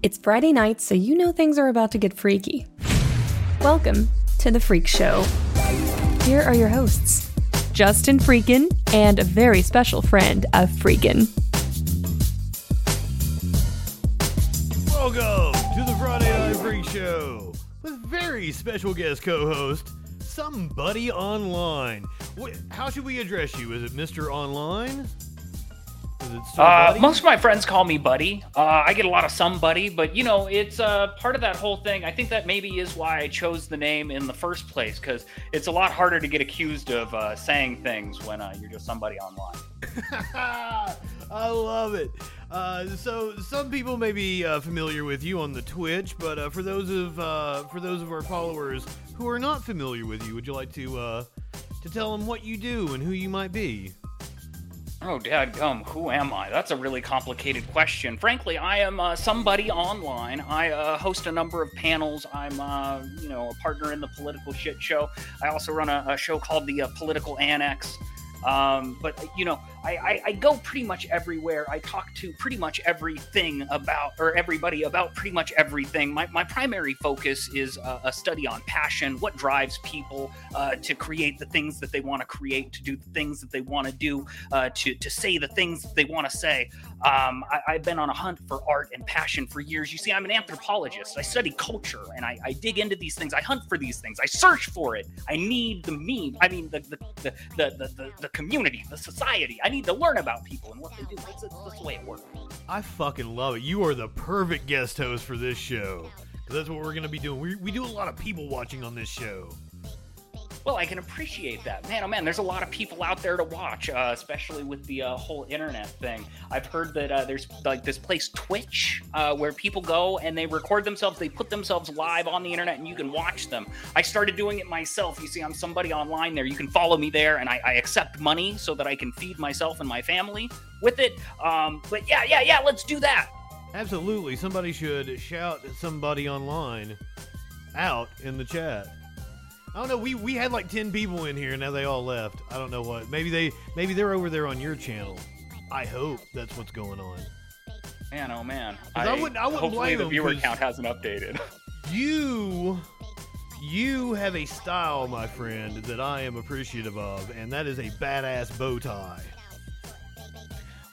It's Friday night, so you know things are about to get freaky. Welcome to The Freak Show. Here are your hosts Justin Freakin and a very special friend of Freakin. Welcome to the Friday Night Freak Show with very special guest co-host Somebody Online. How should we address you? Is it Mr. Online? Is it Sir Uh, Buddy? most of my friends call me buddy. Uh, I get a lot of somebody, but you know, it's uh, part of that whole thing. I think that maybe is why I chose the name in the first place, because it's a lot harder to get accused of uh, saying things when uh, you're just somebody online. I love it. Uh, so some people may be uh, familiar with you on the Twitch, but uh, for those of uh, for those of our followers who are not familiar with you, would you like to uh, to tell them what you do and who you might be? Oh, Dad dadgum, who am I? That's a really complicated question. Frankly, I am uh, somebody online. I uh, host a number of panels. I'm, uh, you know, a partner in the political shit show. I also run a, a show called the uh, Political Annex. Um, but you know, I, I, I go pretty much everywhere. I talk to pretty much everything about, or everybody about pretty much everything. My, my primary focus is uh, a study on passion, what drives people uh, to create the things that they want to create, to do the things that they want to do, uh, to to say the things that they want to say. Um, I, I've been on a hunt for art and passion for years. You see, I'm an anthropologist. I study culture and I, I dig into these things. I hunt for these things. I search for it. I need the meme. I mean, the the the the the, the, community, the society. I need to learn about people and what they do. That's, that's the way it works. I fucking love it. You are the perfect guest host for this show. that's what we're going to be doing. We, we do a lot of people watching on this show. Well, I can appreciate that. Man, oh man, there's a lot of people out there to watch, uh, especially with the uh, whole internet thing. I've heard that uh, there's like this place, Twitch, uh, where people go and they record themselves, they put themselves live on the internet, and you can watch them. I started doing it myself. You see, I'm somebody online there. You can follow me there, and I, I accept money so that I can feed myself and my family with it. Um, but yeah, yeah, yeah, let's do that. Absolutely. Somebody should shout somebody online out in the chat. I don't know. We we had like ten people in here, and now they all left. I don't know what. Maybe they maybe they're over there on your channel. I hope that's what's going on. Man, oh man. I wouldn't- I wouldn't hopefully blame the viewer count hasn't updated. You you have a style, my friend, that I am appreciative of, and that is a badass bow tie.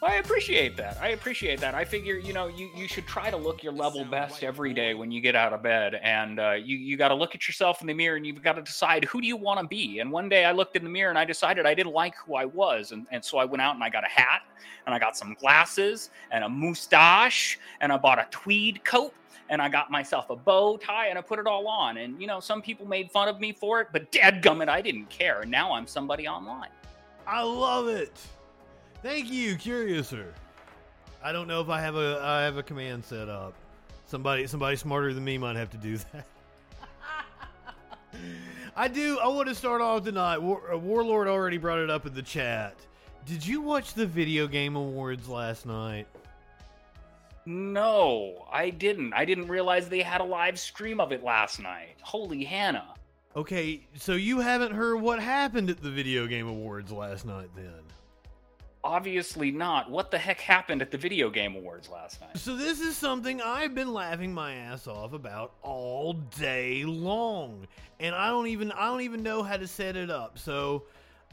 I appreciate that. I appreciate that. I figure, you know, you, you should try to look your level best every day when you get out of bed. And uh, you, you got to look at yourself in the mirror and you've got to decide who do you want to be. And one day I looked in the mirror and I decided I didn't like who I was. And, and so I went out and I got a hat and I got some glasses and a mustache and I bought a tweed coat and I got myself a bow tie and I put it all on. And, you know, some people made fun of me for it, but dadgummit, I didn't care. And now I'm somebody online. I love it. Thank you, Curiouser. I don't know if I have a I have a command set up. Somebody somebody smarter than me might have to do that. I do. I want to start off tonight. War, uh, Warlord already brought it up in the chat. Did you watch the video game awards last night? No, I didn't. I didn't realize they had a live stream of it last night. Holy Hannah. Okay, so you haven't heard what happened at the video game awards last night then. Obviously not. What the heck happened at the Video Game Awards last night? So this is something I've been laughing my ass off about all day long. And I don't even I don't even know how to set it up. So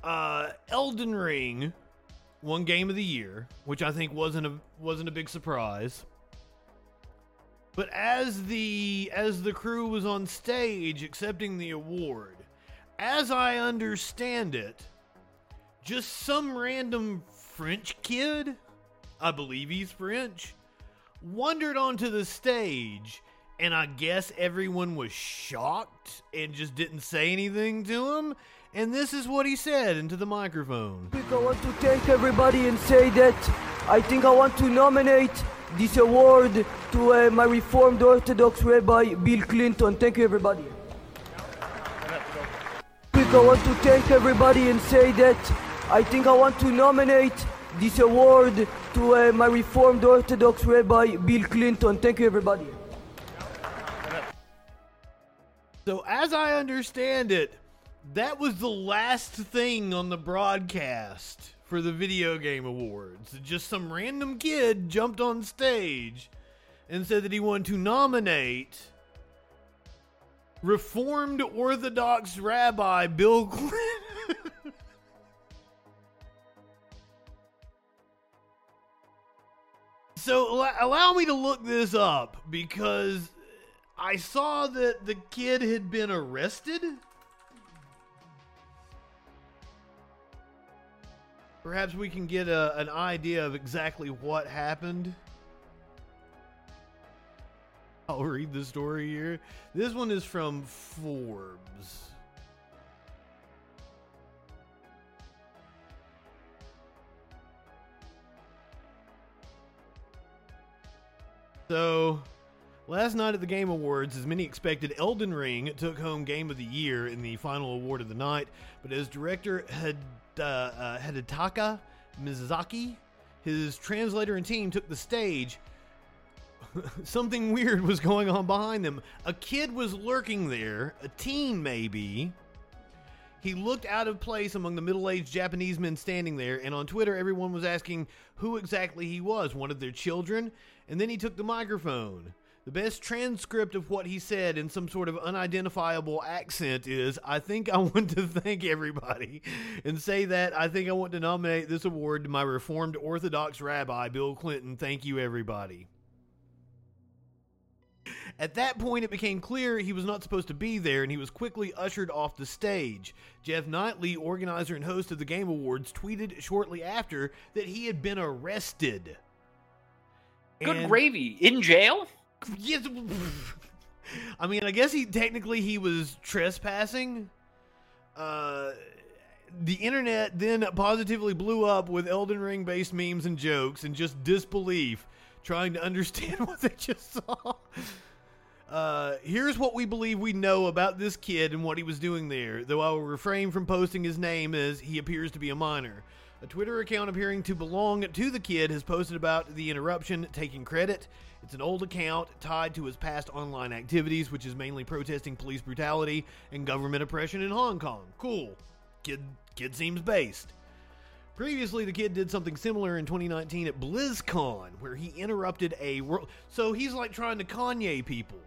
uh Elden Ring won game of the year, which I think wasn't a wasn't a big surprise. But as the as the crew was on stage accepting the award, as I understand it, just some random French kid, I believe he's French, wandered onto the stage, and I guess everyone was shocked and just didn't say anything to him. And this is what he said into the microphone. I want to thank everybody and say that I think I want to nominate this award to uh, my Reformed Orthodox Rabbi Bill Clinton. Thank you, everybody. I want to thank everybody and say that I think I want to nominate this award to uh, my Reformed Orthodox Rabbi Bill Clinton. Thank you, everybody. So, as I understand it, that was the last thing on the broadcast for the Video Game Awards. Just some random kid jumped on stage and said that he wanted to nominate Reformed Orthodox Rabbi Bill Clinton. so allow- me to look this up because I saw that the kid had been arrested. Perhaps we can get a, an idea of exactly what happened. I'll read the story here. This one is from Forbes. So, last night at the Game Awards, as many expected, Elden Ring took home Game of the Year in the final award of the night. But as director Hid, uh, uh, Hidetaka Miyazaki, his translator and team took the stage, something weird was going on behind them. A kid was lurking there, a teen maybe. He looked out of place among the middle aged Japanese men standing there, and on Twitter, everyone was asking who exactly he was one of their children. And then he took the microphone. The best transcript of what he said in some sort of unidentifiable accent is I think I want to thank everybody and say that I think I want to nominate this award to my Reformed Orthodox Rabbi, Bill Clinton. Thank you, everybody. At that point, it became clear he was not supposed to be there, and he was quickly ushered off the stage. Geoff Keighley, organizer and host of the Game Awards, tweeted shortly after that he had been arrested. Good And- gravy. In jail? Yes. I mean, I guess he technically he was trespassing. Uh, the internet then positively blew up with Elden Ring based memes and jokes and just disbelief, trying to understand what they just saw. Uh, here's what we believe we know about this kid and what he was doing there, though I will refrain from posting his name as he appears to be a minor. A Twitter account appearing to belong to the kid has posted about the interruption, taking credit. It's an old account tied to his past online activities, which is mainly protesting police brutality and government oppression in Hong Kong. Cool. Kid kid seems based. Previously, the kid did something similar in 2019 at BlizzCon, where he interrupted a world. So he's like trying to Kanye people.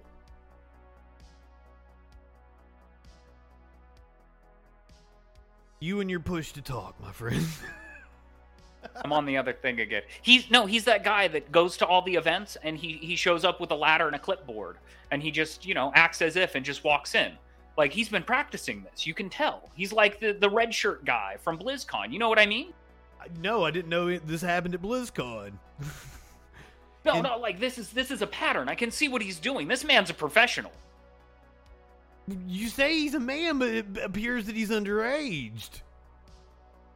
You and your push to talk, my friend. I'm on the other thing again. He's no, he's that guy that goes to all the events and he he shows up with a ladder and a clipboard and he just, you know, acts as if and just walks in. Like he's been practicing this. You can tell. He's like the the red shirt guy from BlizzCon. You know what I mean? no, I didn't know it, this happened at BlizzCon. No, And- no, like this is this is a pattern. I can see what he's doing. This man's a professional. You say he's a man, but it appears that he's underaged.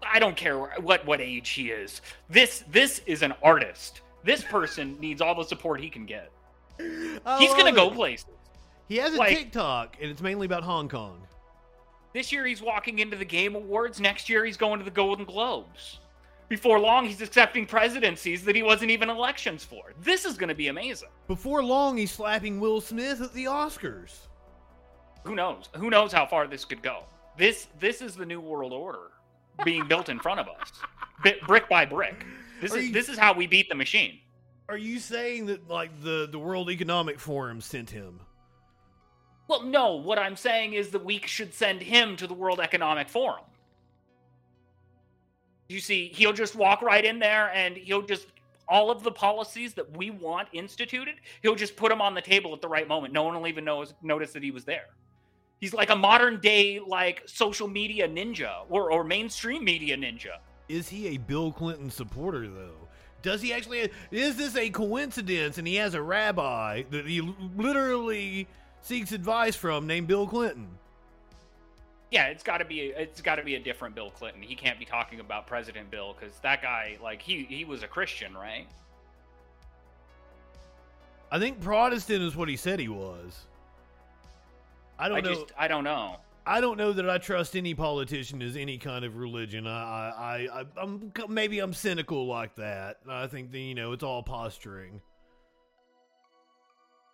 I don't care what what age he is. This this is an artist. This person needs all the support he can get. I He's gonna love go places. He has a like- TikTok, and it's mainly about Hong Kong. This year he's walking into the Game Awards. Next year he's going to the Golden Globes. Before long, he's accepting presidencies that he wasn't even elections for. This is going to be amazing. Before long, he's slapping Will Smith at the Oscars. Who knows? Who knows how far this could go? This this is the new world order being built in front of us, bit, brick by brick. This Are is you- this is how we beat the machine. Are you saying that like the the World Economic Forum sent him? Well, no. What I'm saying is that we should send him to the World Economic Forum. You see, he'll just walk right in there and he'll just all of the policies that we want instituted. He'll just put them on the table at the right moment. No one will even knows, notice that he was there. He's like a modern day like social media ninja or or mainstream media ninja. Is he a Bill Clinton supporter though? Does he actually? Is this a coincidence? And he has a rabbi that he literally seeks advice from named Bill Clinton. Yeah, it's got to be it's got to be a different Bill Clinton. He can't be talking about President Bill because that guy like he he was a Christian, right? I think Protestant is what he said he was. I don't I know. just I don't know. I don't know that I trust any politician as any kind of religion. I, I, I, I'm maybe I'm cynical like that. I think that you know it's all posturing.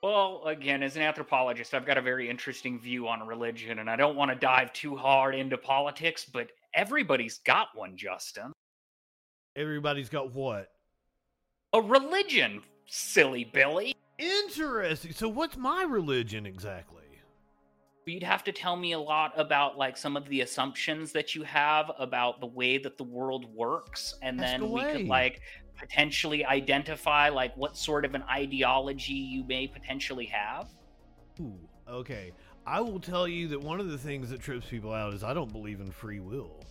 Well, again, as an anthropologist, I've got a very interesting view on religion, and I don't want to dive too hard into politics, but everybody's got one, Justin. Everybody's got what? A religion, silly Billy. Interesting. So, what's my religion exactly? You'd have to tell me a lot about like some of the assumptions that you have about the way that the world works, and Ask then we away. could like potentially identify like what sort of an ideology you may potentially have. Ooh, okay. I will tell you that one of the things that trips people out is I don't believe in free will.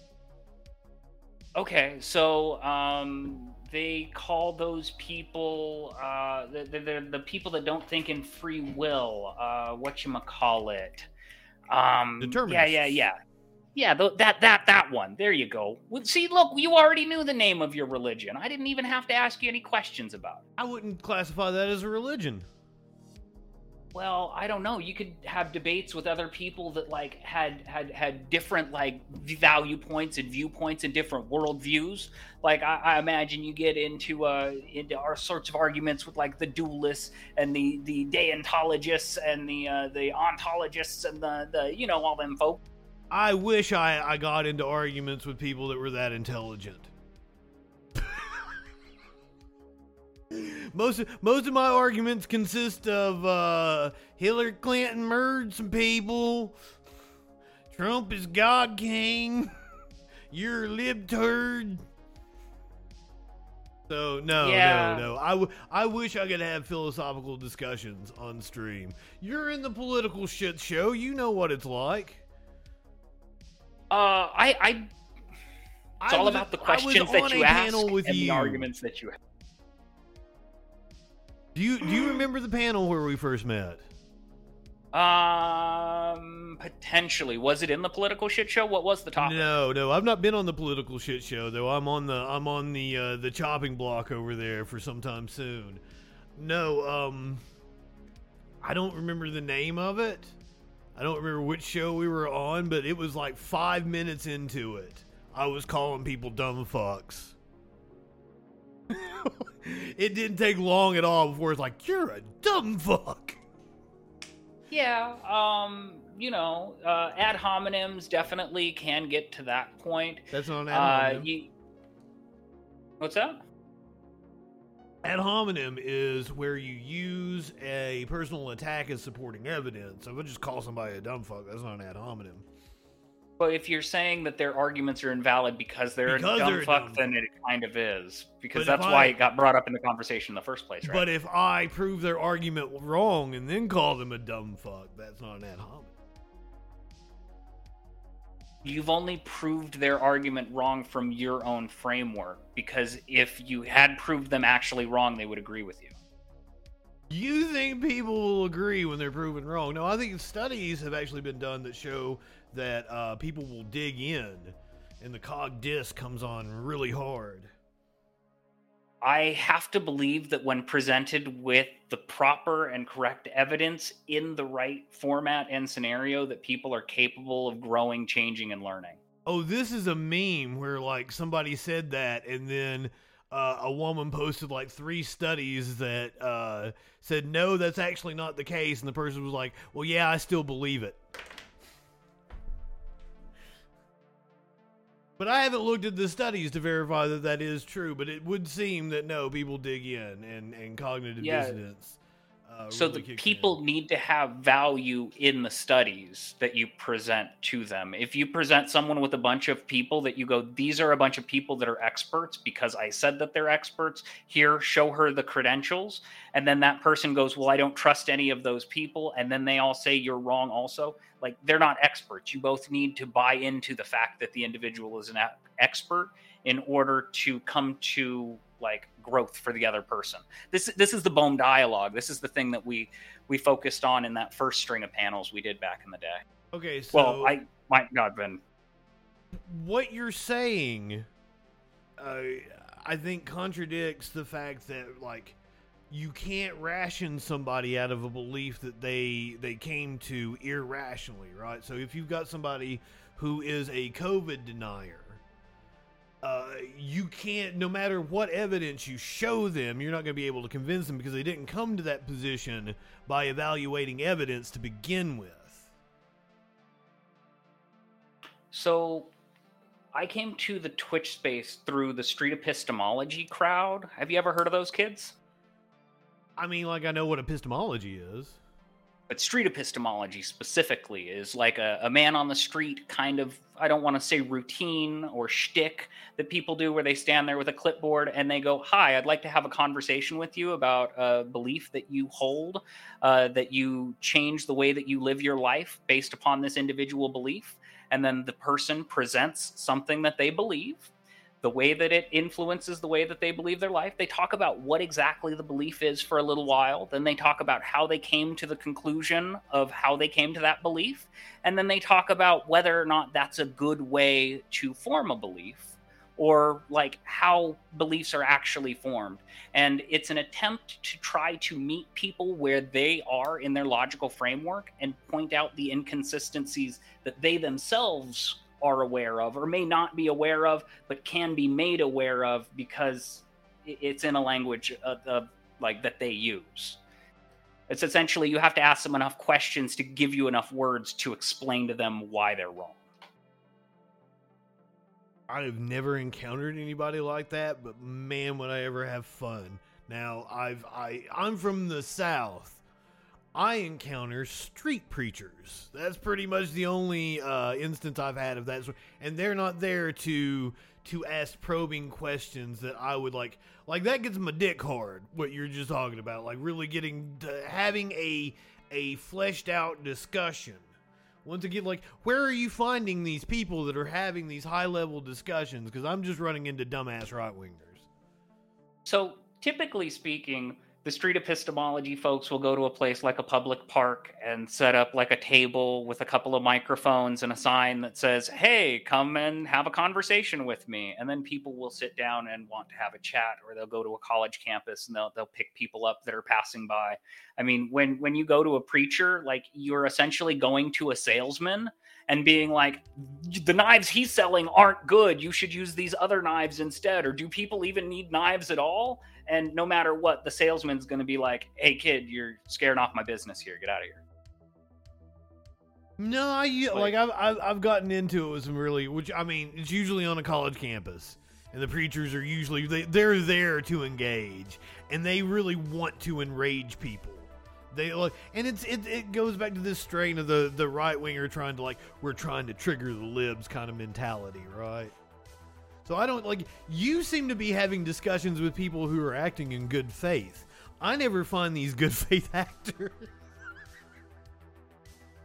Okay, so um, they call those people uh, the, the, the, the people that don't think in free will. Uh, what you call it? Um, yeah, yeah, yeah, yeah. th- that that that one. There you go. See, look, you already knew the name of your religion. I didn't even have to ask you any questions about it. I wouldn't classify that as a religion. Well, I don't know. You could have debates with other people that like had had had different like value points and viewpoints and different worldviews. Like I, I imagine you get into uh into our sorts of arguments with like the dualists and the the deontologists and the uh, the ontologists and the the you know all them folk. I wish I, I got into arguments with people that were that intelligent. Most of, most of my arguments consist of uh, Hillary Clinton murdered some people. Trump is God King. You're a libturd. So no, Yeah. no, no. I, w- I wish I could have philosophical discussions on stream. You're in the political shit show. You know what it's like. Uh, I I it's I all was- about the questions that you ask and the arguments that you have. Do you do you remember the panel where we first met? Um, potentially. Was it in the political shit show? What was the topic? No, no, I've not been on the political shit show though. I'm on the I'm on the uh, the chopping block over there for some time soon. No, um, I don't remember the name of it. I don't remember which show we were on, but it was like five minutes into it. I was calling people dumb fucks. it didn't take long at all before it's like you're a dumb fuck. Yeah, um, you know, uh, ad hominems definitely can get to that point. That's not an ad Uh, hominem. you, what's that? Ad hominem is where you use a personal attack as supporting evidence. I just call somebody a dumb fuck, that's not an ad hominem. But if you're saying that their arguments are invalid because they're Because a dumb they're fuck, dumb then it kind of is because But that's why I- it got brought up in the conversation in the first place, right? But if I prove their argument wrong and then call them a dumb fuck, that's not an ad hominem. You've only proved their argument wrong from your own framework because if you had proved them actually wrong, they would agree with you. You think people will agree when they're proven wrong? No, I think studies have actually been done that show that uh, people will dig in, and the cog disc comes on really hard. I have to believe that when presented with the proper and correct evidence in the right format and scenario, that people are capable of growing, changing, and learning. Oh, this is a meme where like somebody said that, and then uh, a woman posted like three studies that uh, said no, that's actually not the case, and the person was like, "Well, yeah, I still believe it." But I haven't looked at the studies to verify that that is true. But it would seem that no, people dig in, and and cognitive Yeah. dissonance. Uh, so really the people in. need to have value in the studies that you present to them. If you present someone with a bunch of people that you go, these are a bunch of people that are experts because I said that they're experts. Here, show her the credentials. And then that person goes, Well, I don't trust any of those people. And then they all say you're wrong also. Like they're not experts. You both need to buy into the fact that the individual is an expert in order to come to like growth for the other person. This this is the Bohm dialogue. This is the thing that we we focused on in that first string of panels we did back in the day. Okay, so Well, I might not have been. what you're saying, uh, I think contradicts the fact that like you can't ration somebody out of a belief that they they came to irrationally, right? So if you've got somebody who is a COVID denier. Uh, you can't, no matter what evidence you show them, you're not going to be able to convince them because they didn't come to that position by evaluating evidence to begin with. So I came to the Twitch space through the street epistemology crowd. Have you ever heard of those kids? I mean, like I know what epistemology is. But street epistemology specifically is like a, a man on the street kind of, I don't want to say routine or shtick that people do where they stand there with a clipboard and they go, Hi, I'd like to have a conversation with you about a belief that you hold, uh, that you change the way that you live your life based upon this individual belief. And then the person presents something that they believe the way that it influences the way that they believe their life. They talk about what exactly the belief is for a little while. Then they talk about how they came to the conclusion of how they came to that belief. And then they talk about whether or not that's a good way to form a belief or like how beliefs are actually formed. And it's an attempt to try to meet people where they are in their logical framework and point out the inconsistencies that they themselves are aware of or may not be aware of, but can be made aware of because it's in a language of, of, like that they use. It's essentially you have to ask them enough questions to give you enough words to explain to them why they're wrong. I've never encountered anybody like that, but man, would I ever have fun. Now, I've I I'm from the south, I encounter street preachers. That's pretty much the only uh, instance I've had of that, and they're not there to to ask probing questions that I would like. Like that gets my dick hard. What you're just talking about, like really getting to having a a fleshed out discussion. Once again, like where are you finding these people that are having these high level discussions? Because I'm just running into dumbass right wingers. So typically speaking the street epistemology folks will go to a place like a public park and set up like a table with a couple of microphones and a sign that says, Hey, come and have a conversation with me. And then people will sit down and want to have a chat, or they'll go to a college campus and they'll, they'll pick people up that are passing by. I mean, when, when you go to a preacher, like you're essentially going to a salesman and being like, the knives he's selling aren't good. You should use these other knives instead. Or do people even need knives at all? And no matter what, the salesman's going to be like, "Hey, kid, you're scaring off my business here. Get out of here." No, I like, like I've, I've I've gotten into it with some really, which I mean, it's usually on a college campus, and the preachers are usually they they're there to engage, and they really want to enrage people. They like, and it's it, it goes back to this strain of the the right winger trying to like we're trying to trigger the libs kind of mentality, right? So I don't like you seem to be having discussions with people who are acting in good faith. I never find these good faith actors.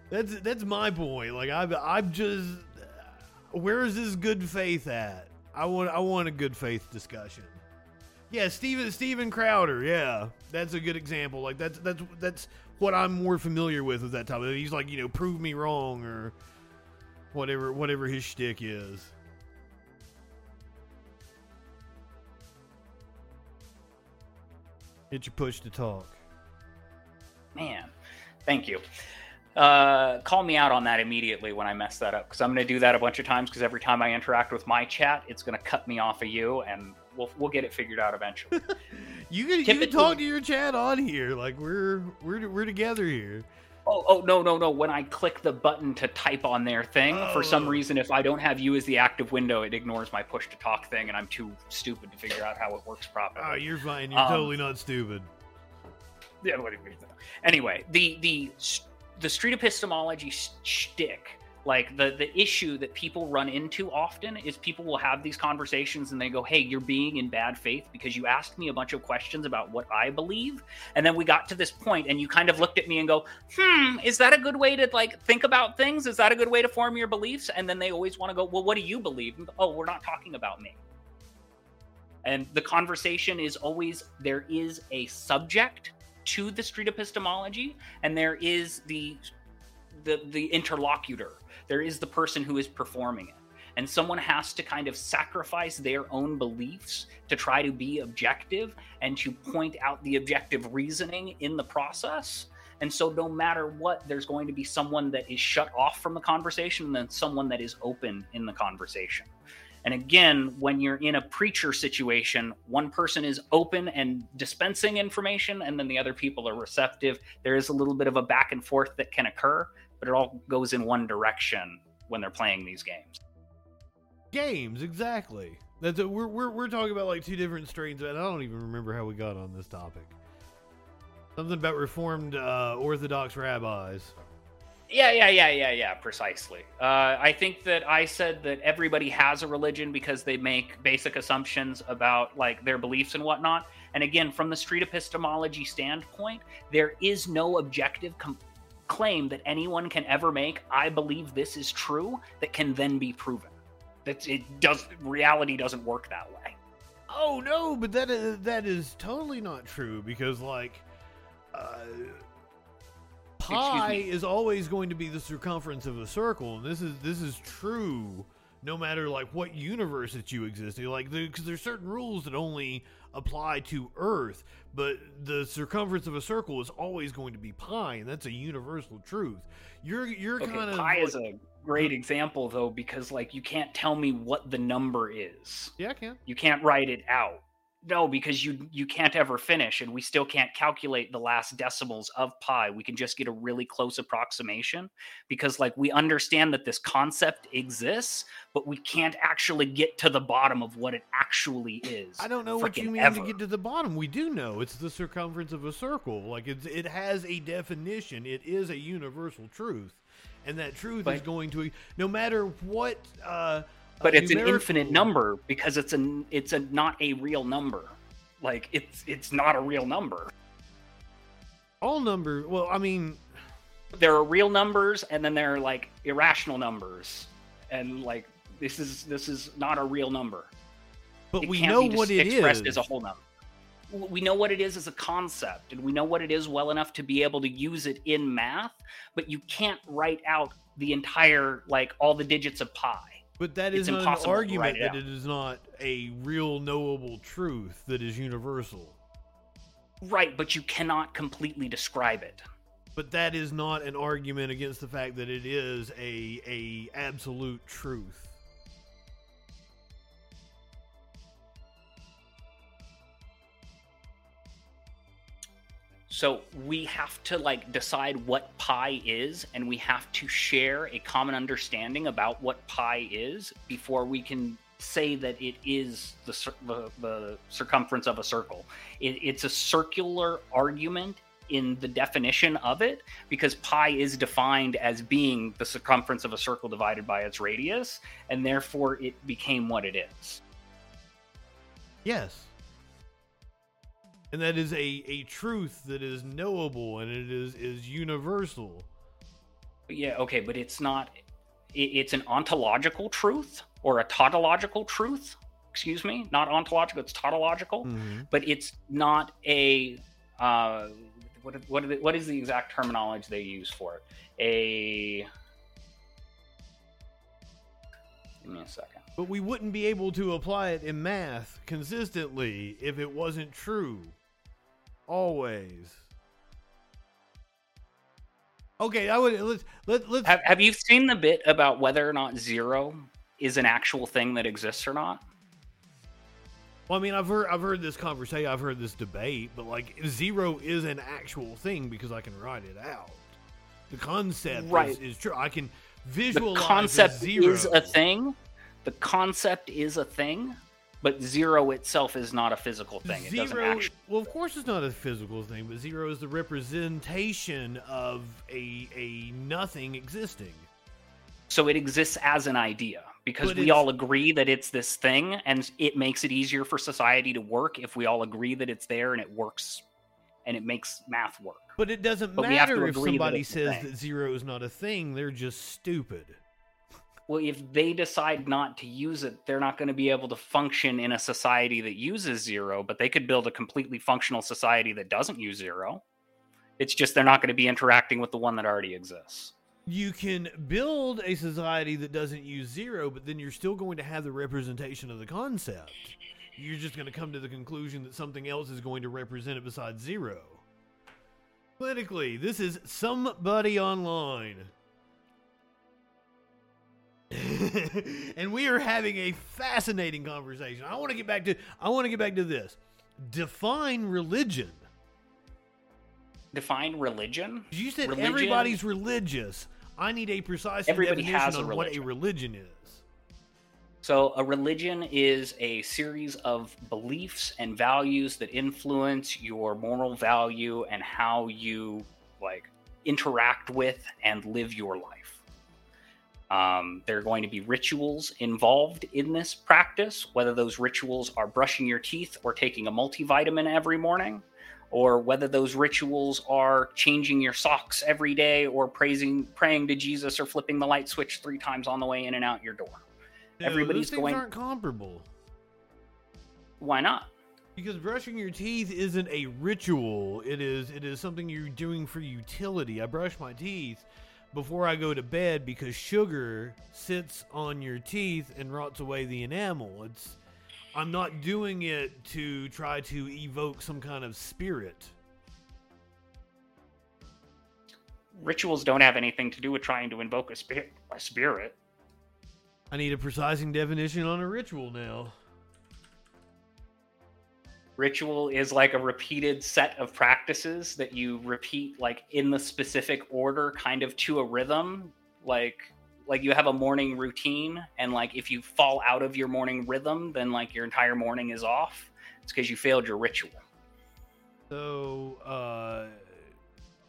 that's that's my point. Like I I'm just where is this good faith at? I want I want a good faith discussion. Yeah, Steven Steven Crowder. Yeah, that's a good example. Like that's that's that's what I'm more familiar with with that topic. He's like, you know, prove me wrong or whatever whatever his shtick is. Hit your push to talk. Man, thank you. Uh, call me out on that immediately when I mess that up because I'm going to do that a bunch of times because every time I interact with my chat, it's going to cut me off of you, and we'll we'll get it figured out eventually. you can, you can talk to your chat on here, like we're we're we're together here. Oh, oh no, no, no! When I click the button to type on their thing, oh. for some oh. reason, if I don't have you as the active window, it ignores my push to talk thing, and I'm too stupid to figure out how it works properly. Oh, you're fine. You're um, totally not stupid. Yeah. Anyway, the the the street epistemology shtick like the the issue that people run into often is people will have these conversations and they go hey you're being in bad faith because you asked me a bunch of questions about what i believe. And then we got to this point and you kind of looked at me and go hmm is that a good way to like think about things? Is that a good way to form your beliefs? And then they always want to go well what do you believe? Oh we're not talking about me. And the conversation is always there is a subject to the street epistemology and there is the the the interlocutor there is the person who is performing it. And someone has to kind of sacrifice their own beliefs to try to be objective and to point out the objective reasoning in the process. And so, no matter what, there's going to be someone that is shut off from the conversation and then someone that is open in the conversation. And again, when you're in a preacher situation, one person is open and dispensing information, and then the other people are receptive. There is a little bit of a back and forth that can occur, but it all goes in one direction when they're playing these games. Games, exactly. That's a, we're, we're we're talking about like two different strains, and I don't even remember how we got on this topic. Something about reformed uh, Orthodox rabbis. Yeah, yeah, yeah, yeah, yeah, precisely. Uh, I think that I said that everybody has a religion because they make basic assumptions about like their beliefs and whatnot. And again, from the street epistemology standpoint, there is no objective com- claim that anyone can ever make. I believe this is true that can then be proven. That it does. Reality doesn't work that way. Oh no, but that is that is totally not true because like uh, pi is always going to be the circumference of a circle, and this is this is true no matter like what universe that you exist in. Like because there's certain rules that only apply to Earth, but the circumference of a circle is always going to be pi, and that's a universal truth. You're you're Okay, kind of pi is a great example though because like you can't tell me what the number is. yeah, I can. you can't write it out no because you you can't ever finish and we still can't calculate the last decimals of pi we can just get a really close approximation because like we understand that this concept exists but we can't actually get to the bottom of what it actually is I don't know what you mean ever. to get to the bottom. We do know it's the circumference of a circle. Like it's, it has a definition. It is a universal truth, and that truth is going to no matter what. Uh, but it's an infinite number because it's an it's a not a real number. Like it's it's not a real number. All number. Well, I mean, there are real numbers and then there are like irrational numbers. And like this is this is not a real number. But it we know what it expressed is. as a whole number. We know what it is as a concept and we know what it is well enough to be able to use it in math but you can't write out the entire like all the digits of pi But that is an argument that it is not a real knowable truth that is universal. right but you cannot completely describe it But that is not an argument against the fact that it is a a absolute truth. So we have to like decide what pi is, and we have to share a common understanding about what pi is before we can say that it is the the, the circumference of a circle. It, it's a circular argument in the definition of it because pi is defined as being the circumference of a circle divided by its radius, and therefore it became what it is. Yes. And that is a, a truth that is knowable and it is, is universal. Yeah, okay, but it's not. It, it's an ontological truth or a tautological truth. Excuse me, not ontological. It's tautological, but it's not a. Uh, what what what is the exact terminology they use for it? A. Give me a second. But we wouldn't be able to apply it in math consistently if it wasn't true. Always. Okay, I would let's let let's Have Have you seen the bit about whether or not zero is an actual thing that exists or not? Well, I mean, I've heard I've heard this conversation, I've heard this debate, but like zero is an actual thing because I can write it out. The concept is, Right. is true. I can the visualize a concept zero. is a thing. The concept is a thing, but zero itself is not a physical thing. It doesn't Zero, actually. well, of course, it's not a physical thing, but zero is the representation of a a nothing existing. So it exists as an idea because But we it's- all agree that it's this thing, and it makes it easier for society to work if we all agree that it's there and it works, and it makes math work. But it doesn't But we have to matter if agree that somebody says that zero is not a thing; they're just stupid. Well, if they decide not to use it, they're not going to be able to function in a society that uses zero, but they could build a completely functional society that doesn't use zero. It's just they're not going to be interacting with the one that already exists. You can build a society that doesn't use zero, but then you're still going to have the representation of the concept. You're just going to come to the conclusion that something else is going to represent it besides zero. Politically, this is somebody online. and we are having a fascinating conversation. I want to get back to I want to get back to this. Define religion. Define religion. You said Religion- everybody's religious. I need a precise Everybody definition on what a religion is. So, a religion is a series of beliefs and values that influence your moral value and how you like interact with and live your life. Um, there are going to be rituals involved in this practice, whether those rituals are brushing your teeth or taking a multivitamin every morning, or whether those rituals are changing your socks every day, or praising, praying to Jesus, or flipping the light switch three times on the way in and out your door. No, Everybody's going- aren't comparable. Why not? Because brushing your teeth isn't a ritual. It is it is something you're doing for utility. I brush my teeth before I go to bed because sugar sits on your teeth and rots away the enamel. It's I'm not doing it to try to evoke some kind of spirit. Rituals don't have anything to do with trying to invoke a, spirit. a spirit. I need a precising definition on a ritual now. Ritual is like a repeated set of practices that you repeat like in the specific order kind of to a rhythm like like you have a morning routine and like if you fall out of your morning rhythm then like your entire morning is off it's because you failed your ritual So, uh,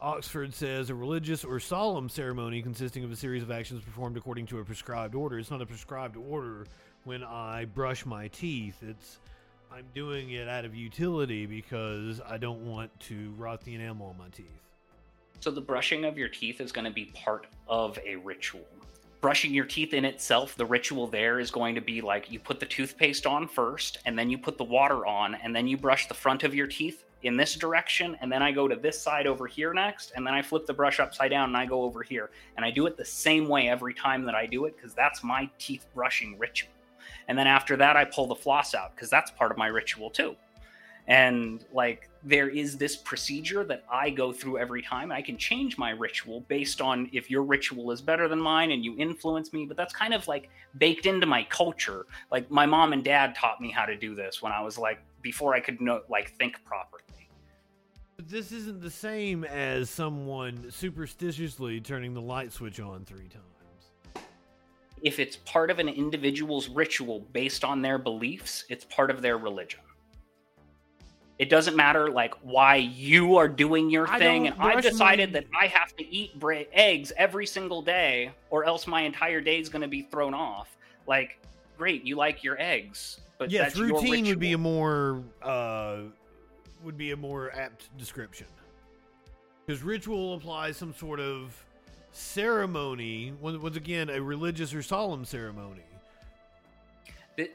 Oxford says a religious or solemn ceremony consisting of a series of actions performed according to a prescribed order. It's not a prescribed order when I brush my teeth. It's I'm doing it out of utility because I don't want to rot the enamel on my teeth. so the brushing of your teeth is going to be part of a ritual brushing your teeth in itself the ritual there is going to be like you put the toothpaste on first and then you put the water on and then you brush the front of your teeth in this direction and then I go to this side over here next and then I flip the brush upside down and I go over here and I do it the same way every time that I do it because that's my teeth brushing ritual. And then after that I pull the floss out because that's part of my ritual too. And like there is this procedure that I go through every time. I can change my ritual based on if your ritual is better than mine and you influence me, but that's kind of like baked into my culture. Like my mom and dad taught me how to do this when I was like before I could know like think properly. This isn't the same as someone superstitiously turning the light switch on three times. If it's part of an individual's ritual based on their beliefs, it's part of their religion. It doesn't matter like why you are doing your I thing, and I've decided my- that I have to eat eggs every single day, or else my entire day is going to be thrown off. Like, great, you like your eggs, but yes, that's your routine would be a more uh, would be a more apt description because ritual applies some sort of ceremony. Once again, a religious or solemn ceremony.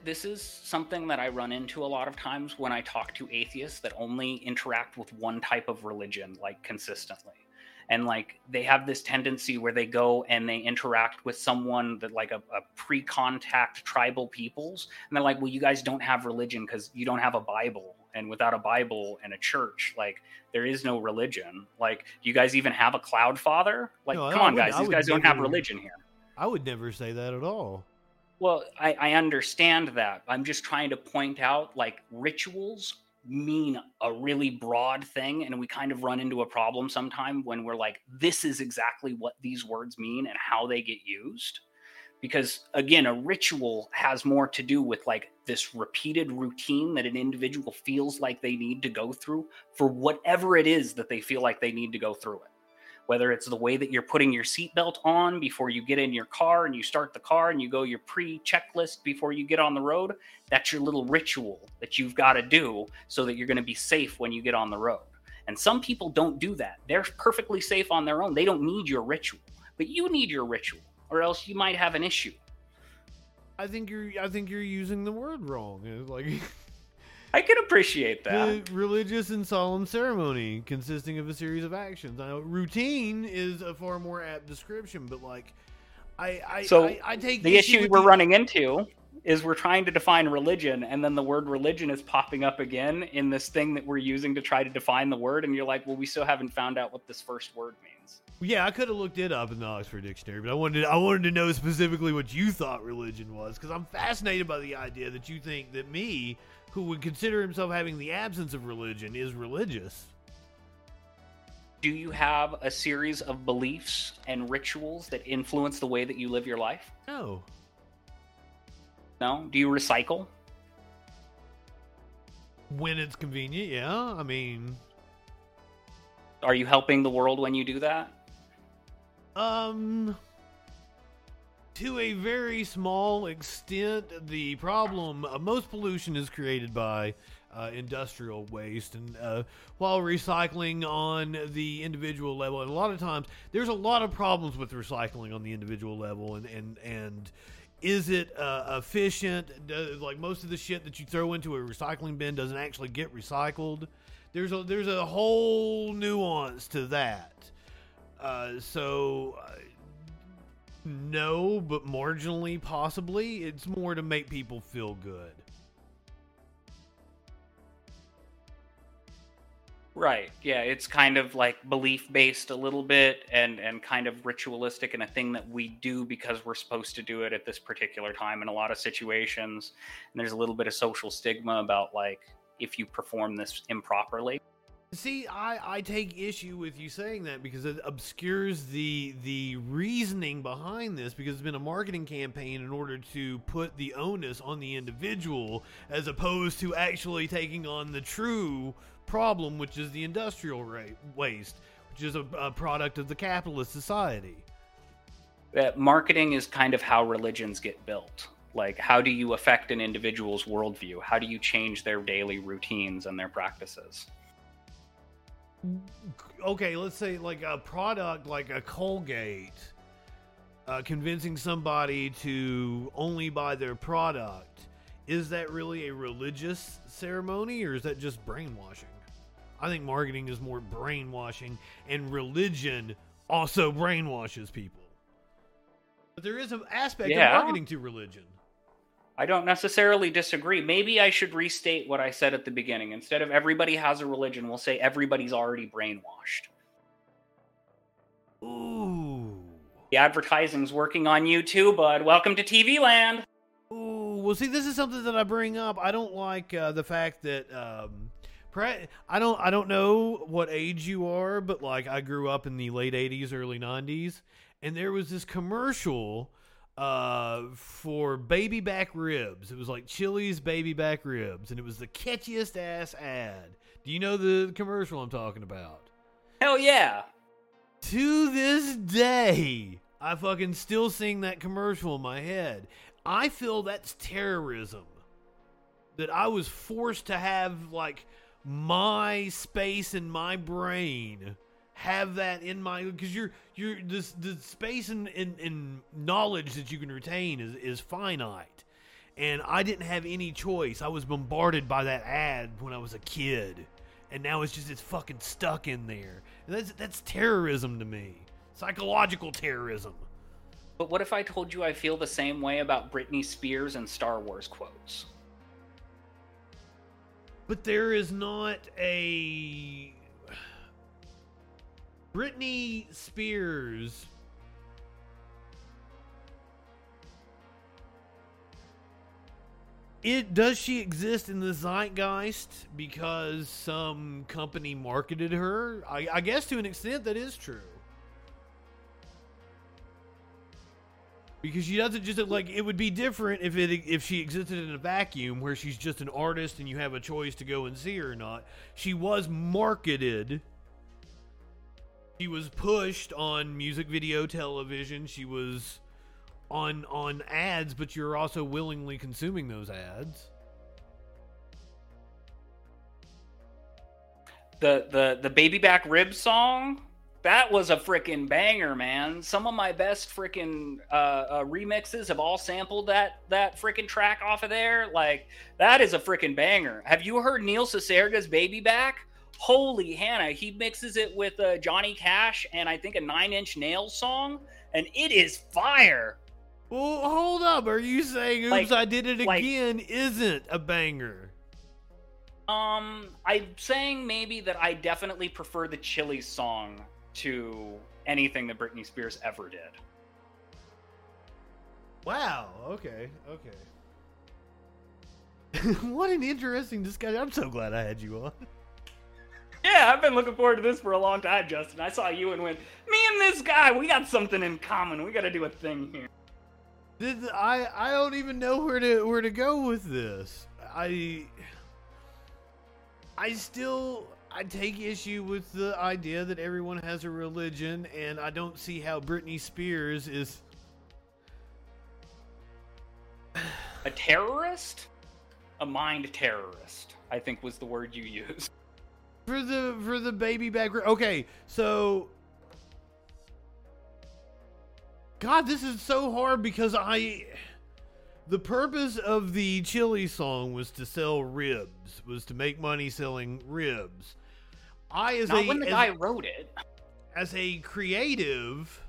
This is something that I run into a lot of times when I talk to atheists that only interact with one type of religion, like consistently. And like they have this tendency where they go and they interact with someone that like a, a pre contact tribal peoples. And they're like, well, you guys don't have religion because you don't have a Bible. And without a Bible and a church, like there is no religion. Like, do you guys even have a cloud father? Like, No, come on, would- guys, I these guys don't have religion here. I would never say that at all. Well, I, I understand that. I'm just trying to point out like rituals mean a really broad thing. And we kind of run into a problem sometime when we're like, this is exactly what these words mean and how they get used. Because again, a ritual has more to do with like this repeated routine that an individual feels like they need to go through for whatever it is that they feel like they need to go through it whether it's the way that you're putting your seatbelt on before you get in your car and you start the car and you go your pre checklist before you get on the road, that's your little ritual that you've got to do so that you're going to be safe when you get on the road. And some people don't do that. They're perfectly safe on their own. They don't need your ritual, but you need your ritual, or else you might have an issue. I think you're I think you're using the word wrong. It's Like I can appreciate that. the religious and solemn ceremony consisting of a series of actions. I know routine is a far more apt description, but like I I So, I, I take the issue issue we're the- running into is we're trying to define religion and then the word religion is popping up again in this thing that we're using to try to define the word and you're like well we still haven't found out what this first word means Yeah, I could have looked it up in the Oxford Dictionary, but I wanted I wanted to know specifically what you thought religion was because I'm fascinated by the idea that you think that me, who would consider himself having the absence of religion, is religious. do you have a series of beliefs and rituals that influence the way that you live your life No, No? Do you recycle? When it's convenient, yeah. I mean, Are you helping the world when you do that? Um, to a very small extent, the problem uh, most pollution is created by uh, industrial waste, and uh, while recycling on the individual level, and a lot of times there's a lot of problems with recycling on the individual level, and and and. Is it uh, efficient? Does, like most of the shit that you throw into a recycling bin doesn't actually get recycled. There's a there's a whole nuance to that. Uh, so, uh, no, but marginally, possibly. It's more to make people feel good. Right. Yeah, it's kind of like belief based a little bit and and kind of ritualistic and a thing that we do because we're supposed to do it at this particular time in a lot of situations. And there's a little bit of social stigma about like if you perform this improperly. See, I, I take issue with you saying that because it obscures the the reasoning behind this because it's been a marketing campaign in order to put the onus on the individual as opposed to actually taking on the true problem, which is the industrial waste, which is a, a product of the capitalist society. That marketing is kind of how religions get built. Like, how do you affect an individual's worldview? How do you change their daily routines and their practices? Okay, let's say like a product like a Colgate, uh, convincing somebody to only buy their product, is that really a religious ceremony or is that just brainwashing? I think marketing is more brainwashing, and religion also brainwashes people. But there is an aspect Yeah. of marketing to religion. I don't necessarily disagree. Maybe I should restate what I said at the beginning. Instead of everybody has a religion, we'll say everybody's already brainwashed. Ooh. The advertising's working on you too, bud. Welcome to TV land. Ooh, well, see, this is something that I bring up. I don't like uh, the fact that um, I don't I don't know what age you are, but like I grew up in the late '80s, early '90s, and there was this commercial uh, for baby back ribs. It was like Chili's baby back ribs, and it was the catchiest ass ad. Do you know the commercial I'm talking about? Hell yeah. to this day, I fucking still sing that commercial in my head. I feel that's terrorism. That I was forced to have like my space in my brain have that in my because you're you're this the space and in, in, knowledge that you can retain is is finite and I didn't have any choice. I was bombarded by that ad when I was a kid, and now it's just it's fucking stuck in there. And that's that's terrorism to me, psychological terrorism. But what if I told you I feel the same way about Britney Spears and Star Wars quotes? But there is not a Britney Spears. It does she exist in the zeitgeist because some company marketed her? I, I guess to an extent that is true. Because she doesn't just like it would be different if it if she existed in a vacuum where she's just an artist and you have a choice to go and see her or not. She was marketed. She was pushed on music video television. She was on on ads, but you're also willingly consuming those ads. The the the baby back rib song that was a freaking banger, man. Some of my best freaking uh, uh, remixes have all sampled that that freaking track off of there. Like that is a freaking banger. Have you heard Neil Cicierega's "Baby Back"? Holy Hannah, he mixes it with uh, Johnny Cash and I think a Nine Inch Nails song, and it is fire. Well, hold up. Are you saying "Oops, Like- I Did It like- Again" isn't a banger? Um, I'm saying maybe that I definitely prefer the Chili song to anything that Britney Spears ever did. Wow. Okay. Okay. what an interesting discussion. I'm so glad I had you on. Yeah, I've been looking forward to this for a long time, Justin. I saw you and went, me and this guy, we got something in common. We got to do a thing here. This, I I don't even know where to where to go with this. I I still I take issue with the idea that everyone has a religion, and I don't see how Britney Spears is a terrorist, a mind terrorist. I think was the word you used. For the for the baby back. Okay, so God, this is so hard because I. The purpose of the chili song was to sell ribs, was to make money selling ribs. I, as Not a when the guy wrote it. as a creative,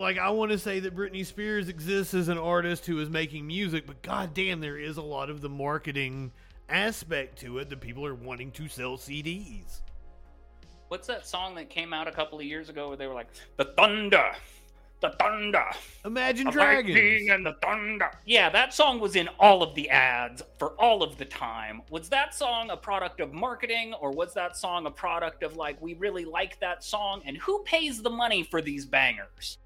like I want to say that Britney Spears exists as an artist who is making music, but goddamn, there is a lot of the marketing aspect to it that people are wanting to sell CDs. What's that song that came out a couple of years ago where they were like, "The thunder, the thunder, Imagine the Dragons. and the thunder." Yeah, that song was in all of the ads for all of the time. Was that song a product of marketing, or was that song a product of like we really like that song, and who pays the money for these bangers?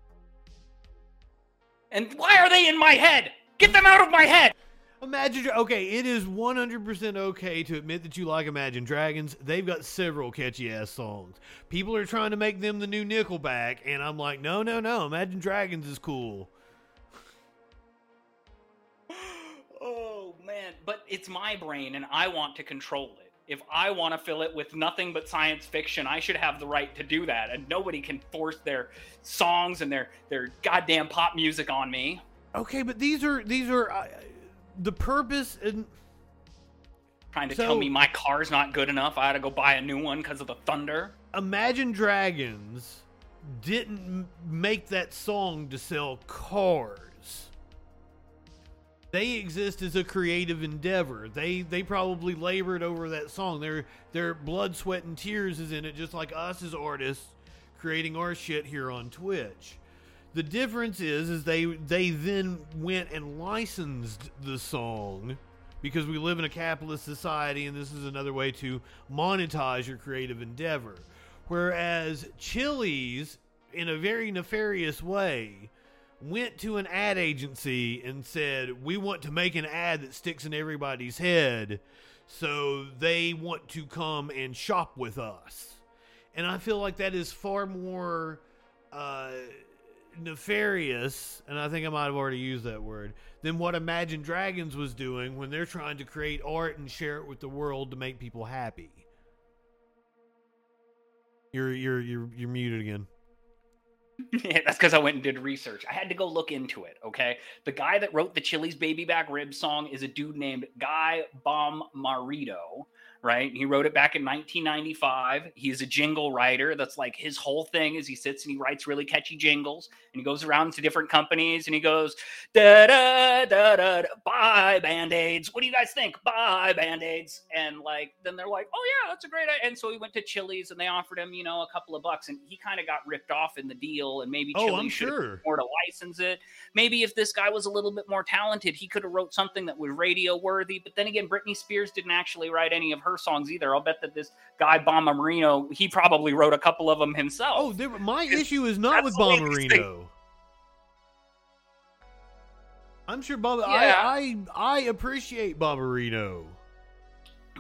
And why are they in my head? Get them out of my head! Imagine, okay, it is 100% okay to admit that you like Imagine Dragons. They've got several catchy ass songs. People are trying to make them the new Nickelback, and I'm like, no, no, no, Imagine Dragons is cool. Oh man, but it's my brain and I want to control it. If I want to fill it with nothing but science fiction, I should have the right to do that and nobody can force their songs and their their goddamn pop music on me. Okay, but these are, these are, the purpose and Trying to So- tell me my car's not good enough, I had to go buy a new one because of the thunder. Imagine Dragons didn't make that song to sell cars. They exist as a creative endeavor. They they probably labored over that song. Their their blood, sweat, and tears is in it, just like us as artists creating our shit here on Twitch. The difference is is they they then went and licensed the song because we live in a capitalist society and this is another way to monetize your creative endeavor. Whereas Chili's, in a very nefarious way, went to an ad agency and said, We want to make an ad that sticks in everybody's head, so they want to come and shop with us. And I feel like that is far more uh, nefarious, and I think I might have already used that word, than what Imagine Dragons was doing when they're trying to create art and share it with the world to make people happy. You're you're you're you're muted again. Yeah, that's because I went and did research. I had to go look into it. Okay, the guy that wrote the Chili's "Baby Back Rib" song is a dude named Guy Bommarito. Right, he wrote it back in 1995. He's a jingle writer. That's like his whole thing. Is he sits and he writes really catchy jingles, and he goes around to different companies and he goes da da da da. buy band aids. What do you guys think? Buy band aids. And like, then they're like, oh yeah, that's a great. idea. And so he went to Chili's and they offered him, you know, a couple of bucks, and he kind of got ripped off in the deal. And maybe Oh, Chili's I'm should sure. more to license it. Maybe if this guy was a little bit more talented, he could have wrote something that was radio worthy. But then again, Britney Spears didn't actually write any of her songs either. I'll bet that this guy Bomba Marino, he probably wrote a couple of them himself. Oh, there, my issue is not with that's the latest thing. Bomberino. I'm sure Bob. Yeah. I, I I appreciate Bomberino.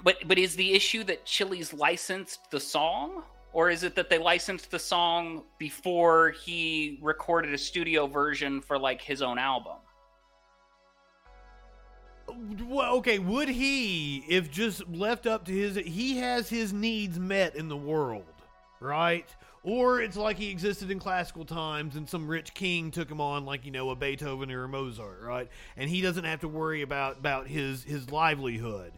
But but is the issue that Chili's licensed the song? Or is it that they licensed the song before he recorded a studio version for like his own album? Well, okay, would he, if just left up to his, he has his needs met in the world, right? Or it's like he existed in classical times and some rich king took him on, like you know a Beethoven or a Mozart, right? And he doesn't have to worry about about his his livelihood.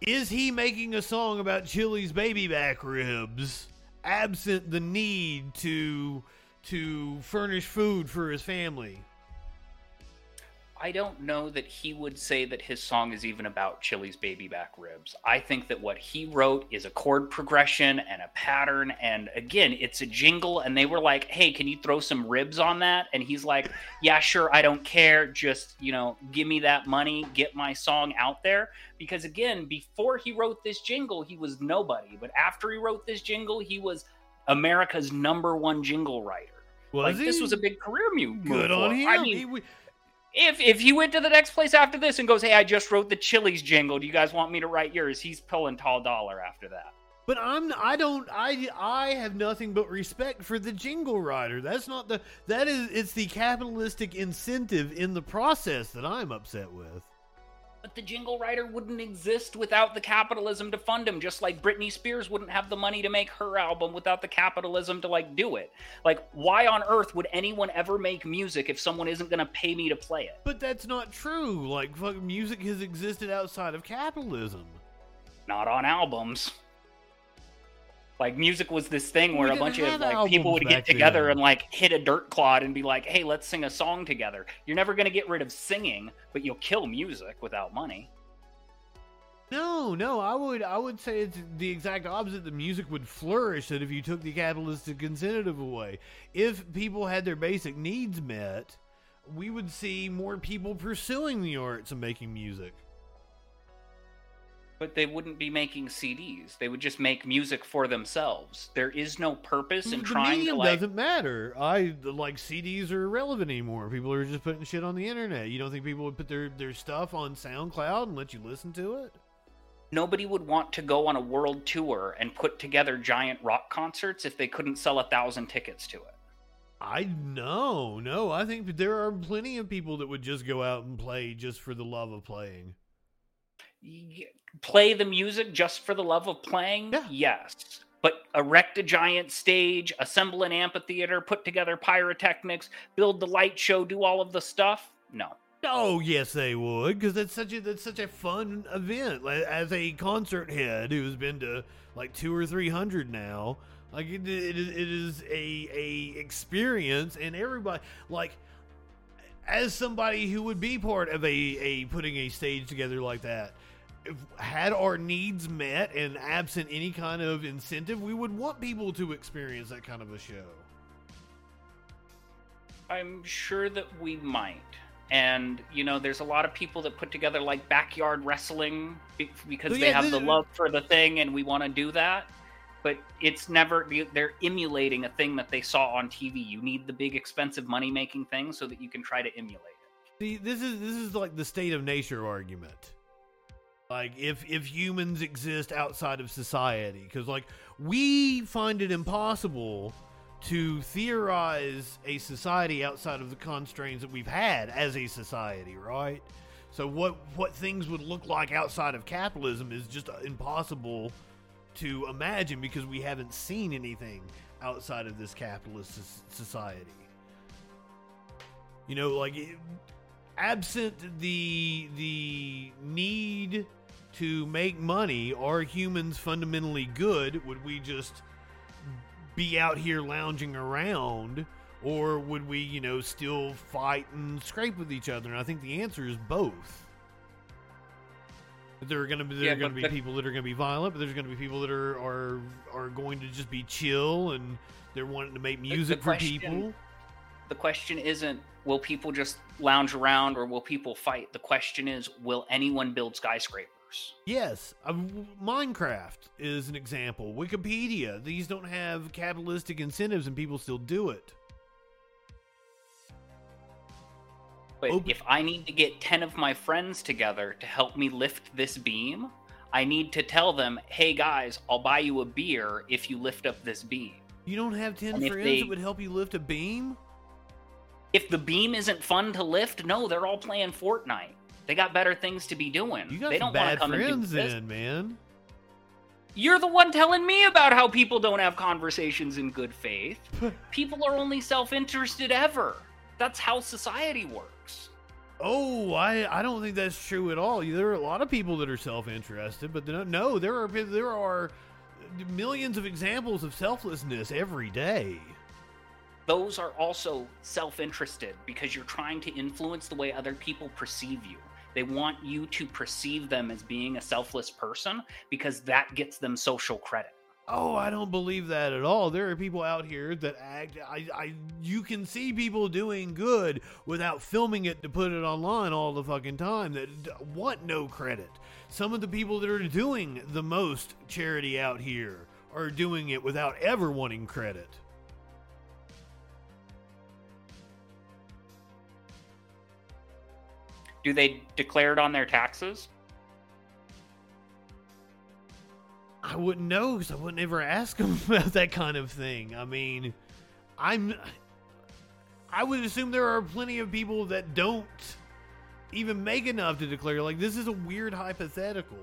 Is he making a song about Chili's baby back ribs, absent the need to to furnish food for his family? I don't know that he would say that his song is even about Chili's baby back ribs. I think that what he wrote is a chord progression and a pattern. And again, it's a jingle. And they were like, hey, can you throw some ribs on that? And he's like, yeah, sure. I don't care. Just, you know, give me that money, get my song out there. Because again, before he wrote this jingle, he was nobody. But after he wrote this jingle, he was America's number one jingle writer. Was like he? this was a big career move. good on him. I mean, He if if he went to the next place after this and goes, "Hey, I just wrote the Chili's jingle. Do you guys want me to write yours?" He's pulling tall dollar after that. But I'm I don't I I have nothing but respect for the jingle writer. That's not the that is it's the capitalistic incentive in the process that I'm upset with. But the jingle writer wouldn't exist without the capitalism to fund him, just like Britney Spears wouldn't have the money to make her album without the capitalism to like do it. Like, why on earth would anyone ever make music if someone isn't going to pay me to play it? But that's not true. Like fucking music has existed outside of capitalism. Not on albums. Like music was this thing We where a bunch of like people would get together then. and like hit a dirt clod and be like, "Hey, let's sing a song together." You're never going to get rid of singing, but you'll kill music without money. No, no, I would I would say it's the exact opposite. The music would flourish that if you took the capitalistic incentive away. If people had their basic needs met, we would see more people pursuing the arts and making music. But they wouldn't be making CDs. They would just make music for themselves. There is no purpose in the trying to like. doesn't matter. I like CDs are irrelevant anymore. People are just putting shit on the internet. You don't think people would put their their stuff on SoundCloud and let you listen to it? Nobody would want to go on a world tour and put together giant rock concerts if they couldn't sell a thousand tickets to it. I no, no. I think there are plenty of people that would just go out and play just for the love of playing. Y- Play the music just for the love of playing? Yeah. Yes. But erect a giant stage, assemble an amphitheater, put together pyrotechnics, build the light show, do all of the stuff? No. Oh yes, they would, because that's such a that's such a fun event. Like, As a concert head who's been to like two or three hundred now, like it, it, is- it is a a experience, and everybody like as somebody who would be part of a a putting a stage together like that. If had our needs met and absent any kind of incentive, we would want people to experience that kind of a show. I'm sure that we might. And, you know, there's a lot of people that put together like backyard wrestling because So, they have this the uh, love for the thing and we want to do that. But it's never, they're emulating a thing that they saw on TV. You need the big, expensive money making thing so that you can try to emulate it. See, this is this is like the state of nature argument. Like if if humans exist outside of society, because like we find it impossible to theorize a society outside of the constraints that we've had as a society, right? So what what things would look like outside of capitalism is just impossible to imagine because we haven't seen anything outside of this capitalist society. You know, like it, absent the the need to make money, are humans fundamentally good? Would we just be out here lounging around, or would we, you know, still fight and scrape with each other? And I think the answer is both. There are going to be there Yeah, are going to be the- people that are going to be violent, but there's going to be people that are are are going to just be chill and they're wanting to make music for question- people. The question isn't, will people just lounge around or will people fight? The question is, will anyone build skyscrapers? Yes, uh, Minecraft is an example. Wikipedia. These don't have capitalistic incentives, and people still do it. But Open- if I need to get 10 of my friends together to help me lift this beam, I need to tell them, hey guys, I'll buy you a beer if you lift up this beam. You don't have ten And friends they- that would help you lift a beam. If the beam isn't fun to lift, no, they're all playing Fortnite. They got better things to be doing. You got they don't want to come and do friends, then, man. You're the one telling me about how people don't have conversations in good faith. people are only self-interested ever. That's how society works. Oh, I I don't think that's true at all. There are a lot of people that are self-interested, but no, no there are there are millions of examples of selflessness every day. those are also self-interested because you're trying to influence the way other people perceive you. They want you to perceive them as being a selfless person because that gets them social credit. Oh, I don't believe that at all. There are people out here that act. I, I, you can see people doing good without filming it to put it online all the fucking time. That want no credit. Some of the people that are doing the most charity out here are doing it without ever wanting credit. Do they declare it on their taxes? I wouldn't know because I wouldn't ever ask them about that kind of thing. I mean, I'm. I would assume there are plenty of people that don't even make enough to declare. Like this is a weird hypothetical.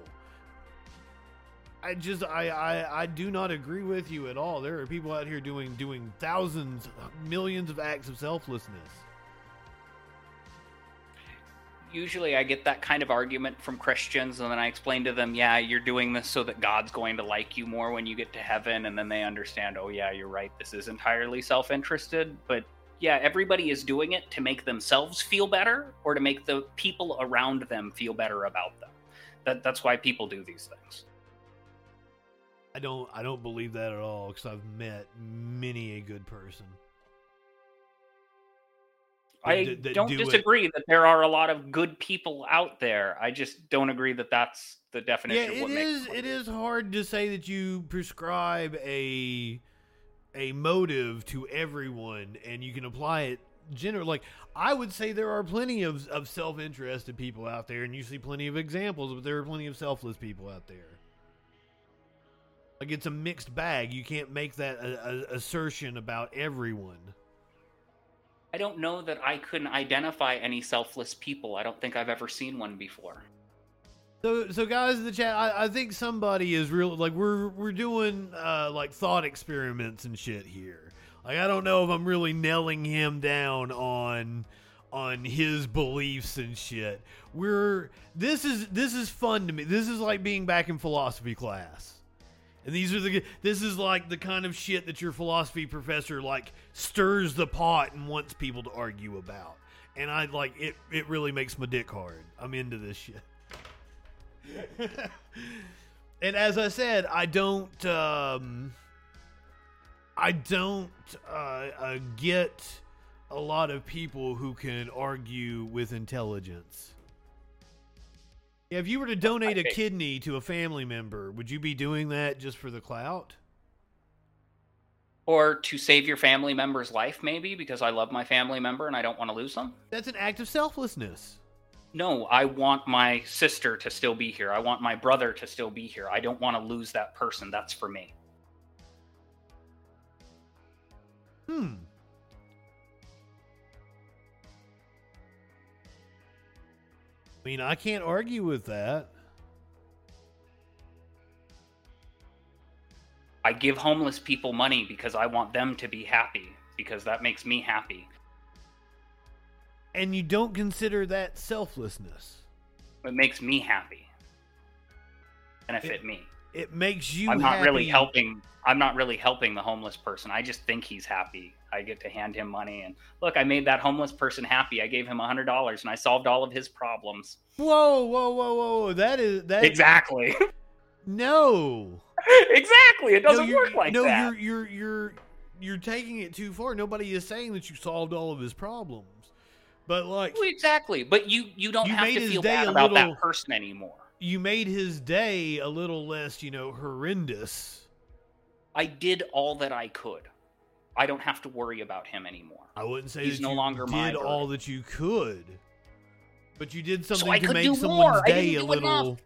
I just I, I I do not agree with you at all. There are people out here doing doing thousands, millions of acts of selflessness. Usually I get that kind of argument from Christians and then I explain to them, "Yeah, you're doing this so that God's going to like you more when you get to heaven." And then they understand, "Oh yeah, you're right. This is entirely self-interested." But yeah, everybody is doing it to make themselves feel better or to make the people around them feel better about them. That that's why people do these things. I don't I don't believe that at all because I've met many a good person. I that- that don't do it- disagree that there are a lot of good people out there. I just don't agree that that's the definition Yeah, of what it makes is. one It hard to say that you prescribe a a motive to everyone, and you can apply it general. Like I would say, there are plenty of of self interested people out there, and you see plenty of examples, but there are plenty of selfless people out there. Like it's a mixed bag. You can't make that a, a, assertion about everyone. I don't know that I couldn't identify any selfless people. I don't think I've ever seen one before. So, so guys in the chat, I, I think somebody is real. Like we're we're doing uh, like thought experiments and shit here. Like I don't know if I'm really nailing him down on on his beliefs and shit. We're this is this is fun to me. This is like being back in philosophy class. And these are the this is like the kind of shit that your philosophy professor like stirs the pot and wants people to argue about. And I like it it really makes my dick hard. I'm into this shit. and as I said, I don't um I don't uh, uh, get a lot of people who can argue with intelligence. Yeah, if you were to donate a kidney to a family member, would you be doing that just for the clout? Or to save your family member's life, maybe, because I love my family member and I don't want to lose them? That's an act of selflessness. No, I want my sister to still be here. I want my brother to still be here. I don't want to lose that person. That's for me. Hmm. I mean, I can't argue with that. I give homeless people money because I want them to be happy, because that makes me happy. And you don't consider that selflessness. It makes me happy. Benefit me. It makes you I'm not really helping. I'm not really helping the homeless person. I just think he's happy. I get to hand him money and look, I made that homeless person happy. I gave him a hundred dollars and I solved all of his problems. Whoa, whoa, whoa, whoa! That is that. Exactly. No, exactly. It doesn't no, work like no, that. No, you're you're you're you're taking it too far. Nobody is saying that you solved all of his problems, but like Well, Exactly. But you you don't You have to feel bad about little- that person anymore. you made his day a little less, you know, horrendous. I did all that I could. I don't have to worry about him anymore. I wouldn't say He's no longer my did all that you could, but you did something I to could make do someone's more. Day a do enough. little.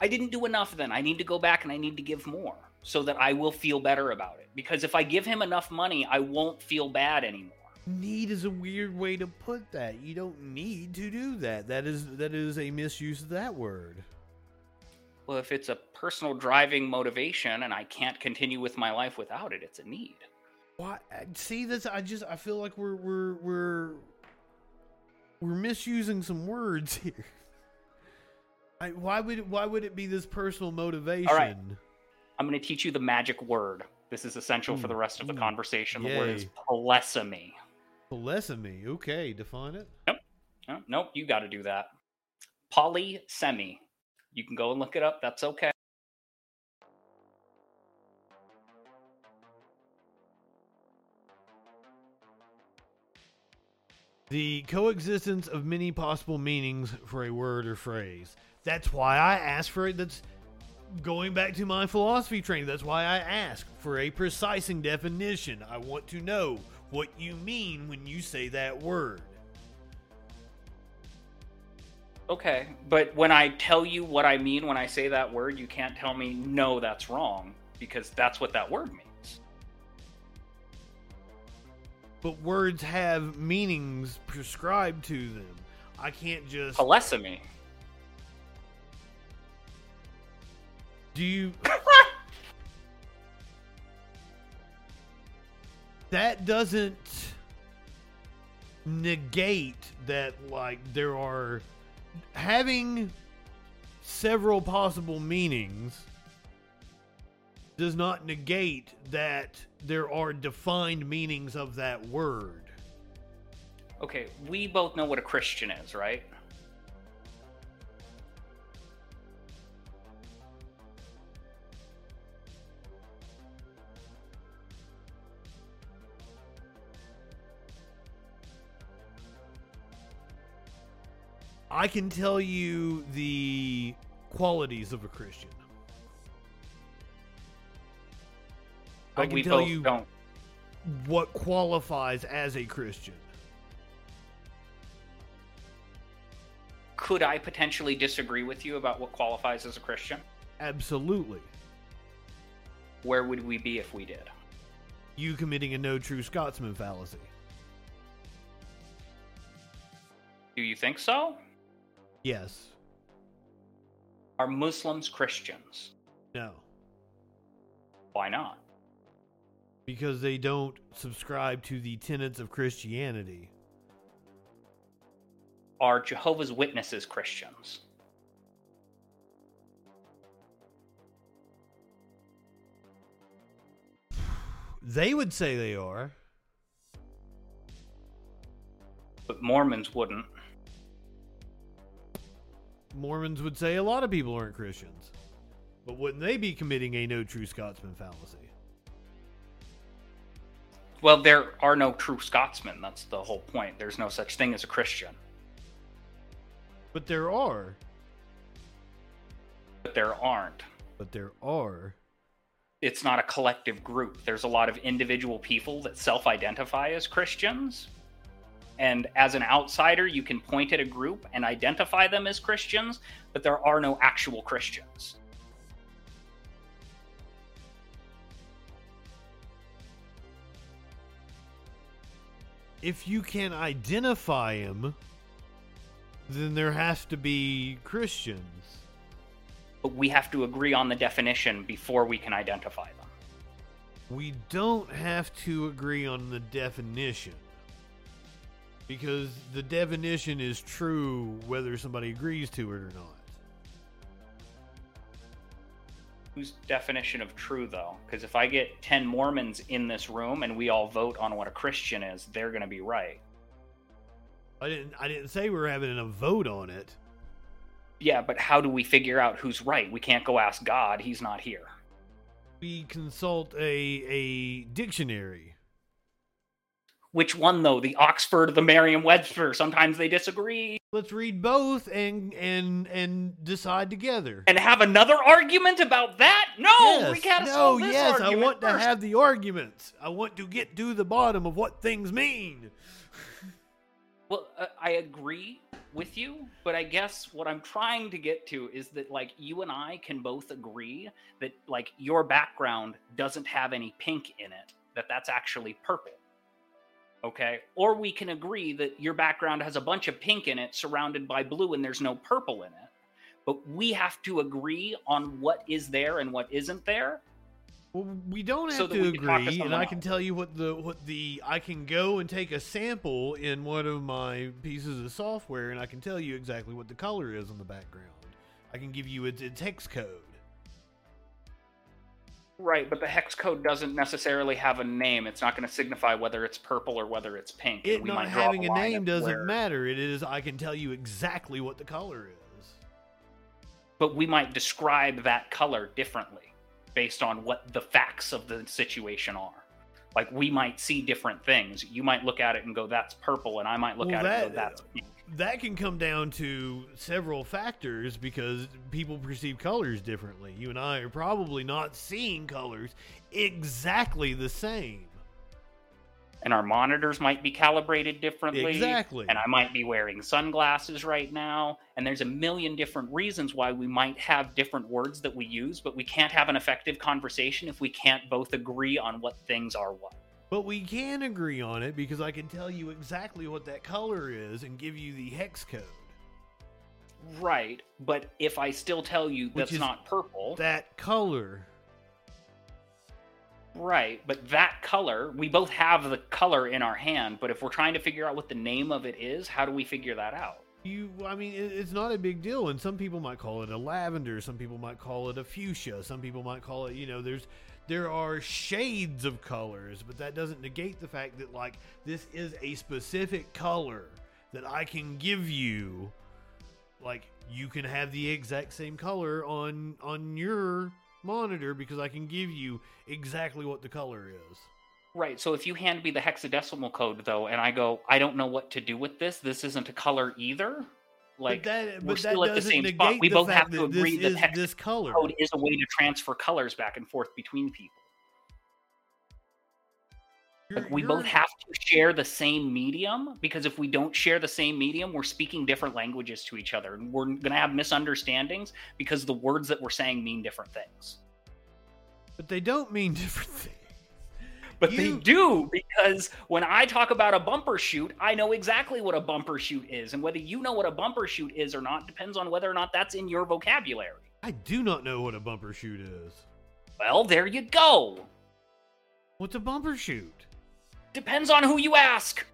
I didn't do enough then. I need to go back and I need to give more so that I will feel better about it. Because if I give him enough money, I won't feel bad anymore. Need is a weird way to put that. You don't need to do that. That is that is a misuse of that word. Well, if it's a personal driving motivation and I can't continue with my life without it, it's a need. Why? See this? I just I feel like we're we're we're we're misusing some words here. I, why would it, why would it be this personal motivation? All right. I'm going to teach you the magic word. This is essential for the rest of the Mm, conversation. The word is yay. polysemy. Polysemy. Okay, define it. No, nope, you got to do that. Polysemy. You can go and look it up. That's okay. The coexistence of many possible meanings for a word or phrase. That's why I ask for it. That's going back to my philosophy training. That's why I ask for a precising definition. I want to know what you mean when you say that word. Okay, but when I tell you what I mean when I say that word, you can't tell me no, that's wrong because that's what that word means. But words have meanings prescribed to them. I can't just. Polysemy. Do you. that doesn't negate that, like, there are. Having several possible meanings does not negate that there are defined meanings of that word. Okay, we both know what a Christian is, right? I can tell you the qualities of a Christian. I can we tell both you don't. what qualifies as a Christian. Could I potentially disagree with you about what qualifies as a Christian? Absolutely. Where would we be if we did? You committing a no true Scotsman fallacy. Do you think so? Yes. Are Muslims Christians? No. Why not? Because they don't subscribe to the tenets of Christianity. Are Jehovah's Witnesses Christians? They would say they are. But Mormons wouldn't. Mormons would say a lot of people aren't Christians. But wouldn't they be committing a no true Scotsman fallacy? Well, there are no true Scotsmen. That's the whole point. There's no such thing as a Christian. But there are. But there aren't. But there are. It's not a collective group. There's a lot of individual people that self identify as Christians. And as an outsider, you can point at a group and identify them as Christians, but there are no actual Christians. If you can identify him, then there has to be Christians. But we have to agree on the definition before we can identify them. We don't have to agree on the definition. Because the definition is true whether somebody agrees to it or not. Whose definition of true, though? Because if I get 10 Mormons in this room and we all vote on what a Christian is, they're going to be right. I didn't I didn't say we were having a vote on it. Yeah, but how do we figure out who's right? We can't go ask God. He's not here. We consult a a dictionary. Which one, though? The Oxford or the Merriam Webster? Sometimes they disagree. Let's read both and and and decide together. And have another argument about that? No, yes, we gotta no, yes, I want to have the arguments. I want to get to the bottom of what things mean. Well, uh, I agree with you, but I guess what I'm trying to get to is that like you and I can both agree that like your background doesn't have any pink in it, that that's actually purple. Okay? Or we can agree that your background has a bunch of pink in it surrounded by blue and there's no purple in it. But we have to agree on what is there and what isn't there. Well, we don't have that to agree, and I can else. tell you what the what the I can go and take a sample in one of my pieces of software, and I can tell you exactly what the color is on the background. I can give you its, its hex code. Right, but the hex code doesn't necessarily have a name. It's not going to signify whether it's purple or whether it's pink. It we not might having a name doesn't where- matter. It is I can tell you exactly what the color is. But we might describe that color differently based on what the facts of the situation are. Like we might see different things. You might look at it and go, "That's purple," and I might look Well, at it and go, "That's pink." That can come down to several factors because people perceive colors differently. You and I are probably not seeing colors exactly the same. and our monitors might be calibrated differently. Exactly. And I might be wearing sunglasses right now. And there's a million different reasons why we might have different words that we use, but we can't have an effective conversation if we can't both agree on what things are what. But we can agree on it because I can tell you exactly what that color is and give you the hex code. Right. But if I still tell you that's not purple, That color. right, but that color, we both have the color in our hand, but if we're trying to figure out what the name of it is, how do we figure that out? You, I mean, it's not a big deal, and some people might call it a lavender. Some people might call it a fuchsia. Some people might call it, you know, there's there are shades of colors, but that doesn't negate the fact that like this is a specific color that I can give you. Like you can have the exact same color on on your monitor because I can give you exactly what the color is. Right. So if you hand me the hexadecimal code though, and I go, I don't know what to do with this. This isn't a color either. Like but that, we're still at the same spot. We both have to agree that hex this color. code is a way to transfer colors back and forth between people. Like we both have to share the same medium because if we don't share the same medium, we're speaking different languages to each other, and we're going to have misunderstandings because the words that we're saying mean different things. But they don't mean different things. But You- they do because when I talk about a bumper shoot, I know exactly what a bumper shoot is, and whether you know what a bumper shoot is or not depends on whether or not that's in your vocabulary. I do not know what a bumper shoot is. Well, there you go. What's a bumper shoot? Depends on who you ask.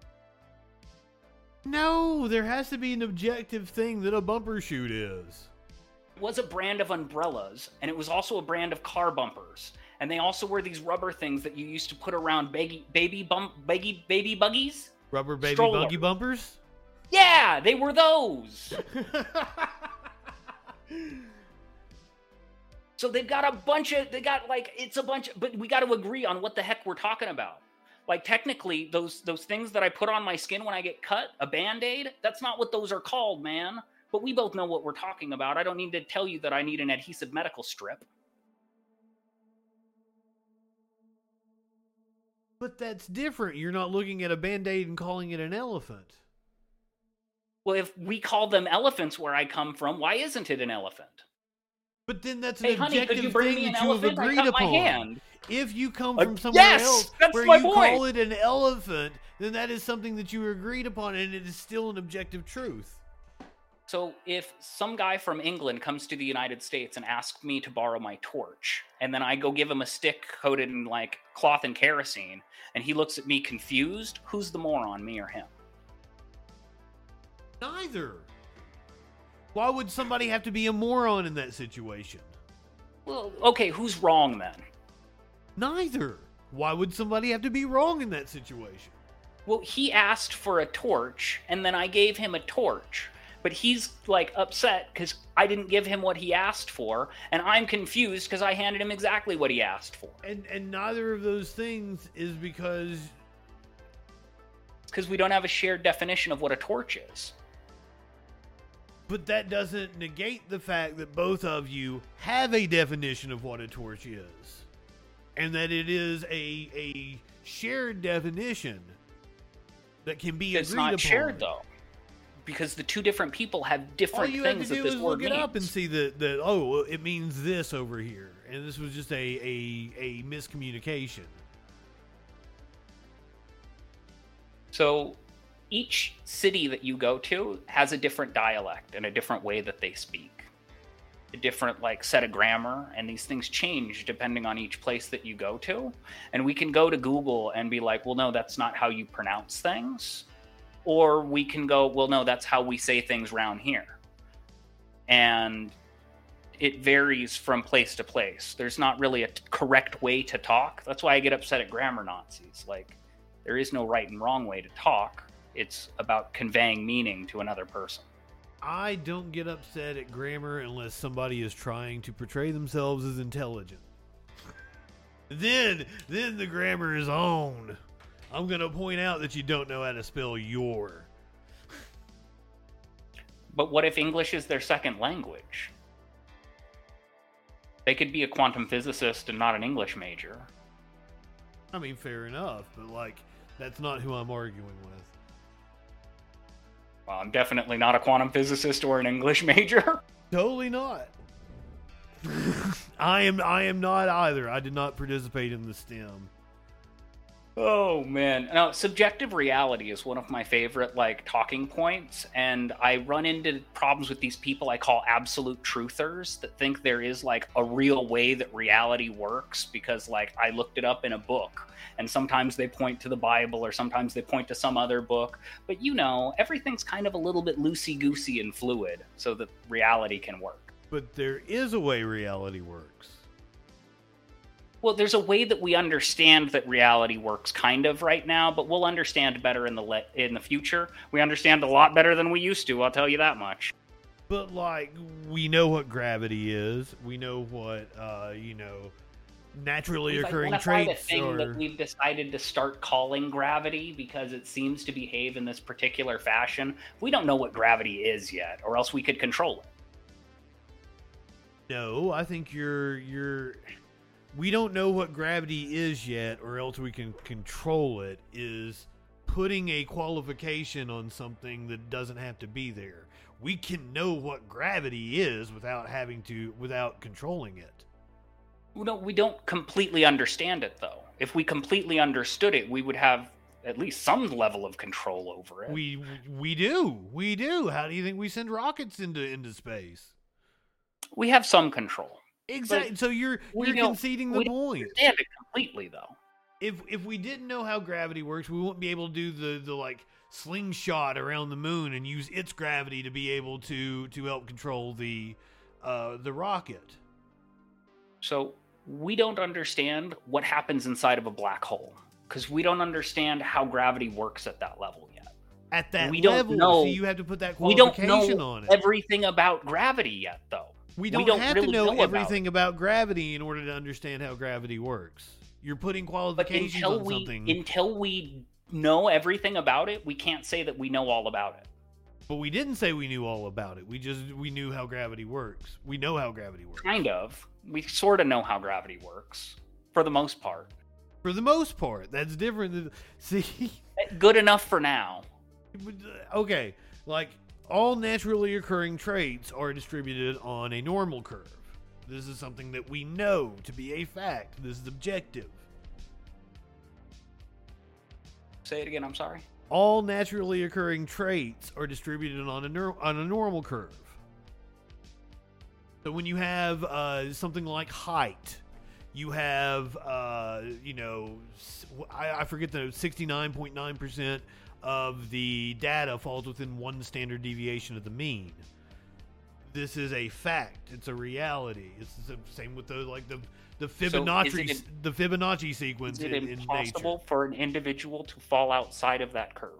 No, there has to be an objective thing that a bumper shoot is. It was a brand of umbrellas, and it was also a brand of car bumpers. And they also were these rubber things that you used to put around baby baby bump baby baby buggies. Rubber baby Stroller. buggy bumpers? Yeah, they were those. So they've got a bunch of they got like it's a bunch but we got to agree on what the heck we're talking about. Like technically those those things that I put on my skin when I get cut, a band-aid, that's not what those are called, man. But we both know what we're talking about. I don't need to tell you that I need an adhesive medical strip. But that's different. You're not looking at a band aid and calling it an elephant. Well, if we call them elephants where I come from, why isn't it an elephant? But then that's an Hey, honey, objective could you bring thing that you have agreed upon. If you come Uh, from somewhere yes, else where you point. call it an elephant, then that is something that you agreed upon and it is still an objective truth. So if some guy from England comes to the United States and asks me to borrow my torch, and then I go give him a stick coated in like cloth and kerosene, and he looks at me confused, who's the moron, me or him? Neither. Why would somebody have to be a moron in that situation? Well, okay, who's wrong then? Neither. Why would somebody have to be wrong in that situation? Well, he asked for a torch, and then I gave him a torch. But he's like upset because I didn't give him what he asked for, and I'm confused because I handed him exactly what he asked for. And and neither of those things is because Because we don't have a shared definition of what a torch is. but that doesn't negate the fact that both of you have a definition of what a torch is. And that it is a a shared definition that can be It's agreed not upon. shared though, because the two different people have All different you have to things that this is word it up and see that that oh it means this over here, and this was just a a, a miscommunication. So each city that you go to has a different dialect and a different way that they speak. A different like set of grammar and these things change depending on each place that you go to. And we can go to Google and be like, "Well, no, that's not how you pronounce things." Or we can go, "Well, no, that's how we say things around here." And it varies from place to place. There's not really a t- correct way to talk. That's why I get upset at grammar Nazis. Like there is no right and wrong way to talk. It's about conveying meaning to another person. I don't get upset at grammar unless somebody is trying to portray themselves as intelligent. Then, then the grammar is on. I'm gonna point out that you don't know how to spell your. But what if English is their second language? They could be a quantum physicist and not an English major. I mean, fair enough, but like, That's not who I'm arguing with. Well, I'm definitely not a quantum physicist or an English major. Totally not. I am I am not either. I did not participate in the STEM. Oh man. Now, subjective reality is one of my favorite like talking points and I run into problems with these people I call absolute truthers that think there is like a real way that reality works because like I looked it up in a book and sometimes they point to the Bible or sometimes they point to some other book, but you know, everything's kind of a little bit loosey-goosey and fluid so that reality can work. But there is a way reality works. Well, there's a way that we understand that reality works kind of right now, but we'll understand better in the le- in the future. We understand a lot better than we used to, I'll tell you that much. But like we know what gravity is. We know what uh, you know naturally We've occurring traits a thing are that we've decided to start calling gravity because it seems to behave in this particular fashion. We don't know what gravity is yet, or else we could control it. No, I think you're you're we don't know what gravity is yet or else we can control it is putting a qualification on something that doesn't have to be there. We can know what gravity is without having to without controlling it. No, we don't completely understand it though. If we completely understood it, we would have at least some level of control over it. We we do. We do. How do you think we send rockets into into space? we have some control. Exactly. So you're you're don't- conceding the we point. Understand it completely though. If if we didn't know how gravity works, we wouldn't be able to do the the like slingshot around the moon and use its gravity to be able to to help control the uh the rocket. So we don't understand what happens inside of a black hole because we don't understand how gravity works at that level yet. At that We don't level, know- so you have to put that qualification We don't know on it. everything about gravity yet, though. We we don't, don't have really to know, know everything about gravity in order to understand how gravity works. You're putting qualifications until on we something. until we know everything about it, we can't say that we know all about it. But we didn't say we knew all about it. We just we knew how gravity works. We know how gravity works. Kind of. We sort of know how gravity works for the most part. For the most part, that's different than see. Eh, good enough for now. Uh, okay, like all naturally occurring traits are distributed on a normal curve. This is something that we know to be a fact. This is objective. Say it again. I'm sorry. All naturally occurring traits are distributed on a nor- on a normal curve. So when you have uh, something like height, you have uh, you know I forget the sixty nine point nine percent of the data falls within one standard deviation of the mean. This is a fact. It's a reality. It's the same with the like the the So Fibonacci it the Fibonacci sequence Is it in, in impossible for an individual to fall outside of that curve?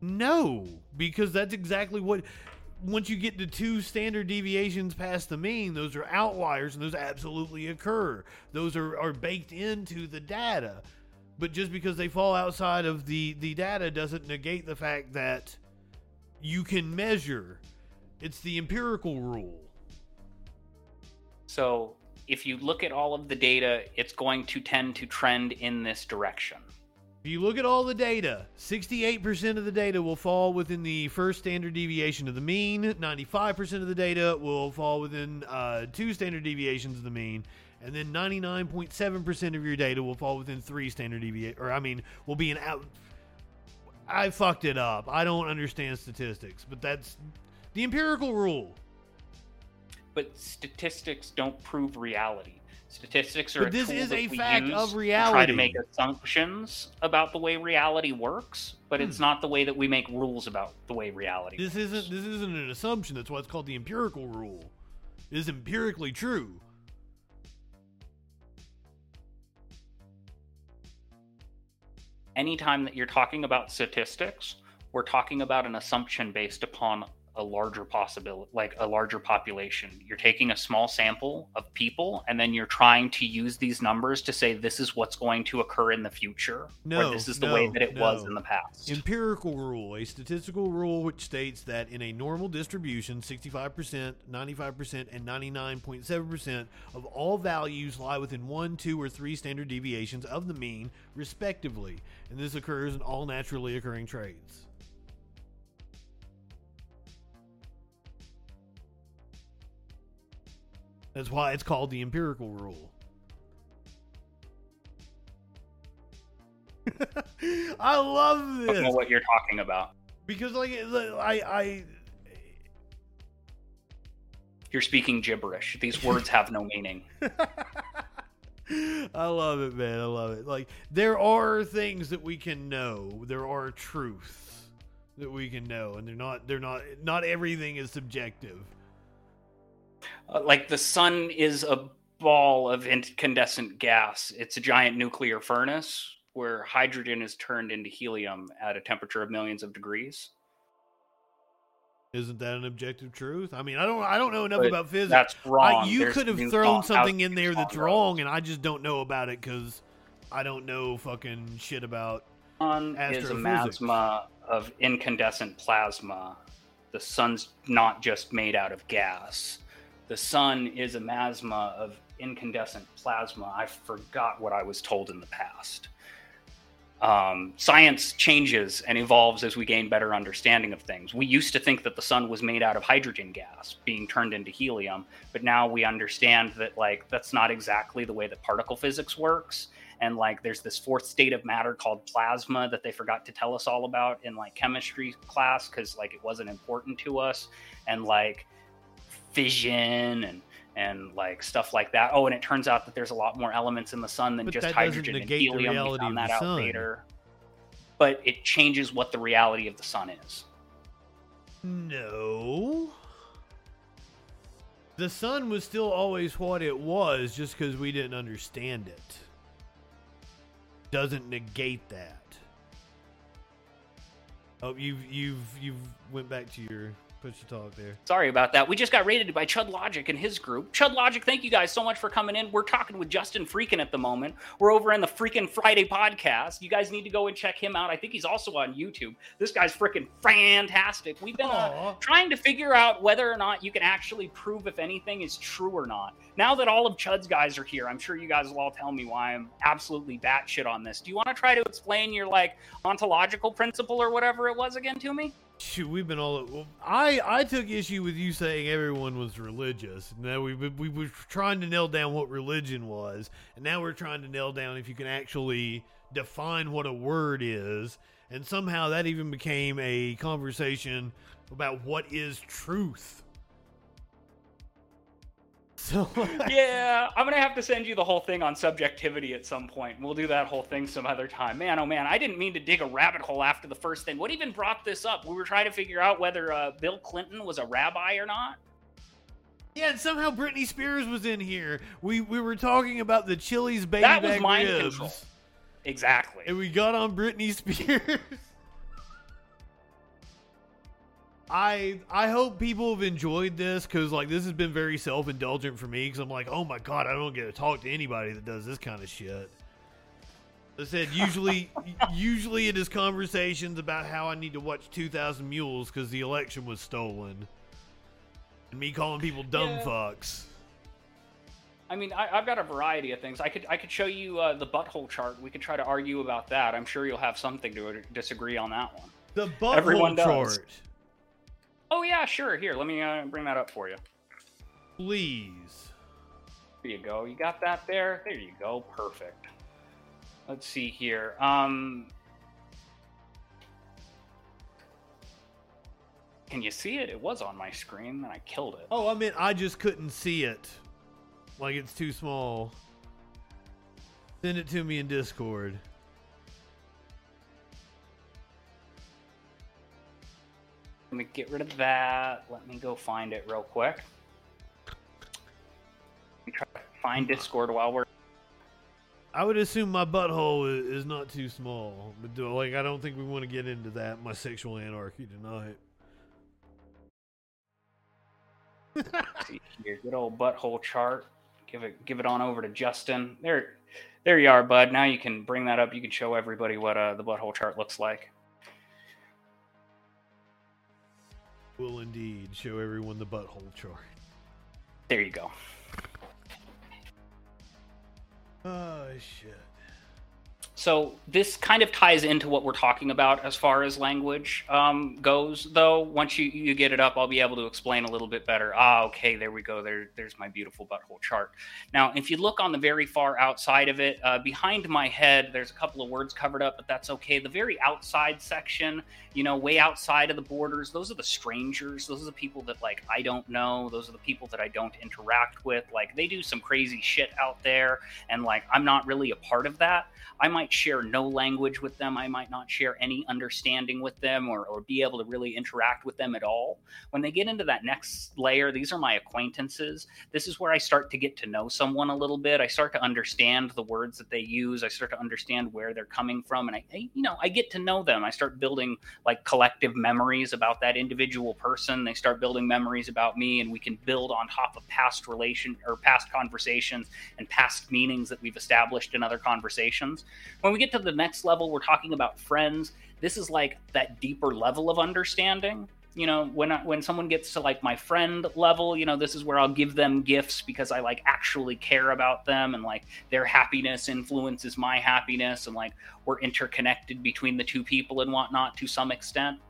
No, because that's exactly what. Once you get to two standard deviations past the mean, those are outliers and those absolutely occur. Those are, are baked into the data. But just because they fall outside of the, the data doesn't negate the fact that you can measure. It's the empirical rule. So if you look at all of the data, it's going to tend to trend in this direction. If you look at all the data, 68% of the data will fall within the first standard deviation of the mean. 95% of the data will fall within uh, two standard deviations of the mean. And then 99.7% of your data will fall within three standard deviations. Or, I mean, will be an out. I fucked it up. I don't understand statistics, but that's the empirical rule. But statistics don't prove reality. Statistics are But a this is a fact of to try to make assumptions about the way reality works, but it's hmm. not the way that we make rules about the way reality This works. isn't this isn't an assumption. That's why it's called the empirical rule. It is empirically true. anytime that you're talking about statistics, we're talking about an assumption based upon a larger possibility, like a larger population. You're taking a small sample of people, and then you're trying to use these numbers to say this is what's going to occur in the future, No, or this is the no, way that it was in the past. Empirical rule, a statistical rule which states that in a normal distribution, 65%, 95%, and 99.7% of all values lie within one, two, or three standard deviations of the mean, respectively. And this occurs in all naturally occurring traits. That's why it's called the empirical rule. I love this. I know what you're talking about. because like I I You're speaking gibberish. These words have no meaning. I love it, man. I love it. Like there are things that we can know. There are truths that we can know, and they're not. They're not. Not everything is subjective. Uh, like the sun is a ball of incandescent gas. It's a giant nuclear furnace where hydrogen is turned into helium at a temperature of millions of degrees. Isn't that an objective truth? I mean, I don't. I don't know enough But about physics. That's wrong. I, you There's could have thrown something in there that's wrong, and I just don't know about it because I don't know fucking shit about. sun is a masma of incandescent plasma. The sun's not just made out of gas. The sun is a masma of incandescent plasma. I forgot what I was told in the past. Um, science changes and evolves as we gain better understanding of things. We used to think that the sun was made out of hydrogen gas being turned into helium, but now we understand that like that's not exactly the way that particle physics works and like there's this fourth state of matter called plasma that they forgot to tell us all about in like chemistry class because like it wasn't important to us and like fission and and like stuff like that oh and it turns out that there's a lot more elements in the sun than But just hydrogen and helium we found that out sun. later but it changes what the reality of the sun is No. The sun was still always what it was, just because we didn't understand it. Doesn't negate that. Oh, you've you've you've went back to your push to talk there. Sorry about that. We just got rated by Chud Logic and his group. Chud Logic, thank you guys so much for coming in. We're talking with Justin Freakin at the moment. We're over in the Freakin' Friday podcast. You guys need to go and check him out. I think he's also on YouTube. This guy's freaking fantastic. We've been uh, trying to figure out whether or not you can actually prove if anything is true or not. Now that all of Chud's guys are here, I'm sure you guys will all tell me why I'm absolutely batshit on this. Do you want to try to explain your like ontological principle or whatever it was again to me? Shoot, we've been all. I I took issue with you saying everyone was religious. Now we we were trying to nail down what religion was, and now we're trying to nail down if you can actually define what a word is. And somehow that even became a conversation about what is truth. So yeah, I'm gonna have to send you the whole thing on subjectivity at some point. We'll do that whole thing some other time. Man, oh man, I didn't mean to dig a rabbit hole after the first thing. What even brought this up? We were trying to figure out whether uh, Bill Clinton was a rabbi or not. yeah, and somehow Britney Spears was in here. We we were talking about the Chili's baby That was mind ribs, control. Exactly. and we got on Britney Spears. I I hope people have enjoyed this because like this has been very self indulgent for me because I'm like oh my god I don't get to talk to anybody that does this kind of shit. I said usually usually it is conversations about how I need to watch 2,000 Mules because the election was stolen, and me calling people dumb Yeah. fucks. I mean, I, I've got a variety of things. I could I could show you uh, the butthole chart. We could try to argue about that. I'm sure you'll have something to disagree on that one. The Everyone butthole does. Oh yeah, sure. Here, let me uh, bring that up for you. please. There you go. You got that there? There you go. Perfect. Let's see here. Um Can you see it? It was on my screen and I killed it. Oh, I mean, I just couldn't see it. Like it's too small. Send it to me in Discord. Let me get rid of that. Let me go find it real quick. Let me try to find Discord while we're I would assume my butthole is not too small, but do- like I don't think we want to get into that my sexual anarchy tonight. See here, good old butthole chart. Give it, give it on over to Justin. There, there you are, bud. Now you can bring that up. You can show everybody what uh, the butthole chart looks like. Will indeed show everyone the butthole chart. There you go. Oh shit. So this kind of ties into what we're talking about as far as language um, goes. Though once you, you get it up, I'll be able to explain a little bit better. Ah, okay, there we go. There, there's my beautiful butthole chart. Now, if you look on the very far outside of it, uh, behind my head, there's a couple of words covered up, but that's okay. The very outside section, you know, way outside of the borders, those are the strangers. Those are the people that like I don't know. Those are the people that I don't interact with. Like they do some crazy shit out there, and like I'm not really a part of that. I might share no language with them. I might not share any understanding with them or, or be able to really interact with them at all. When they get into that next layer, these are my acquaintances. This is where I start to get to know someone a little bit. I start to understand the words that they use. I start to understand where they're coming from. And I, I you know, I get to know them. I start building like collective memories about that individual person. They start building memories about me, and we can build on top of past relation or past conversations and past meanings that we've established in other conversations. When we get to the next level, we're talking about friends. This is like that deeper level of understanding. You know, when I, when someone gets to like my friend level, you know, this is where I'll give them gifts because I like actually care about them and like their happiness influences my happiness and like we're interconnected between the two people and whatnot to some extent.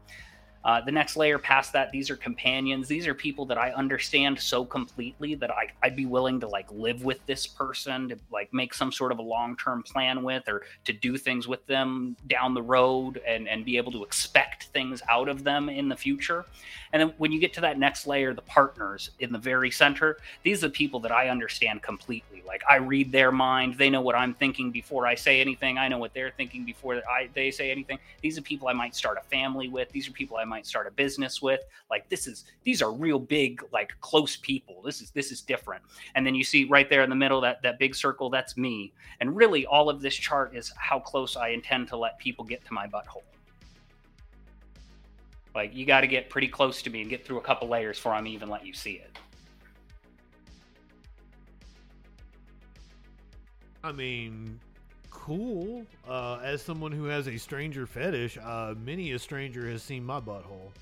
Uh, the next layer past that, these are companions. These are people that I understand so completely that I, I'd be willing to like live with this person, to like make some sort of a long term plan with, or to do things with them down the road and, and be able to expect things out of them in the future. And then when you get to that next layer, the partners in the very center, these are the people that I understand completely. Like I read their mind. They know what I'm thinking before I say anything. I know what they're thinking before I, they say anything. These are people I might start a family with. These are people I might start a business with. Like this is these are real big, like close people. This is this is different. And then you see right there in the middle that that big circle, that's me. And really all of this chart is how close I intend to let people get to my butthole. Like you got to get pretty close to me and get through a couple layers before I'm even let you see it. I mean, cool. Uh, as someone who has a stranger fetish, uh, many a stranger has seen my butthole.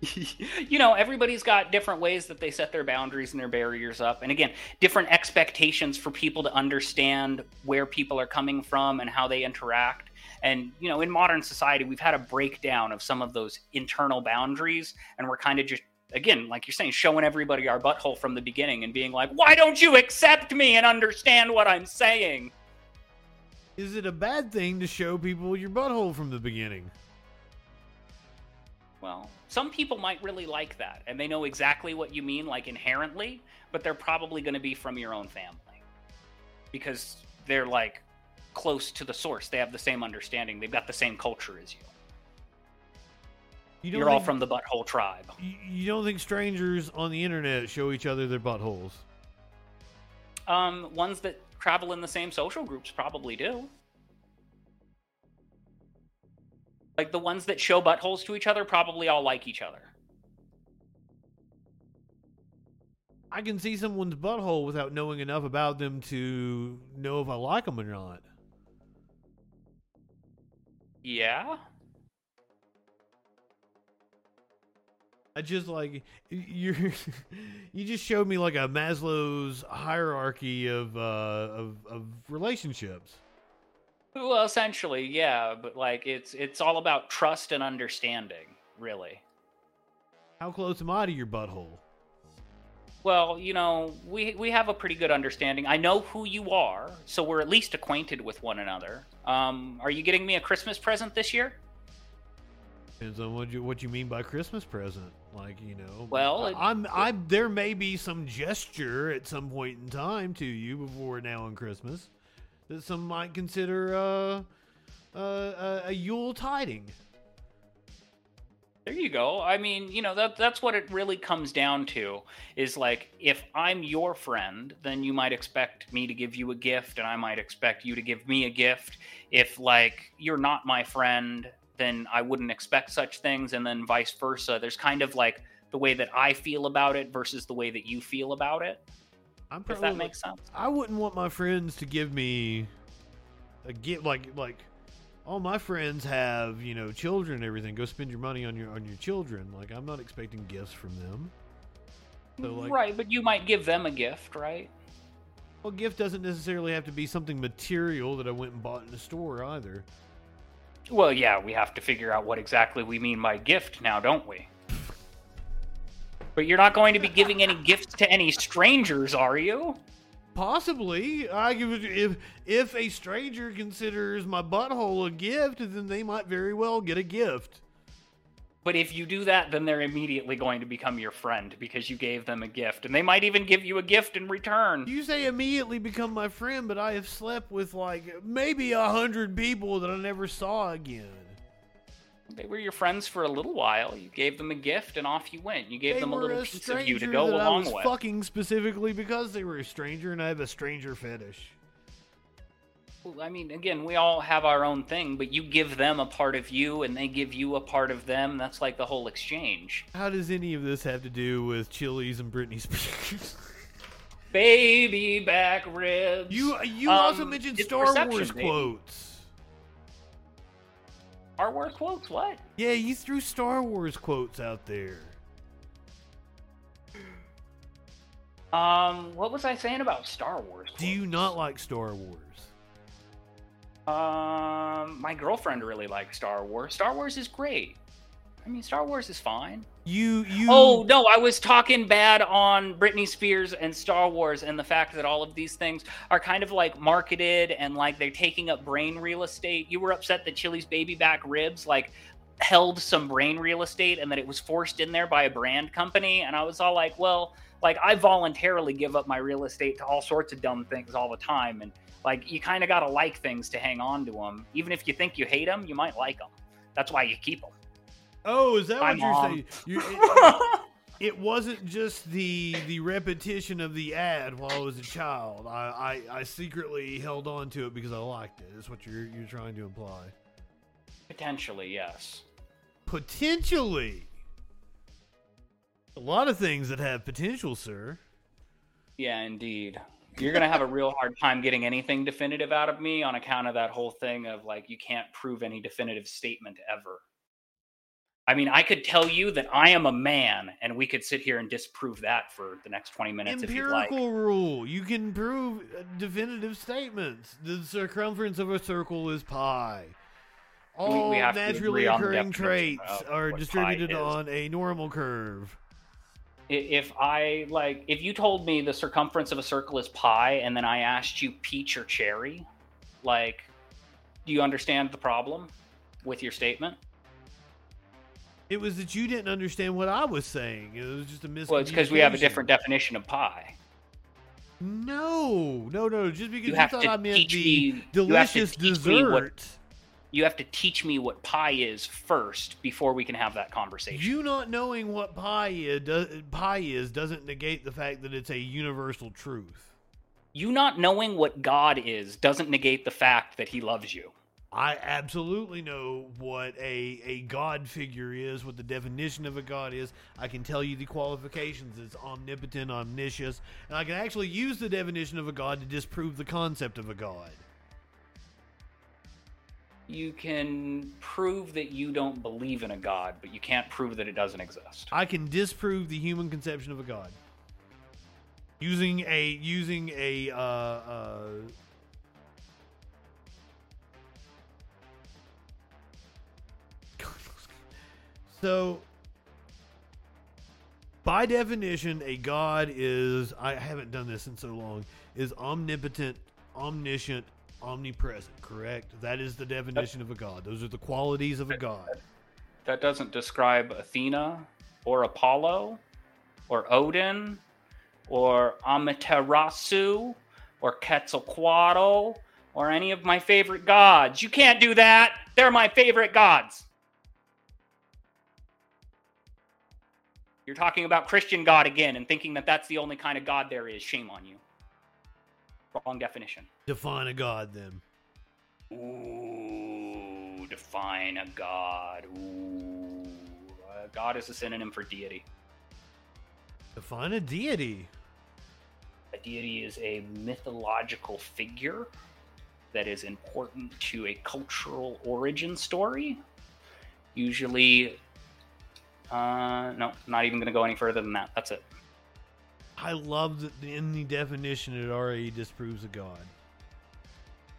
you know, everybody's got different ways that they set their boundaries and their barriers up. And again, different expectations for people to understand where people are coming from and how they interact. And, you know, in modern society, we've had a breakdown of some of those internal boundaries, and we're kind of just again, like you're saying, showing everybody our butthole from the beginning and being like, why don't you accept me and understand what I'm saying? Is it a bad thing to show people your butthole from the beginning? Well, some people might really like that and they know exactly what you mean, like inherently, but they're probably going to be from your own family because they're like close to the source. They have the same understanding, they've got the same culture as you. You are all from the butthole tribe. You don't think strangers on the internet show each other their buttholes? Um, ones that travel in the same social groups probably do. Like the ones that show buttholes to each other probably all like each other. I can see someone's butthole without knowing enough about them to know if I like them or not. Yeah. I just like you you just showed me like a Maslow's hierarchy of uh of of relationships. Well, essentially, yeah, but like it's it's all about trust and understanding, really. How close am I to your butthole? Well, you know, we we have a pretty good understanding. I know who you are, so we're at least acquainted with one another. Um, are you getting me a Christmas present this year? Depends on what you what you mean by Christmas present. Like you know, well, it, I'm I there may be some gesture at some point in time to you before now on Christmas that some might consider uh, uh, a Yule tiding. There you go. I mean, you know, that that's what it really comes down to is like if I'm your friend, then you might expect me to give you a gift and I might expect you to give me a gift. If like you're not my friend then I wouldn't expect such things, and then vice versa. There's kind of like the way that I feel about it versus the way that you feel about it. I'm If that makes sense. I wouldn't want my friends to give me a gift like like all my friends have, you know, children and everything. Go spend your money on your on your children. Like I'm not expecting gifts from them. So like right, but you might give them a gift, right? well gift doesn't necessarily have to be something material that I went and bought in a store either. Well, yeah, we have to figure out what exactly we mean by gift now, don't we? But you're not going to be giving any gifts to any strangers, are you? Possibly, I give if if a stranger considers my butthole a gift, then they might very well get a gift. But if you do that, then they're immediately going to become your friend because you gave them a gift. And they might even give you a gift in return. You say immediately become my friend, but I have slept with like maybe a hundred people that I never saw again. They were your friends for a little while. You gave them a gift and off you went. You gave they them a little a piece of you to go that I along was with. fucking specifically because they were a stranger, and I have a stranger fetish. I mean, again, we all have our own thing, but you give them a part of you and they give you a part of them. That's like the whole exchange. How does any of this have to do with Chili's and Britney Spears? Baby back ribs. you you Um, also mentioned Star Wars baby. quotes. Star Wars quotes? What? Yeah, you threw Star Wars quotes out there. Um, what was I saying about Star Wars? Do you not like Star Wars? Um, my girlfriend really likes Star Wars. Star Wars is great. I mean, Star Wars is fine. You you Oh no, I was talking bad on Britney Spears and Star Wars and the fact that all of these things are kind of like marketed and like they're taking up brain real estate. You were upset that Chili's baby back ribs like held some brain real estate and that it was forced in there by a brand company and I was all like, well, like I voluntarily give up my real estate to all sorts of dumb things all the time and like you kind of got to like things to hang on to them. Even if you think you hate them, you might like them. That's why you keep them. Oh, is that My what you're saying? You, it, it wasn't just the the repetition of the ad while I was a child. I, I, I secretly held on to it because I liked it. Is what you're you're trying to imply? Potentially, yes. Potentially. A lot of things that have potential, sir. Yeah, indeed. You're gonna have a real hard time getting anything definitive out of me on account of that whole thing of like you can't prove any definitive statement ever. I mean, I could tell you that I am a man, and we could sit here and disprove that for the next 20 minutes if you'd like. Empirical rule. You can prove uh, definitive statements. The circumference of a circle is pi. All we have naturally agree on the occurring traits are distributed on a normal curve. If I like, if you told me the circumference of a circle is pi, and then I asked you peach or cherry, like, do you understand the problem with your statement? It was that you didn't understand what I was saying. It was just a miscommunication. Well, it's because we have a different definition of pi. No, no, no. Just because You you, thought I meant the me- you have to delicious teach me what- dessert. You have to teach me what pi is first before we can have that conversation. You not knowing what pi is, does, pi is doesn't negate the fact that it's a universal truth. You not knowing what God is doesn't negate the fact that he loves you. I absolutely know what a, a God figure is, what the definition of a God is. I can tell you the qualifications. It's omnipotent, omniscious, and I can actually use the definition of a God to disprove the concept of a God. You can prove that you don't believe in a God, but you can't prove that it doesn't exist. I can disprove the human conception of a God using a using a uh, uh, so by definition a god is i haven't done this in so long is omnipotent omniscient omnipresent correct that is the definition of a god those are the qualities of a god That doesn't describe Athena or Apollo or Odin or Amaterasu or Quetzalcoatl or any of my favorite gods. You can't do that. They're my favorite gods. You're talking about Christian God again and thinking that that's the only kind of God there is. Shame on you. Wrong definition. define a god then Ooh, define a god. Ooh, uh, God is a synonym for deity. Define a deity. A deity is a mythological figure that is important to a cultural origin story. Usually, uh, no, not even going to go any further than that. That's it. I love that in the definition it already disproves a god.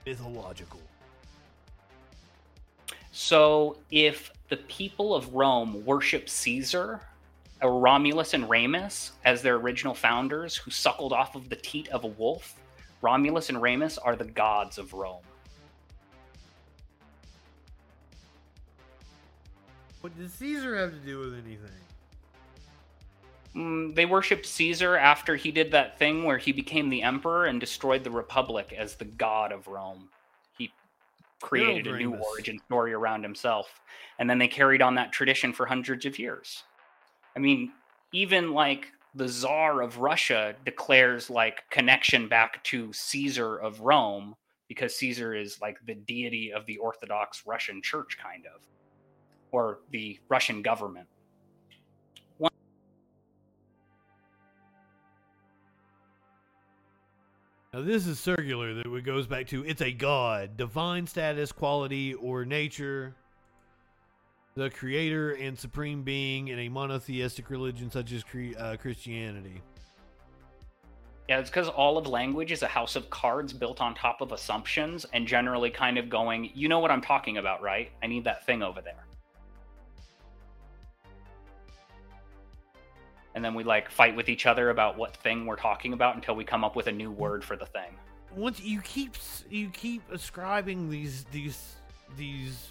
Mythological. So, if the people of Rome worship Caesar, or Romulus and Remus as their original founders who suckled off of the teat of a wolf, Romulus and Remus are the gods of Rome. What does Caesar have to do with anything? Mm, they worshipped Caesar after he did that thing where he became the emperor and destroyed the republic as the god of Rome. He created a new origin story around himself. And then they carried on that tradition for hundreds of years. I mean, even like the Tsar of Russia declares like connection back to Caesar of Rome because Caesar is like the deity of the Orthodox Russian church, kind of, or the Russian government. Now this is circular that it goes back to it's a god, divine status, quality, or nature, the creator and supreme being in a monotheistic religion such as uh, Christianity. Yeah, it's because all of language is a house of cards built on top of assumptions and generally kind of going, you know what I'm talking about, right? I need that thing over there. And then we like fight with each other about what thing we're talking about until we come up with a new word for the thing. Once you keep you keep ascribing these these these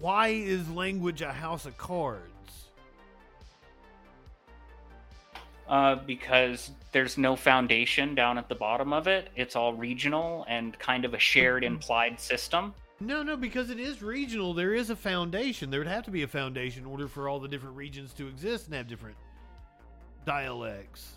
why is language a house of cards? Uh, because there's no foundation down at the bottom of it. It's all regional and kind of a shared implied system. No, no, because it is regional. There is a foundation. There would have to be a foundation in order for all the different regions to exist and have different dialects.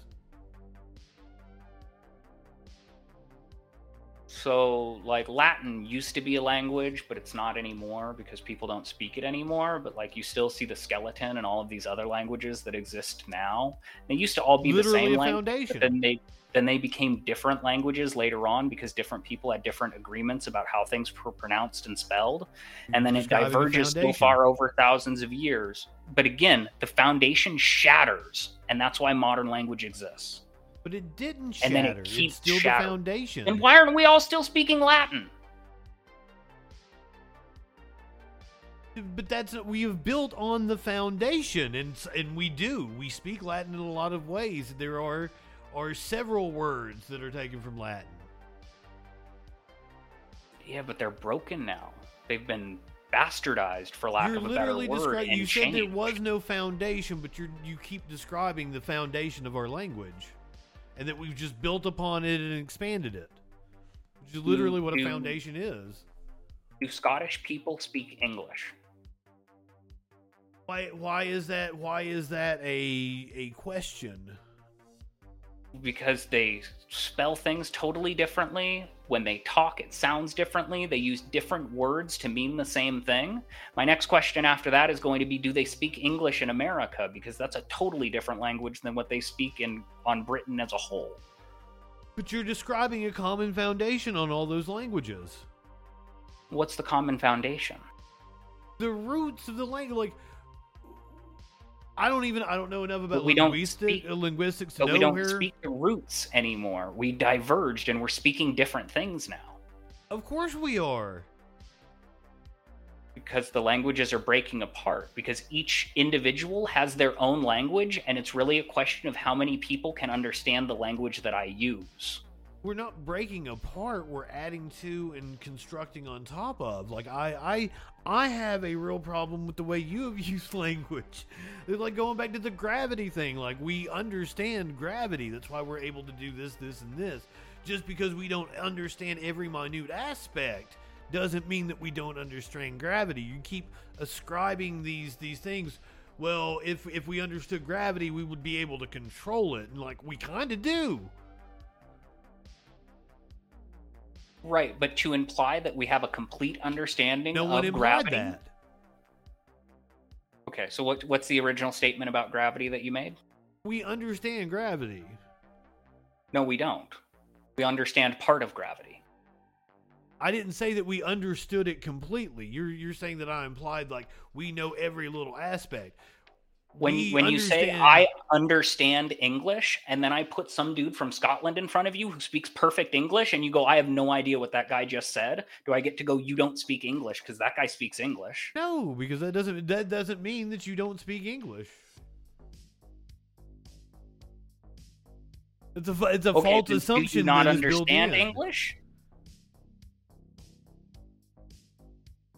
So, like, Latin used to be a language, but it's not anymore because people don't speak it anymore. But, like, you still see the skeleton and all of these other languages that exist now. They used to all be Literally the same language, then they then they became different languages later on because different people had different agreements about how things were pronounced and spelled, and then it diverges so far over thousands of years. But again, the foundation shatters, and that's why modern language exists. But it didn't And then it keeps it's still shattering. the foundation. And why aren't we all still speaking Latin? But that's we have built on the foundation, and and we do. We speak Latin in a lot of ways. There are are several words that are taken from Latin. Yeah, but they're broken now. They've been bastardized, for lack you're of a better literally word, describing. and You said there was no foundation, but you you keep describing the foundation of our language, and that we've just built upon it and expanded it, which is literally what a foundation is. Do Scottish people speak English? Why why is that? Why is that a a question? Because they spell things totally differently. When they talk, it sounds differently. They use different words to mean the same thing. My next question after that is going to be Do they speak English in America? Because that's a totally different language than what they speak in on Britain as a whole. But you're describing a common foundation on all those languages. What's the common foundation? The roots of the language, like I don't even I don't know enough about we don't linguistic, speak- uh, linguistics to But know we don't where. speak the roots anymore. We diverged and we're speaking different things now. Of course we are. because the languages are breaking apart because each individual has their own language and it's really a question of how many people can understand the language that I use. We're not breaking apart. We're adding to and constructing on top of. Like I, I, I have a real problem with the way you have used language. It's like going back to the gravity thing. Like we understand gravity. That's why we're able to do this, this, and this. Just because we don't understand every minute aspect doesn't mean that we don't understand gravity. You keep ascribing these these things. Well, if if we understood gravity, we would be able to control it, and like we kind of do. Right, but to imply that we have a complete understanding No of implied gravity. that. Okay, so what what's the original statement about gravity that you made? We understand gravity. No, we don't. We understand part of gravity. I didn't say that we understood it completely. You're you're saying that I implied like we know every little aspect. When We when you say I understand English and then I put some dude from Scotland in front of you who speaks perfect English and you go I have no idea what that guy just said, do I get to go you don't speak English because that guy speaks English? No, because that doesn't that doesn't mean that you don't speak English. It's a it's a Okay, false do- do assumption. you not that is built understand. English?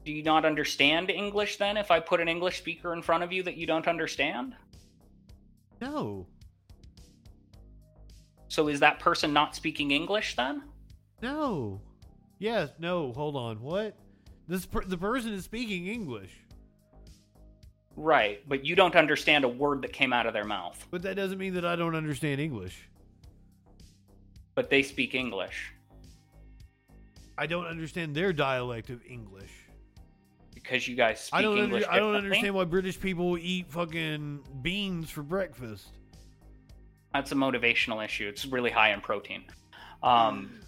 Do you not understand English then if I put an English speaker in front of you that you don't understand? No, So is that person not speaking English then? no, yes, no. Hold on, what? This per- the person is speaking English, Right, but you don't understand a word that came out of their mouth, but that doesn't mean that I don't understand English. but they speak English I don't understand their dialect of English. Because you guys speak I don't. English. Under, I don't understand why British people eat fucking beans for breakfast. That's a motivational issue. It's really high in protein. Um,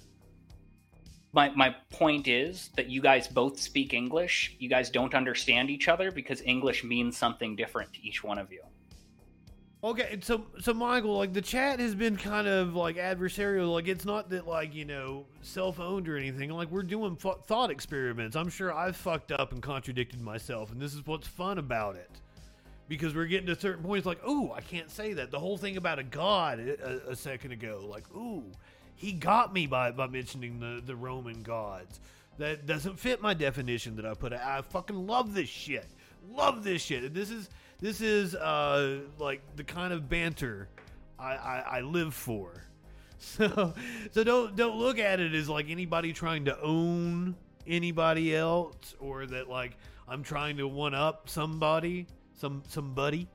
my my point is that you guys both speak English. You guys don't understand each other because English means something different to each one of you. Okay, so so Michael, like the chat has been kind of like adversarial. Like it's not that like you know self-owned or anything. Like we're doing thought experiments. I'm sure I've fucked up and contradicted myself, and this is what's fun about it. Because we're getting to certain points, like, oh, I can't say that. The whole thing about a god uh, a, a second ago, like, ooh, he got me by by mentioning the the Roman gods. That doesn't fit my definition that I put. I fucking love this shit. Love this shit. This is this is uh like the kind of banter I, I, I live for. So so don't don't look at it as like anybody trying to own anybody else or that like I'm trying to one up somebody, some somebody.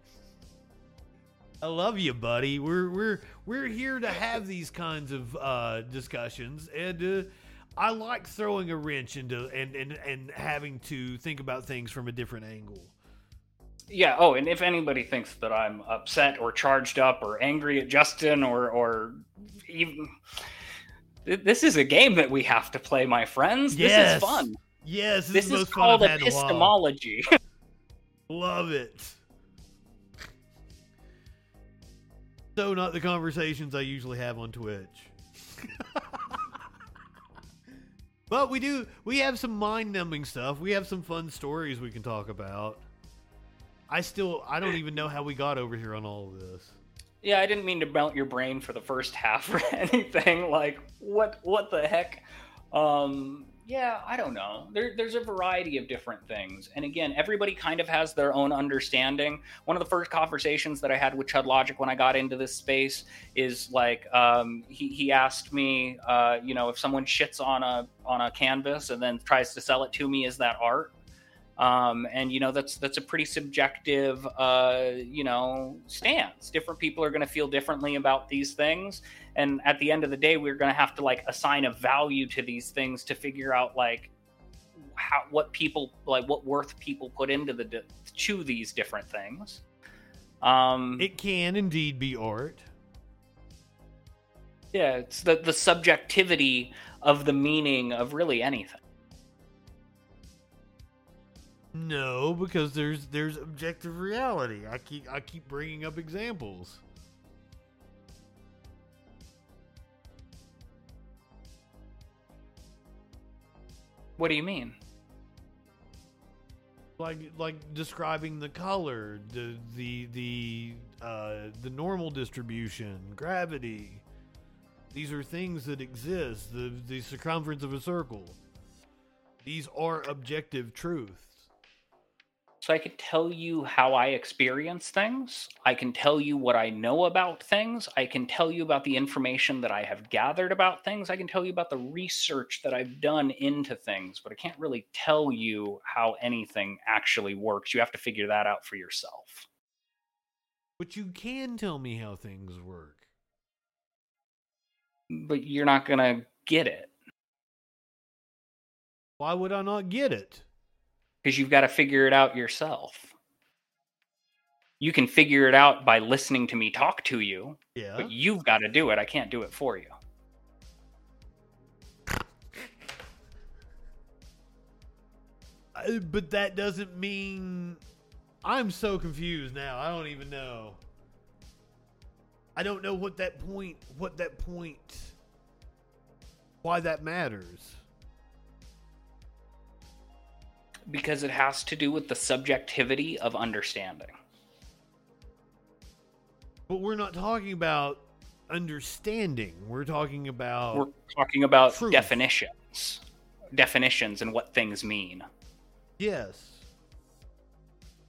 I love you, buddy. We're we're we're here to have these kinds of uh, discussions, and uh, I like throwing a wrench into and, and and having to think about things from a different angle. Yeah. Oh, and if anybody thinks that I'm upset or charged up or angry at Justin or or even this is a game that we have to play, my friends. This is fun. Yes, this, This is is fun called I've had in a while. epistemology. Love it. So not the conversations I usually have on Twitch. but we do we have some mind-numbing stuff. We have some fun stories we can talk about. I still I don't even know how we got over here on all of this. Yeah, I didn't mean to melt your brain for the first half or anything. Like, what what the heck? Um, yeah, I don't know. There, there's a variety of different things, and again, everybody kind of has their own understanding. One of the first conversations that I had with Chud Logic when I got into this space is like, um, he he asked me, uh, you know, if someone shits on a on a canvas and then tries to sell it to me, is that art? Um, and you know that's that's a pretty subjective uh, you know stance. Different people are going to feel differently about these things. And at the end of the day we're going to have to like assign a value to these things to figure out like how what people like what worth people put into the to these different things. Um It can indeed be art. yeah it's the the subjectivity of the meaning of really anything No, because there's there's objective reality. I keep I keep bringing up examples. what do you mean like like describing the color, the the the uh, the normal distribution, gravity. These are things that exist. The the circumference of a circle. These are objective truths. So I can tell you how I experience things. I can tell you what I know about things. I can tell you about the information that I have gathered about things. I can tell you about the research that I've done into things, but I can't really tell you how anything actually works. You have to figure that out for yourself. But you can tell me how things work. But you're not going to get it Why would I not get it? Because you've got to figure it out yourself. You can figure it out by listening to me talk to you, Yeah. but you've got to do it. I can't do it for you. But that doesn't mean I'm so confused now. I don't even know. I don't know what that point what that point why that matters. Because it has to do with the subjectivity of understanding. But we're not talking about understanding. We're talking about We're talking about Truth. definitions, definitions, and what things mean. yes.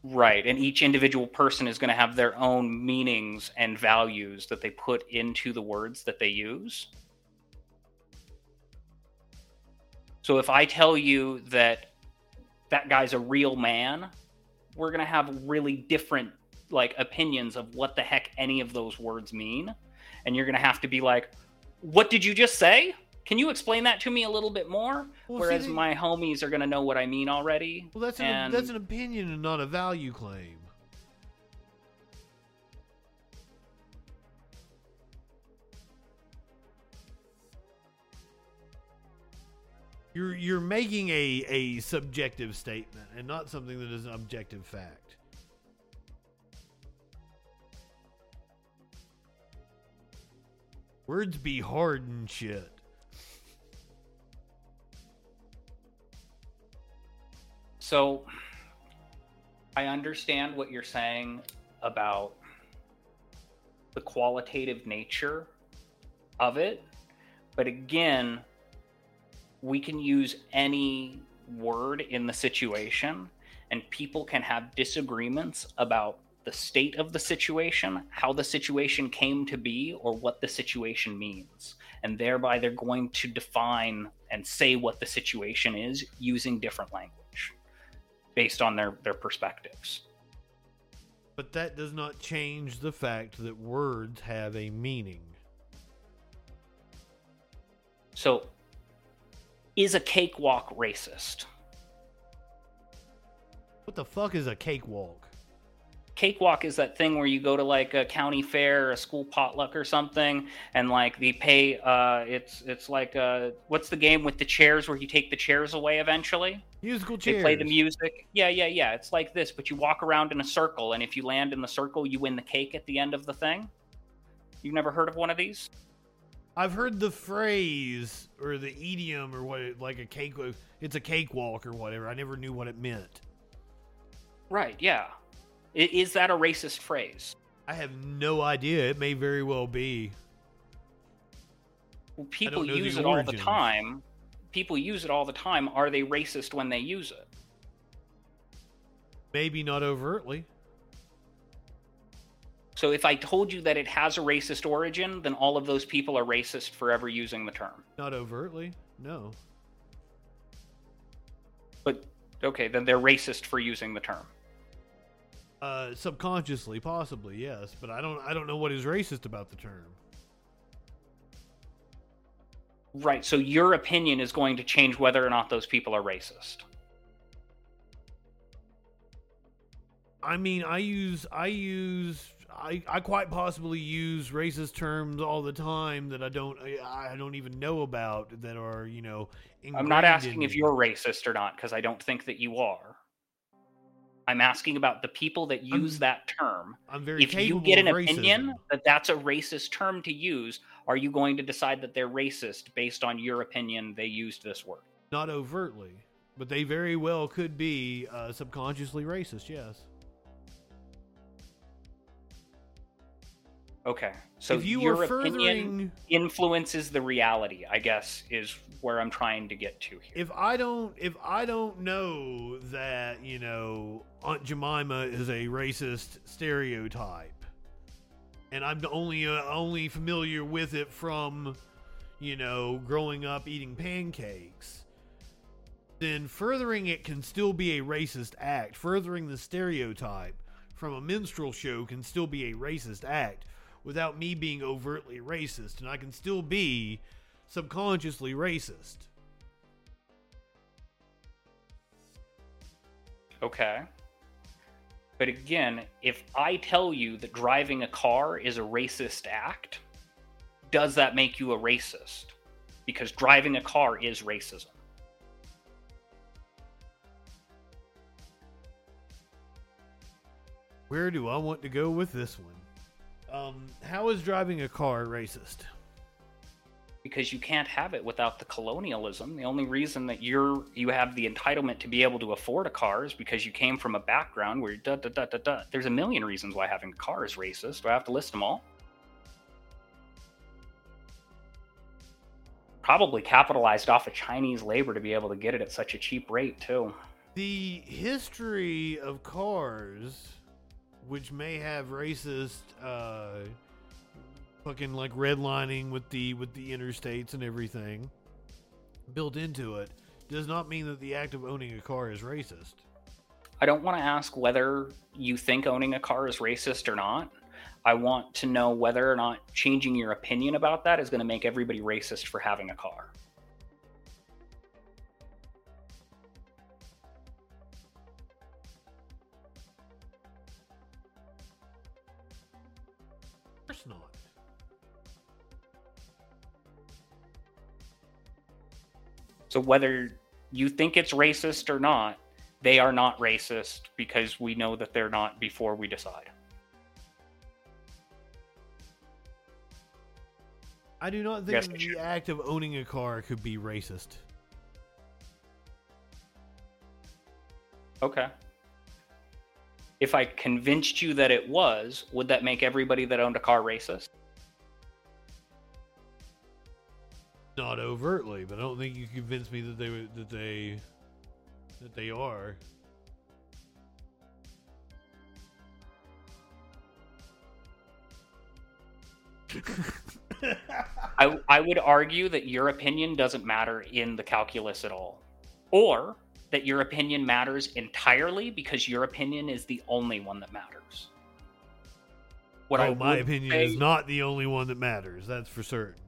Right. And each individual person is going to have their own meanings and values that they put into the words that they use. So if I tell you that that guy's a real man, we're going to have really different like opinions of what the heck any of those words mean. And you're going to have to be like, "What did you just say? Can you explain that to me a little bit more?" Well, see, Whereas the- my homies are going to know what I mean already. Well, that's an that's an opinion and not a value claim. You're you're making a a subjective statement and not something that is an objective fact. Words be hard and shit. So I understand what you're saying about the qualitative nature of it, but again, we can use any word in the situation and people can have disagreements about the state of the situation, how the situation came to be, or what the situation means. And thereby, they're going to define and say what the situation is using different language based on their, their perspectives. But that does not change the fact that words have a meaning. So, is a cakewalk racist? What the fuck is a cakewalk? cakewalk is that thing where you go to like a county fair or a school potluck or something and like they pay uh it's it's like uh what's the game with the chairs where you take the chairs away eventually Musical chairs. they play the music yeah yeah yeah it's like this but you walk around in a circle and if you land in the circle you win the cake at the end of the thing you've never heard of one of these I've heard the phrase or the idiom or what, like a cake. It's a cakewalk or whatever. I never knew what it meant. right yeah is that a racist phrase I have no idea. It may very well be. Well, people use it all the time people use it all the time are they racist when they use it Maybe not overtly. So if I told you that it has a racist origin, then all of those people are racist forever using the term. Not overtly. No. But okay, then they're racist for using the term. Uh, subconsciously, possibly yes, but I don't. I don't know what is racist about the term. Right. So your opinion is going to change whether or not those people are racist. I mean, I use I use I, I quite possibly use racist terms all the time that I don't I, I don't even know about that are you know. I'm not asking if you're racist or not because I don't think that you are. I'm asking about the people that use I'm- that term. I'm very If you get an opinion that that's a racist term to use, are you going to decide that they're racist based on your opinion they used this word? not overtly, but they very well could be uh, subconsciously racist. Yes. Okay. So if you your are opinion furthering, influences the reality, I guess, is where I'm trying to get to here. if I don't, if I don't know that you know Aunt Jemima is a racist stereotype, and I'm only uh, only familiar with it from, you know, growing up eating pancakes, then furthering it can still be a racist act. Furthering the stereotype from a minstrel show can still be a racist act without me being overtly racist, and I can still be subconsciously racist. Okay. But again, if I tell you that driving a car is a racist act, does that make you a racist? Because driving a car is racism. Where do I want to go with this one? Um, how is driving a car racist? because you can't have it without the colonialism. The only reason that you're you have the entitlement to be able to afford a car is because you came from a background where da da da da da. There's a million reasons why having a car is racist. Do I have to list them all? Probably capitalized off of Chinese labor to be able to get it at such a cheap rate too. The history of cars, which may have racist uh, fucking like redlining with the with the interstates and everything built into it does not mean that the act of owning a car is racist. I don't want to ask whether you think owning a car is racist or not. I want to know whether or not changing your opinion about that is going to make everybody racist for having a car. So whether you think it's racist or not, they are not racist because we know that they're not before we decide. I do not think Yes, the act of owning a car could be racist. Okay. If I convinced you that it was, would that make everybody that owned a car racist? Not overtly, but I don't think you convinced me that they that they that they are. I, I would argue that your opinion doesn't matter in the calculus at all. Or that your opinion matters entirely because your opinion is the only one that matters. What oh, I my opinion say- is not the only one that matters. That's for certain.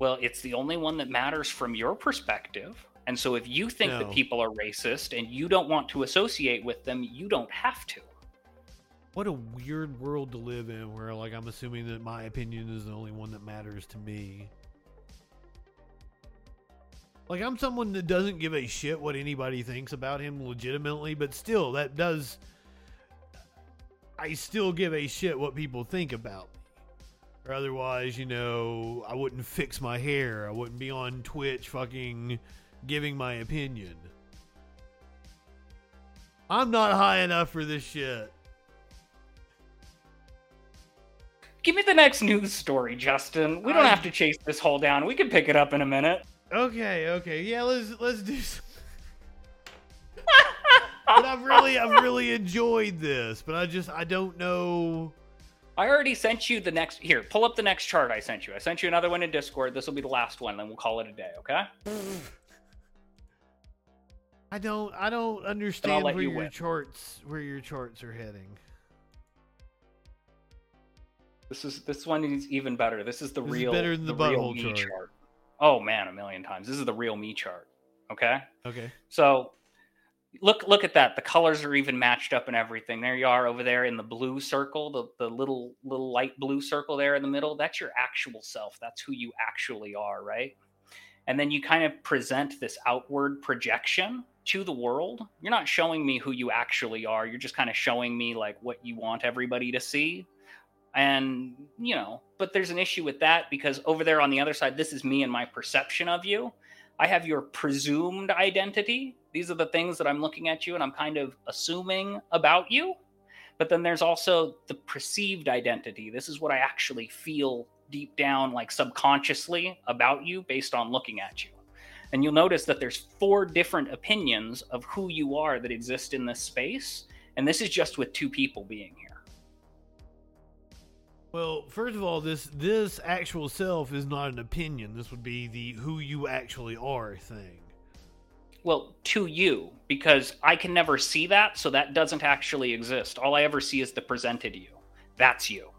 Well, it's the only one that matters from your perspective. And so if you think No. that people are racist and you don't want to associate with them, you don't have to. What a weird world to live in where like I'm assuming that my opinion is the only one that matters to me. Like I'm someone that doesn't give a shit what anybody thinks about him legitimately, but still that does I still give a shit what people think about. Or otherwise, you know, I wouldn't fix my hair. I wouldn't be on Twitch fucking giving my opinion. I'm not high enough for this shit. Give me the next news story, Justin. We don't I- have to chase this hole down. We can pick it up in a minute. Okay, okay, yeah, let's let's do. Some... but I've really I've really enjoyed this, but I just I don't know. I already sent you the next. Here, pull up the next chart I sent you. I sent you another one in Discord. This will be the last one, then we'll call it a day, okay? I don't I don't understand where you your win. charts where your charts are heading. This is this one is even better. This is the This is real better than the real butthole me chart. Oh man, a million times. This is the real me chart. Okay? Okay. So look look at that. The colors are even matched up and everything. There you are over there in the blue circle, the, the little little light blue circle there in the middle. That's your actual self. That's who you actually are, right? And then you kind of present this outward projection to the world. You're not showing me who you actually are. You're just kind of showing me like what you want everybody to see. And, you know, but there's an issue with that because over there on the other side, this is me and my perception of you. I have your presumed identity. These are the things that I'm looking at you and I'm kind of assuming about you. But then there's also the perceived identity. This is what I actually feel deep down, like subconsciously about you based on looking at you. And you'll notice that there's four different opinions of who you are that exist in this space. And this is just with two people being here. Well, first of all, this this actual self is not an opinion. This would be the who you actually are thing. Well, to you, because I can never see that, so that doesn't actually exist. All I ever see is the presented you. That's you.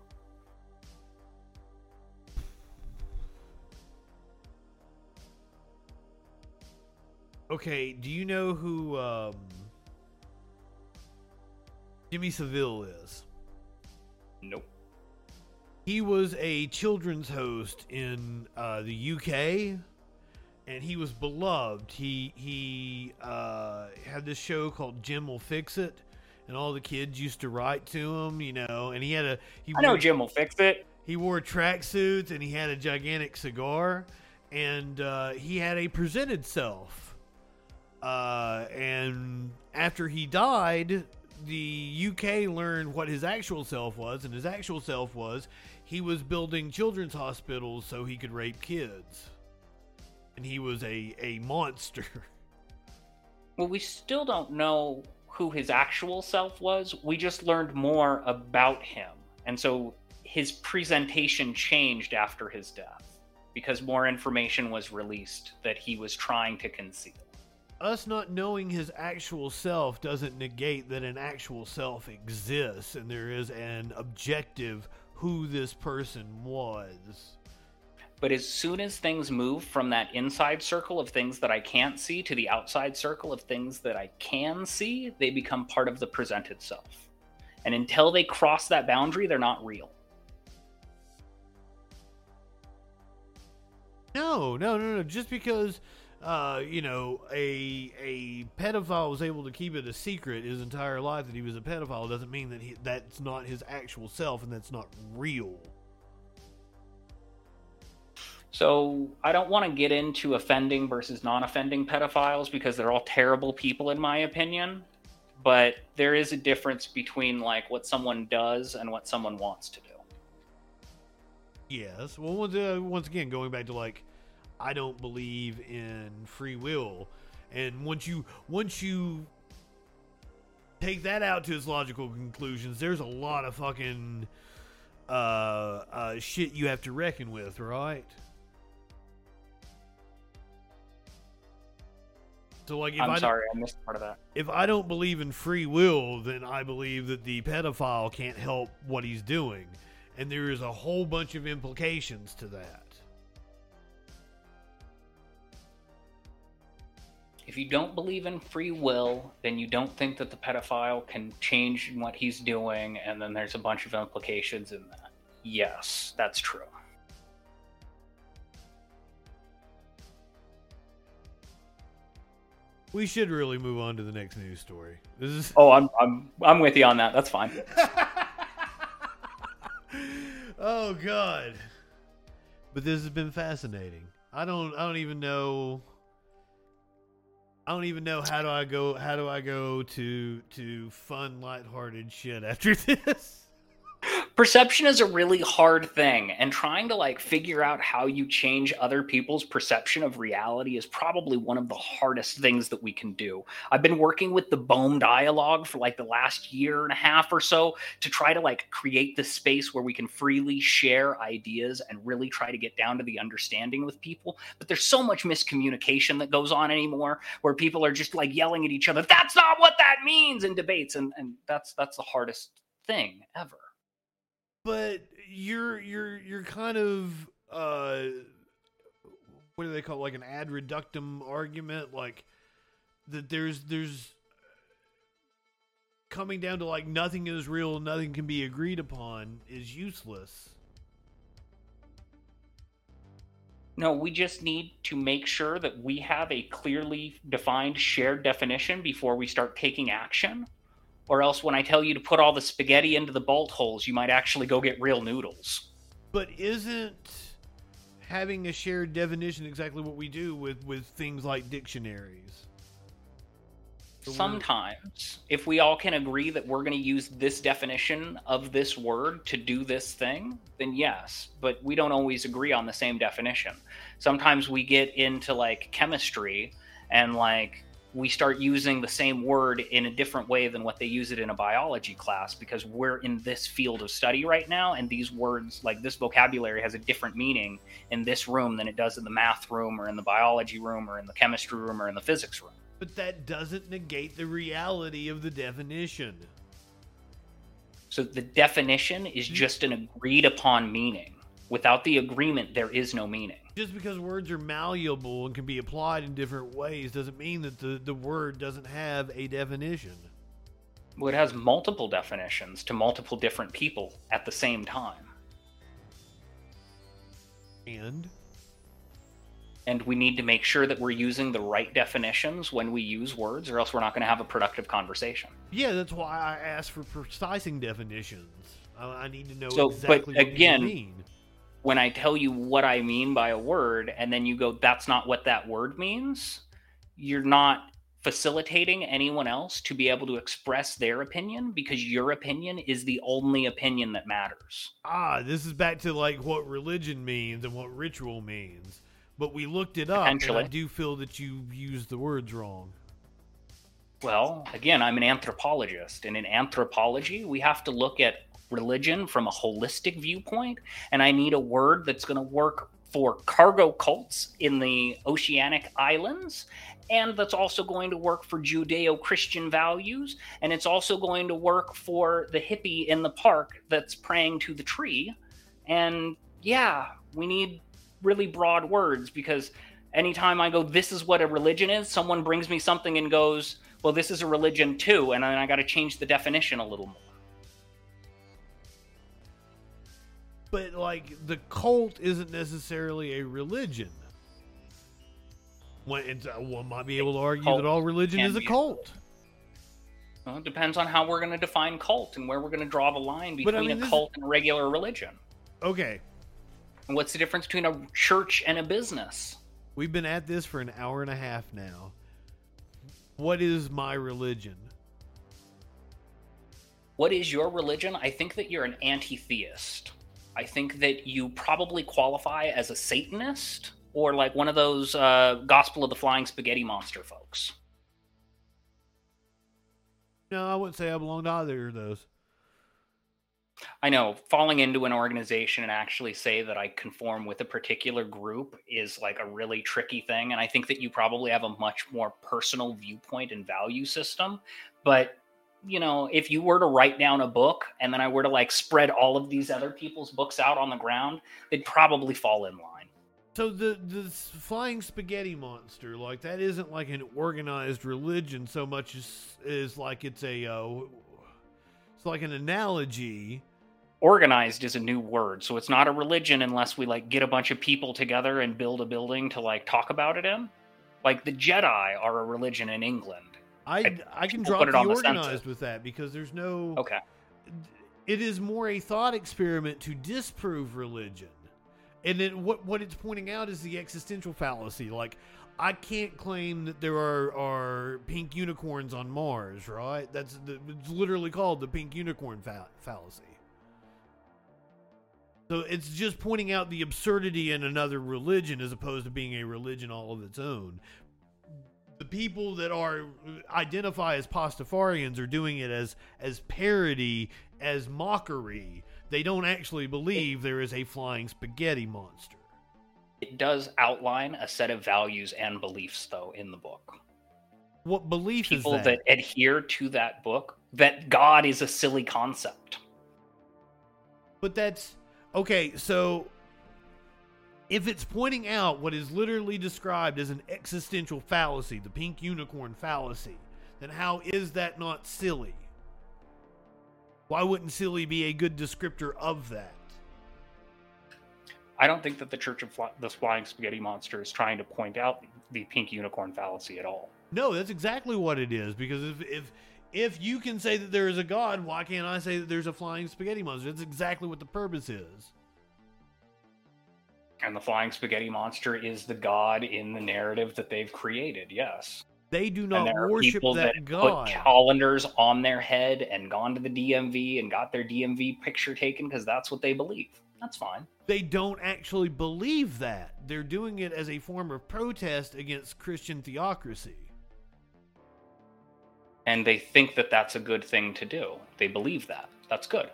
Okay, do you know who um Jimmy Savile is? Nope. He was a children's host in uh, the UK, and he was beloved. He he uh, had this show called Jim Will Fix It, and all the kids used to write to him, you know. And he had a he I know wore- Jim will fix it. he wore tracksuits and he had a gigantic cigar, and uh, he had a presented self. Uh, and after he died, the UK learned what his actual self was, and his actual self was he was building children's hospitals so he could rape kids, and he was a a monster. Well, we still don't know who his actual self was. We just learned more about him. And so his presentation changed after his death because more information was released that he was trying to conceal. us not knowing his actual self doesn't negate that an actual self exists and there is an objective who this person was. But as soon as things move from that inside circle of things that I can't see to the outside circle of things that I can see, they become part of the presented self. And until they cross that boundary, they're not real. No, no, no, no. Just because uh, you know, a a pedophile was able to keep it a secret his entire life that he was a pedophile doesn't mean that he, that's not his actual self and that's not real. So I don't want to get into offending versus non offending pedophiles because they're all terrible people, in my opinion. But there is a difference between like what someone does and what someone wants to do. Yes. Well, once, uh, once again, going back to like, I don't believe in free will, and once you once you take that out to its logical conclusions, there's a lot of fucking uh, uh, shit you have to reckon with, right? So, like, if I'm I sorry, I missed part of that. if I don't believe in free will, then I believe that the pedophile can't help what he's doing. And there is a whole bunch of implications to that. If you don't believe in free will, then you don't think that the pedophile can change what he's doing, and then there's a bunch of implications in that. Yes, that's true. We should really move on to the next news story. This is Oh, I'm I'm I'm with you on that. That's fine. Oh god. But this has been fascinating. I don't I don't even know I don't even know how do I go how do I go to to fun lighthearted shit after this. Perception is a really hard thing and trying to like figure out how you change other people's perception of reality is probably one of the hardest things that we can do. I've been working with the bohm dialogue for like the last year and a half or so to try to like create this space where we can freely share ideas and really try to get down to the understanding with people. But there's so much miscommunication that goes on anymore where people are just like yelling at each other that's not what that means! in debates and and that's that's the hardest thing ever but you're you're you're kind of uh what do they call it? like an ad reductum argument like that there's there's coming down to like nothing is real nothing can be agreed upon is useless No, we just need to make sure that we have a clearly defined shared definition before we start taking action. Or else, when I tell you to put all the spaghetti into the bolt holes, you might actually go get real noodles. but isn't having a shared definition exactly what we do with with things like dictionaries So Sometimes, if we all can agree that we're going to use this definition of this word to do this thing, then yes, but we don't always agree on the same definition. Sometimes we get into like chemistry and like we start using the same word in a different way than what they use it in a biology class because we're in this field of study right now and these words like this vocabulary has a different meaning in this room than it does in the math room or in the biology room or in the chemistry room or in the physics room. but that doesn't negate the reality of the definition So the definition is just an agreed upon meaning. Without the agreement, there is no meaning. Just because words are malleable and can be applied in different ways doesn't mean that the, the word doesn't have a definition Well, it has multiple definitions to multiple different people at the same time. And And we need to make sure that we're using the right definitions when we use words, or else we're not going to have a productive conversation. yeah, that's why I asked for precising definitions. I, I need to know So, but exactly what again- you mean. When I tell you what I mean by a word, and then you go, that's not what that word means, you're not facilitating anyone else to be able to express their opinion because your opinion is the only opinion that matters. Ah, this is back to like what religion means and what ritual means. But we looked it up, and I do feel that you used the words wrong. Well, again, I'm an anthropologist, and in anthropology, we have to look at religion from a holistic viewpoint, and I need a word that's going to work for cargo cults in the oceanic islands, and that's also going to work for Judeo Christian values, and it's also going to work for the hippie in the park that's praying to the tree. And yeah, we need really broad words because anytime I go, this is what a religion is, someone brings me something and goes, well, this is a religion too, and then I got to change the definition a little more. But like the cult isn't necessarily a religion. One, uh, one might be able to argue Cult that all religion is a cult. Well, it depends on how we're going to define cult and where we're going to draw the line But, I between mean, a cult and a regular religion. Okay, And what's the difference between a church and a business? we've been at this for an hour and a half now. What is my religion? What is your religion? I think that you're an anti theist. I think that you probably qualify as a Satanist or like one of those uh, Gospel of the Flying Spaghetti Monster folks. No, I wouldn't say I belong to either of those. I know falling into an organization and actually say that I conform with a particular group is like a really tricky thing. And I think that you probably have a much more personal viewpoint and value system. But, you know, if you were to write down a book and then I were to like spread all of these other people's books out on the ground, they'd probably fall in line. So the the flying spaghetti monster, like that, isn't like an organized religion so much as is like it's a uh, it's like an analogy. Organized is a new word. So it's not a religion unless we like get a bunch of people together and build a building to like talk about it in. Like the Jedi are a religion in England. I I- can drop it the on the organized with that because there's no. Okay. It is more a thought experiment to disprove religion, and then what what it's pointing out is the existential fallacy. Like I can't claim that there are are pink unicorns on Mars, right? That's the, it's literally called the pink unicorn fa- fallacy. So it's just pointing out the absurdity in another religion as opposed to being a religion all of its own. The people that are uh, identify as Pastafarians are doing it as as parody, as mockery. They don't actually believe there is a flying spaghetti monster. It does outline a set of values and beliefs, though, in the book. What belief People is that? that? adhere to that book, that God is a silly concept. But that's okay. So if it's pointing out what is literally described as an existential fallacy, the pink unicorn fallacy, then how is that not silly? Why wouldn't silly be a good descriptor of that? I don't think that the Church of Fly- the Flying Spaghetti Monster is trying to point out the pink unicorn fallacy at all. No, that's exactly what it is. Because if if if you can say that there is a god, why can't I say that there's a flying spaghetti monster? That's exactly what the purpose is. And the Flying Spaghetti Monster is the god in the narrative that they've created, yes. They do not worship that, that god. put colanders on their head and gone to the DMV and got their DMV picture taken because that's what they believe. That's fine. they don't actually believe that. They're doing it as a form of protest against Christian theocracy. and they think that that's a good thing to do. They believe that. That's good.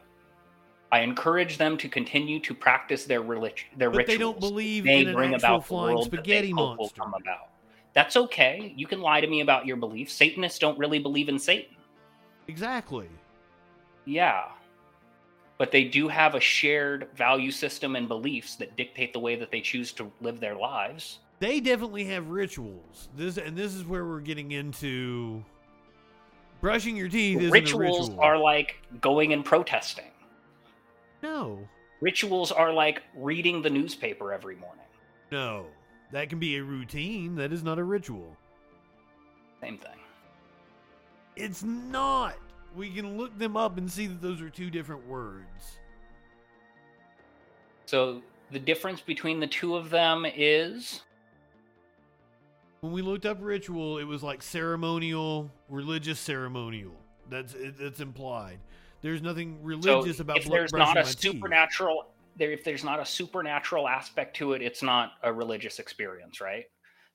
I encourage them to continue to practice their religion, their But rituals. they don't believe They in bring about the flying world that they spaghetti hope will come about. That's okay. You can lie to me about your beliefs. Satanists don't really believe in Satan. Exactly. Yeah. But they do have a shared value system and beliefs that dictate the way that they choose to live their lives. They definitely have rituals. This and this is where we're getting into Brushing your teeth is rituals a ritual. are like going and protesting. No, Rituals are like reading the newspaper every morning. no. That can be a routine. That is not a ritual. Same thing. It's not. We can look them up and see that those are two different words. So the difference between the two of them is When we looked up ritual, it was like ceremonial, religious ceremonial. That's it, that's implied. There's nothing religious so about if there's not a supernatural there if there's not a supernatural aspect to it it's not a religious experience right?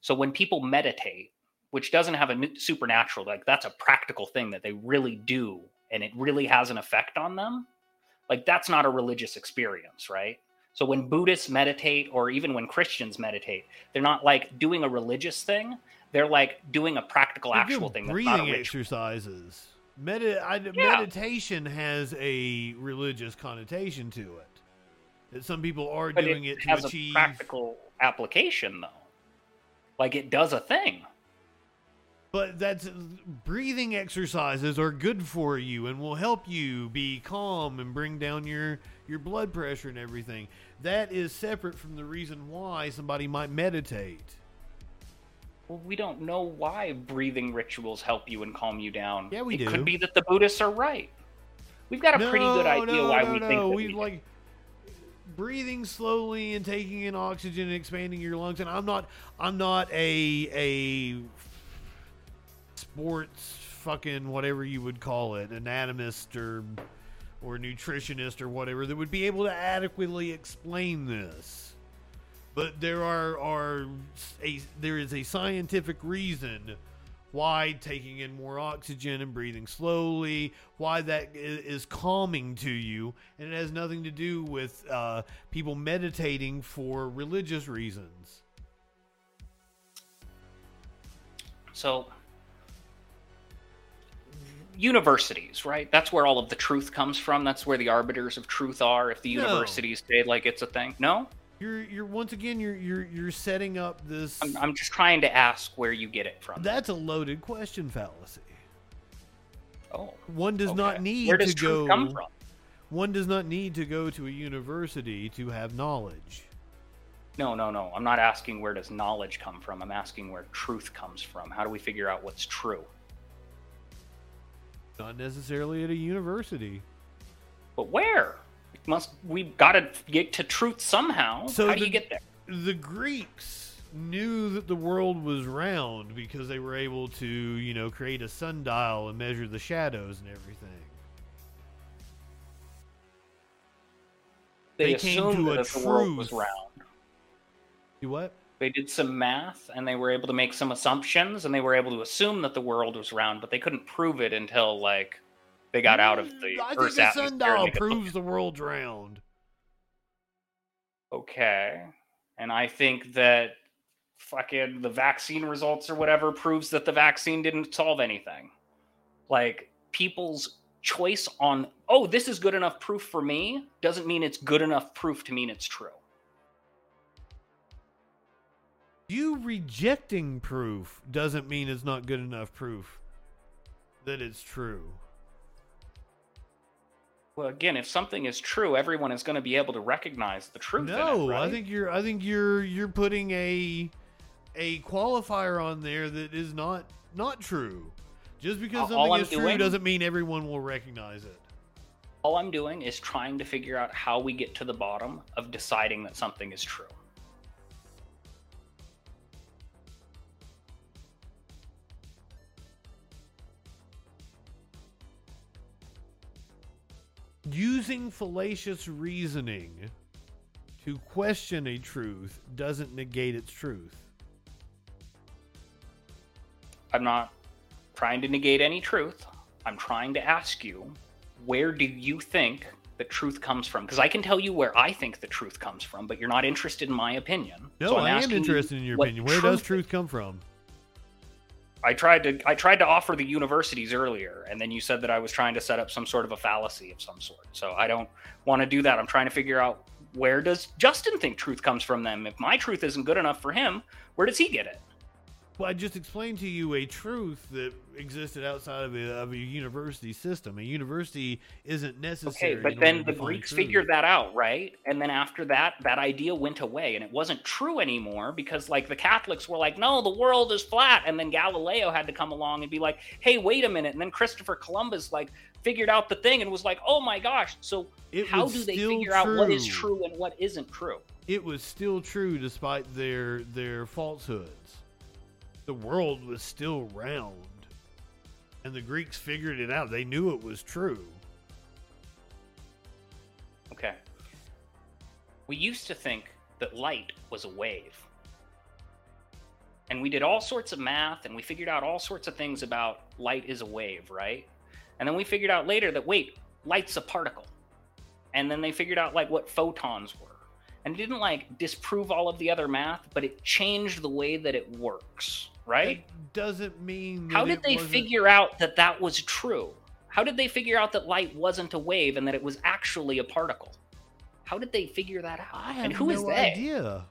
So when people meditate which doesn't have a supernatural like that's a practical thing that they really do and it really has an effect on them like that's not a religious experience right? So when buddhists meditate or even when christians meditate they're not like doing a religious thing. They're like doing a practical They're actual thing that's not a breathing exercises. Medi- I, Yeah. Meditation has a religious connotation to it. That some people are but doing it, it, to has achieve. a practical application though like it does a thing But that's breathing exercises are good for you and will help you be calm and bring down your your blood pressure and everything. That is separate from the reason why somebody might meditate. Well we don't know why breathing rituals help you and calm you down Yeah, we it do. could be that the buddhists are right we've got a pretty good idea no, why no, we no. think that we we like breathing slowly and taking in oxygen and expanding your lungs. And I'm not I'm not a a sports fucking whatever you would call it, anatomist or or nutritionist or whatever that would be able to adequately explain this. But there are are a there is a scientific reason why taking in more oxygen and breathing slowly, why that is calming to you, and it has nothing to do with uh, people meditating for religious reasons. so universities right that's where all of the truth comes from that's where the arbiters of truth are if the No. universities say like it's a thing no You're you're once again you're you're you're setting up this. I'm, I'm just trying to ask where you get it from that's a loaded question fallacy. oh One does not okay. need where does to truth go. come from One does not need to go to a university to have knowledge. No, no, no. I'm not asking where does knowledge come from. I'm asking where truth comes from. How do we figure out what's true? Not necessarily at a university. But where? Must we've got to get to truth somehow. So How do the- you get there? the Greeks knew that the world was round because they were able to, you know, create a sundial and measure the shadows and everything. They, they came assumed to a world was truth. round. You what? They did some math and they were able to make some assumptions and they were able to assume that the world was round, but they couldn't prove it until like they got out of the Mm, I Earth's think and sundial they could look proves the world's round. Okay. And I think that fucking the vaccine results or whatever proves that the vaccine didn't solve anything. Like people's choice on, oh, this is good enough proof for me doesn't mean it's good enough proof to mean it's true. You rejecting proof doesn't mean it's not good enough proof that it's true. Well, again, if something is true, everyone is going to be able to recognize the truth. in it, No, I think you're I think you're you're putting a a qualifier on there that is not not true. Just because all something I'm is true doing- doesn't mean everyone will recognize it. all I'm doing is trying to figure out how we get to the bottom of deciding that something is true. Using fallacious reasoning to question a truth doesn't negate its truth. I'm not trying to negate any truth. I'm trying to ask you, where do you think the truth comes from? Because I can tell you where I think the truth comes from, but you're not interested in my opinion. No, So I'm I am interested in your opinion. Where does truth come from? I tried to I tried to offer the universities earlier, and then you said that I was trying to set up some sort of a fallacy of some sort. So I don't want to do that. I'm trying to figure out where does Justin think truth comes from them? If my truth isn't good enough for him, where does he get it? Well, I just explained to you a truth that existed outside of a, of a university system. A university isn't necessary. Okay, but then the Greeks truth. figured that out, right? And then after that, that idea went away and it wasn't true anymore because, like, the Catholics were like, no, the world is flat. And then Galileo had to come along and be like, hey, wait a minute. And then Christopher Columbus, like, figured out the thing and was like, oh my gosh. So, It how do they figure out what is true. true and what isn't true? It was still true despite their their falsehoods. The world was still round, and the Greeks figured it out. They knew it was true. Okay. We used to think that light was a wave. And we did all sorts of math and we figured out all sorts of things about light is a wave, right? And then we figured out later that wait, light's a particle. And then they figured out like what photons were. And it didn't like disprove all of the other math, but it changed the way that it works, right? That doesn't mean. How did they wasn't- figure out that that was true? How did they figure out that light wasn't a wave and that it was actually a particle? How did they figure that out? I have and who no is they? idea.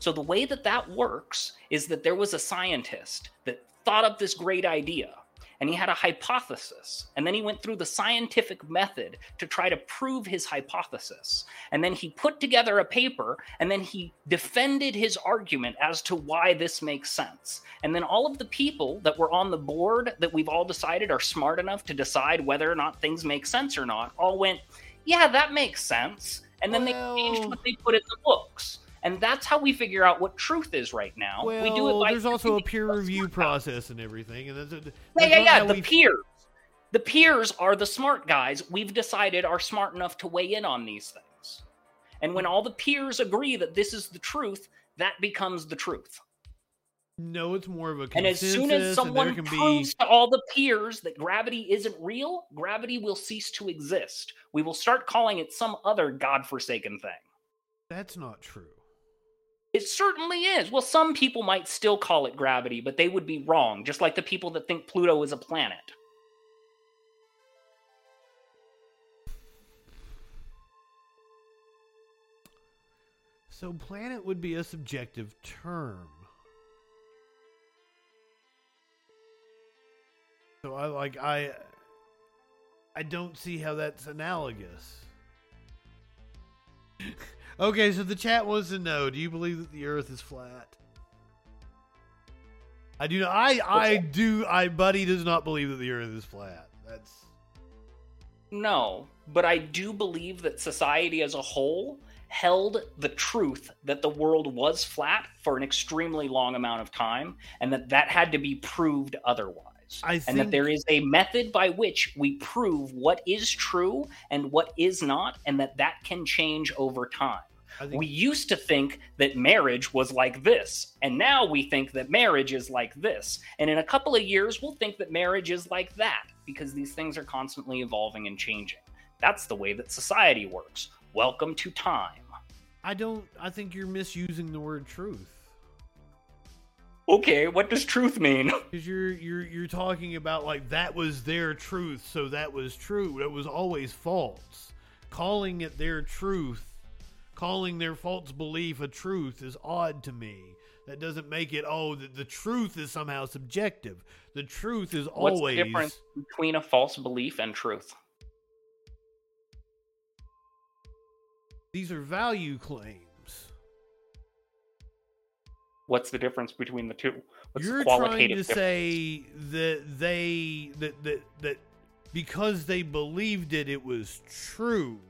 So the way that that works is that there was a scientist that thought up this great idea and he had a hypothesis. And then he went through the scientific method to try to prove his hypothesis. And then he put together a paper and then he defended his argument as to why this makes sense. And then all of the people that were on the board that we've all decided are smart enough to decide whether or not things make sense or not all went yeah that makes sense. And then they changed what they put in the books and that's how we figure out what truth is right now. Well, we do it by there's also a peer review process and everything, and that's, that's Yeah, yeah, yeah. The we- peers, the peers are the smart guys. We've decided are smart enough to weigh in on these things. And when all the peers agree that this is the truth, that becomes the truth. No, it's more of a And as soon as someone proves be to all the peers that gravity isn't real, gravity will cease to exist. We will start calling it some other godforsaken thing. that's not true. It certainly is. Well, some people might still call it gravity, but they would be wrong, just like the people that think Pluto is a planet. So planet would be a subjective term. So I like I I don't see how that's analogous. okay, so the chat wants to know, do you believe that the earth is flat? I do not I I do I buddy does not believe that the earth is flat. That's No, but I do believe that society as a whole held the truth that the world was flat for an extremely long amount of time and that that had to be proved otherwise. I and that there is a method by which we prove what is true and what is not and that that can change over time. We used to think that marriage was like this, and now we think that marriage is like this. And in a couple of years, we'll think that marriage is like that because these things are constantly evolving and changing. That's the way that society works. Welcome to time. I don't I think you're misusing the word truth. Okay, what does truth mean? Because you're you're you're talking about like that was their truth, so that was true. It was always false. Calling it their truth, calling their false belief a truth is odd to me. That doesn't make it oh the, the truth is somehow subjective. The truth is What's always the difference between a false belief and truth? these are value claims. What's the difference between the two? What's You're the trying to difference? say that they that that that because they believed it, it was true.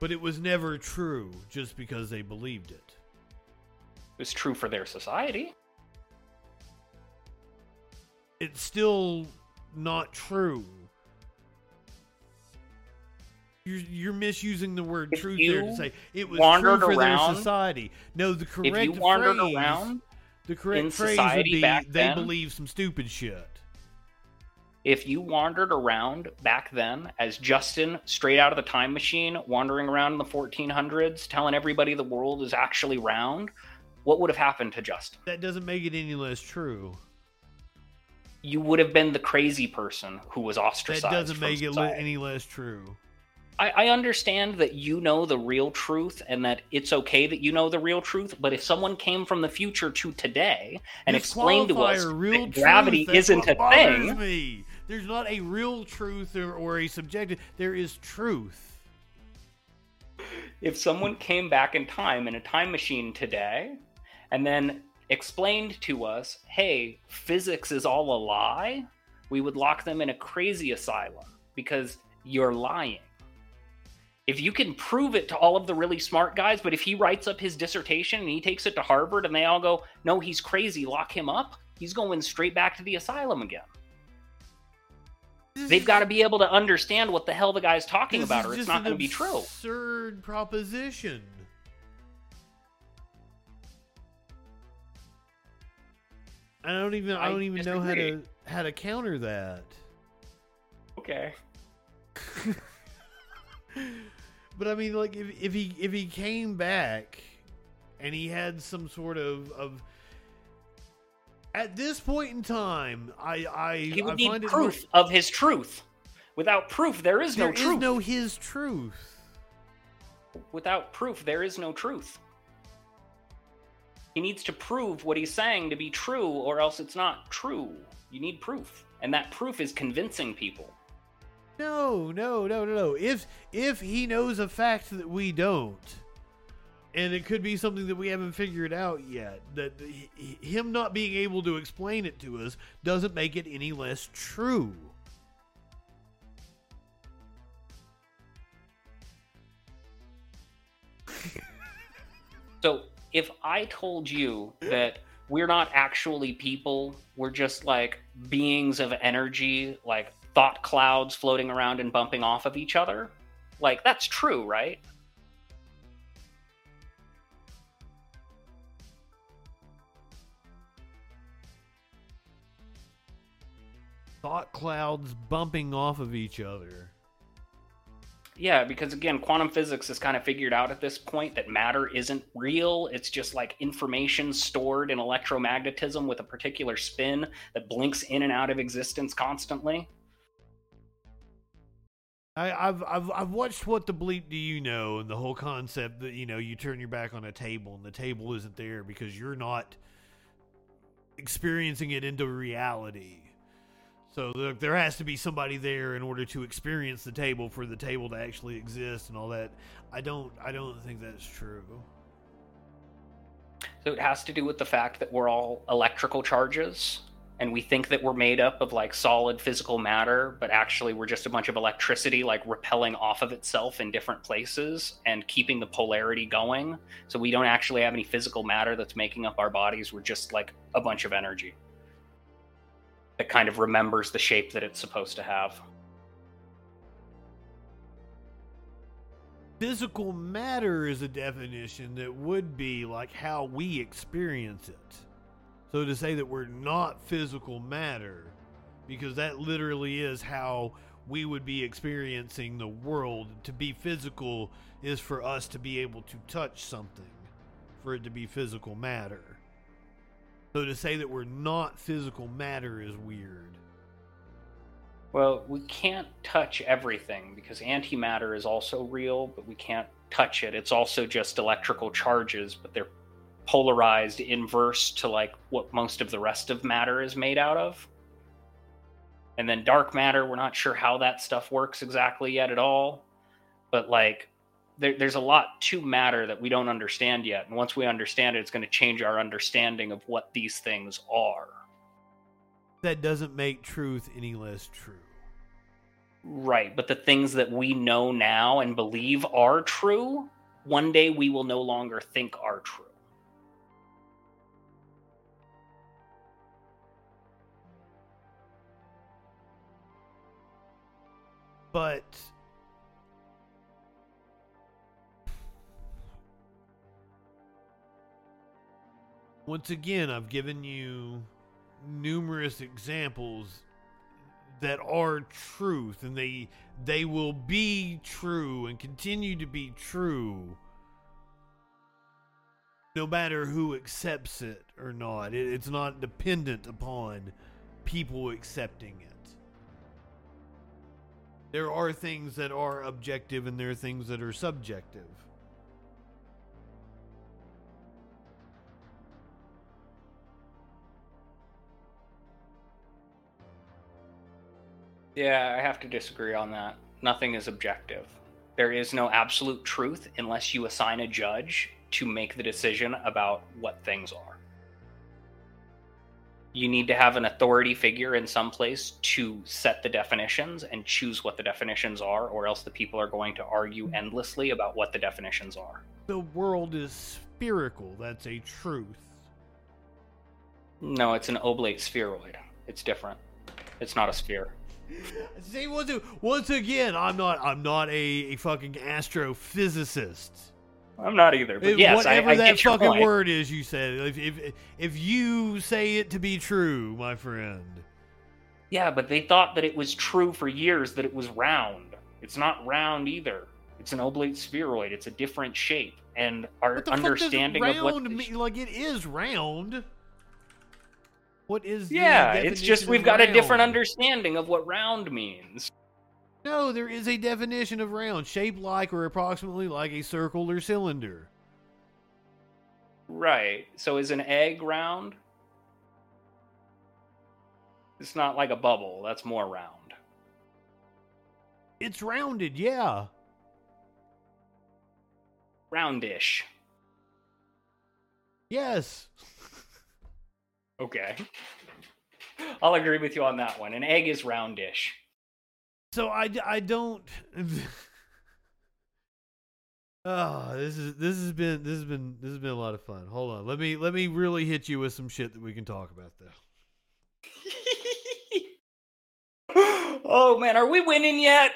But it was never true just because they believed it. It's true for their society. It's still not true. You're, you're misusing the word If truth there to say it was true for around- their society. No, the correct if you wandered phrase, around, the correct phrase would be they then- believe some stupid shit. If you wandered around back then as Justin, straight out of the time machine, wandering around in the 1400s, telling everybody the world is actually round, what would have happened to Justin? That doesn't make it any less true. You would have been the crazy person who was ostracized. That doesn't make it society. any less true. I, I understand that you know the real truth and that it's okay that you know the real truth, but if someone came from the future to today and explained to us that gravity truth, isn't a thing, Me. There's not a real truth or, or a subjective. There is truth. if someone came back in time in a time machine today and then explained to us, hey, physics is all a lie, we would lock them in a crazy asylum because you're lying. If you can prove it to all of the really smart guys, but if he writes up his dissertation and he takes it to Harvard and they all go, no, he's crazy, lock him up, he's going straight back to the asylum again. They've got to be able to understand what the hell the guy's talking about, or it's not going to be true. Absurd proposition. I don't even. I I don't even know how to how to counter that. Okay. But I mean, like, if, if he if he came back and he had some sort of of at this point in time, I I He would I need proof of his truth. Without proof, there is There no is truth. no his truth. Without proof, there is no truth. He needs to prove what he's saying to be true, or else it's not true. You need proof. And that proof is convincing people. No, no, no, no, no. If if he knows a fact that we don't, and it could be something that we haven't figured out yet, that h- h- him not being able to explain it to us doesn't make it any less true. So if I told you that we're not actually people, we're just like beings of energy, like thought clouds floating around and bumping off of each other, like that's true, right? Thought clouds bumping off of each other. Yeah, because again, quantum physics has kind of figured out at this point that matter isn't real. It's just like information stored in electromagnetism with a particular spin that blinks in and out of existence constantly. I, I've I've I've watched what the bleep do you know and the whole concept that you know you turn your back on a table and the table isn't there because you're not experiencing it into reality. So there, there has to be somebody there in order to experience the table for the table to actually exist and all that. I don't I don't think that's true. So it has to do with the fact that we're all electrical charges and we think that we're made up of like solid physical matter, but actually we're just a bunch of electricity like repelling off of itself in different places and keeping the polarity going. So we don't actually have any physical matter that's making up our bodies. We're just like a bunch of energy that kind of remembers the shape that it's supposed to have. Physical matter is a definition that would be like how we experience it. So to say that we're not physical matter, because that literally is how we would be experiencing the world. To be physical is for us to be able to touch something, for it to be physical matter. So to say that we're not physical matter is weird. Well, we can't touch everything because antimatter is also real, but we can't touch it. It's also just electrical charges, but they're polarized inverse to like what most of the rest of matter is made out of. And then dark matter, we're not sure how that stuff works exactly yet at all. But like, there, there's a lot to matter that we don't understand yet. And once we understand it, it's going to change our understanding of what these things are. That doesn't make truth any less true. Right, but the things that we know now and believe are true, one day we will no longer think are true. But once again, I've given you numerous examples that are truth and they they will be true and continue to be true no matter who accepts it or not. It, it's not dependent upon people accepting it there are things that are objective and there are things that are subjective. Yeah, I have to disagree on that. Nothing is objective. There is no absolute truth unless you assign a judge to make the decision about what things are. You need to have an authority figure in some place to set the definitions and choose what the definitions are, or else the people are going to argue hmm. endlessly about what the definitions are. The world is spherical. That's a truth. No, it's an oblate spheroid. It's different. It's not a sphere. See, once, once again, I'm not. I'm not a, a fucking astrophysicist. I'm not either, but If- yes, whatever I, I that get fucking word is, you said. If, if if you say it to be true, my friend. Yeah, but they thought that it was true for years that it was round. It's not round either. It's an oblate spheroid. It's a different shape, and our What the fuck does understanding of what. round the mean? Like it is round. What is? the yeah, it's just we've of got a different understanding of what round means. No, there is a definition of round, shaped like or approximately like a circle or cylinder. Right. So is an egg round? It's not like a bubble. That's more round. It's rounded, yeah. Roundish. Yes. Okay. I'll agree with you on that one. An egg is roundish. So I, I don't. Oh, this is this has been this has been this has been a lot of fun. Hold on, let me let me really hit you with some shit that we can talk about though. oh man, are we winning yet?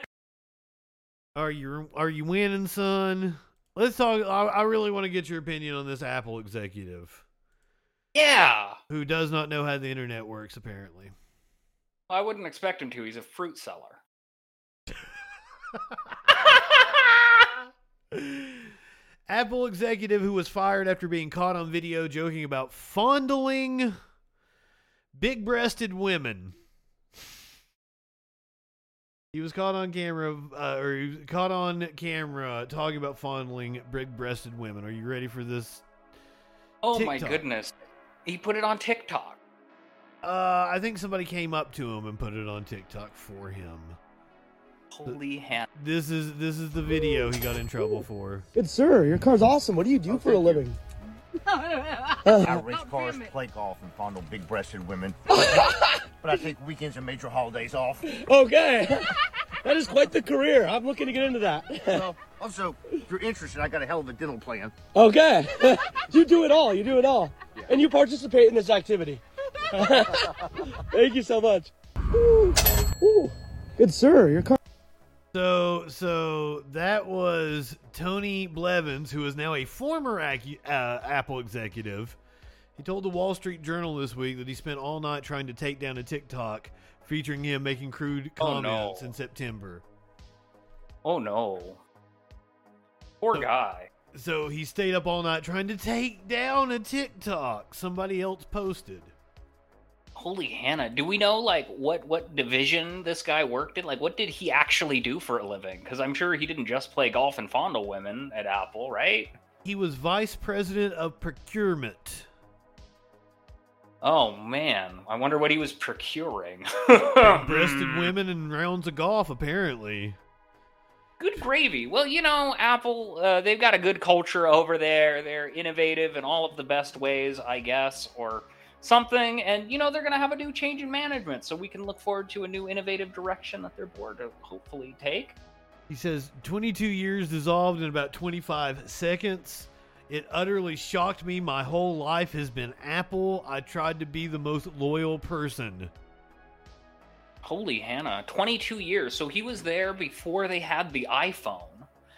Are you are you winning, son? Let's talk. I, I really want to get your opinion on this Apple executive Yeah. who does not know how the internet works. Apparently, I wouldn't expect him to. He's a fruit seller. Apple executive who was fired after being caught on video joking about fondling big-breasted women. He was caught on camera, uh, or he was caught on camera talking about fondling big-breasted women. Are you ready for this? Oh my goodness. He put it on TikTok. Uh, I think somebody came up to him and put it on TikTok for him. Holy hand. This is this is the video he got in trouble for. Good sir, your car's awesome. What do you do oh, for a living? I race oh, cars, play golf, and fondle big-breasted women. but I take weekends and major holidays off. Okay. that is quite the career. I'm looking to get into that. Well, also, if you're interested, I got a hell of a dental plan. Okay. you do it all. You do it all. And you participate in this activity. Thank you so much. Woo. Woo. Good sir, your car. So, so that was Tony Blevins, who is now a former uh, Apple executive. He told the Wall Street Journal this week that he spent all night trying to take down a TikTok featuring him making crude Oh, no. comments in September. Oh no. Poor So- guy. So he stayed up all night trying to take down a TikTok somebody else posted. Holy Hannah. Do we know like what what division this guy worked in? Like what did he actually do for a living? Because I'm sure he didn't just play golf and fondle women at Apple, right? He was vice president of procurement. Oh man. I wonder what he was procuring. Breasted Hmm. women and rounds of golf, apparently. Good gravy. Well, you know, Apple, uh, they've got a good culture over there. They're innovative in all of the best ways, I guess, or something. And, you know, they're going to have a new change in management. So we can look forward to a new innovative direction that their board will hopefully take. He says 22 years dissolved in about 25 seconds. It utterly shocked me. My whole life has been Apple. I tried to be the most loyal person. Holy Hannah, 22 years. So he was there before they had the iPhone.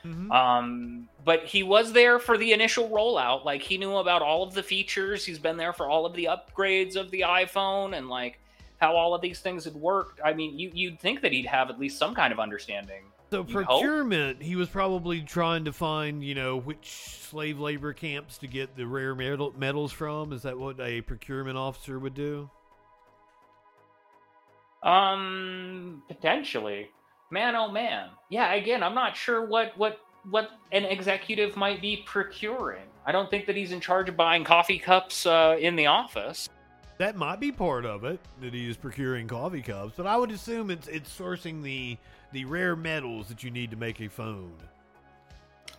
Mhm. Um, but he was there for the initial rollout. Like he knew about all of the features. He's been there for all of the upgrades of the iPhone and like how all of these things had worked. I mean, you you'd think that he'd have at least some kind of understanding. So You hope? procurement, he was probably trying to find, you know, which slave labor camps to get the rare metal, metals from. Is that what a procurement officer would do? Um, potentially. Man, oh man. Yeah, again, I'm not sure what what what an executive might be procuring. I don't think that he's in charge of buying coffee cups uh, in the office. That might be part of it that he is procuring coffee cups, but I would assume it's it's sourcing the the rare metals that you need to make a phone.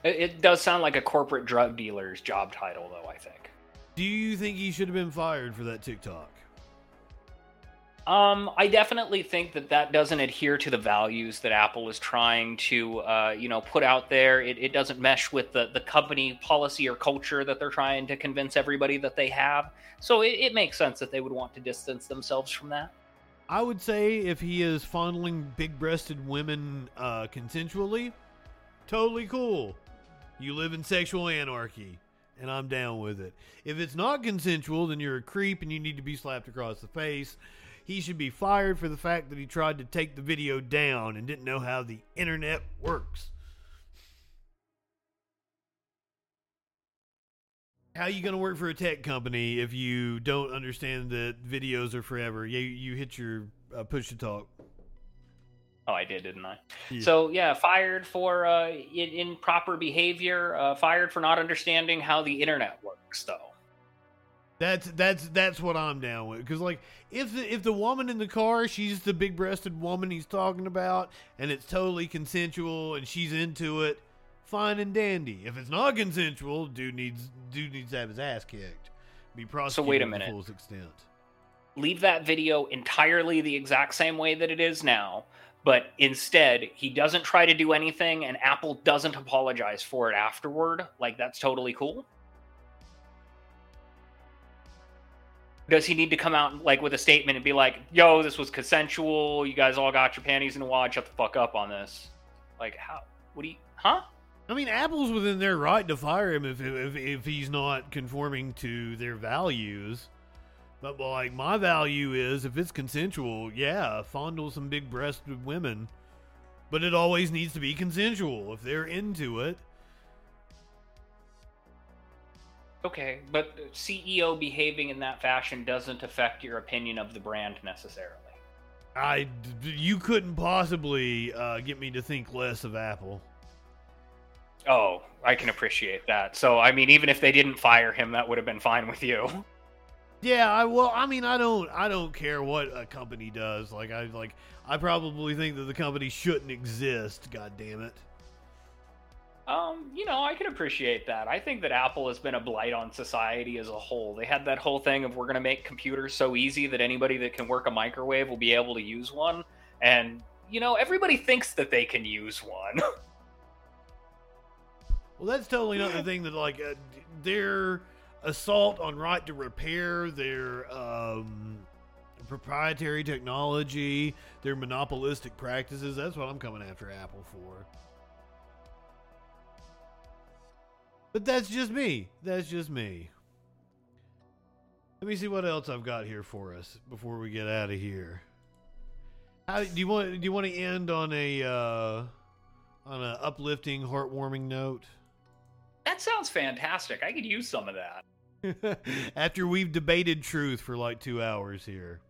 It, it does sound like a corporate drug dealer's job title, though. I think. Do you think he should have been fired for that TikTok? Um, I definitely think that that doesn't adhere to the values that Apple is trying to, uh, you know, put out there. It, it doesn't mesh with the, the company policy or culture that they're trying to convince everybody that they have. So it, it makes sense that they would want to distance themselves from that. I would say if he is fondling big-breasted women uh, consensually, totally cool. You live in sexual anarchy, and I'm down with it. If it's not consensual, then you're a creep and you need to be slapped across the face he should be fired for the fact that he tried to take the video down and didn't know how the internet works. How are you going to work for a tech company if you don't understand that videos are forever? You you hit your uh, push to talk. Oh, I did, didn't I? Yeah. So yeah, fired for uh, in, improper behavior. Uh, fired for not understanding how the internet works, though. That's that's that's what I'm down with. Because like, if the, if the woman in the car, she's the big breasted woman he's talking about, and it's totally consensual, and she's into it, fine and dandy. If it's not consensual, dude needs dude needs to have his ass kicked, be prosecuted so wait a minute. to fullest extent. Leave that video entirely the exact same way that it is now, but instead he doesn't try to do anything, and Apple doesn't apologize for it afterward. Like that's totally cool. Does he need to come out like with a statement and be like, "Yo, this was consensual. You guys all got your panties in a wad. Shut the fuck up on this." Like, how? What do you? Huh? I mean, Apple's within their right to fire him if if, if he's not conforming to their values. But like, my value is if it's consensual, yeah, fondle some big-breasted women, but it always needs to be consensual. If they're into it, Okay, but CEO behaving in that fashion doesn't affect your opinion of the brand necessarily. I, you couldn't possibly uh, get me to think less of Apple. Oh, I can appreciate that. So, I mean, even if they didn't fire him, that would have been fine with you. Yeah, I well, I mean, I don't, I don't care what a company does. Like, I like, I probably think that the company shouldn't exist. God damn it. Um, you know, I can appreciate that. I think that Apple has been a blight on society as a whole. They had that whole thing of we're going to make computers so easy that anybody that can work a microwave will be able to use one. And, you know, everybody thinks that they can use one. well, that's totally not the thing that, like, uh, their assault on right to repair, their um, proprietary technology, their monopolistic practices, that's what I'm coming after Apple for. But that's just me. That's just me. Let me see what else I've got here for us before we get out of here. How, do you want? Do you want to end on a uh, on a uplifting, heartwarming note? That sounds fantastic. I could use some of that. After we've debated truth for like two hours here.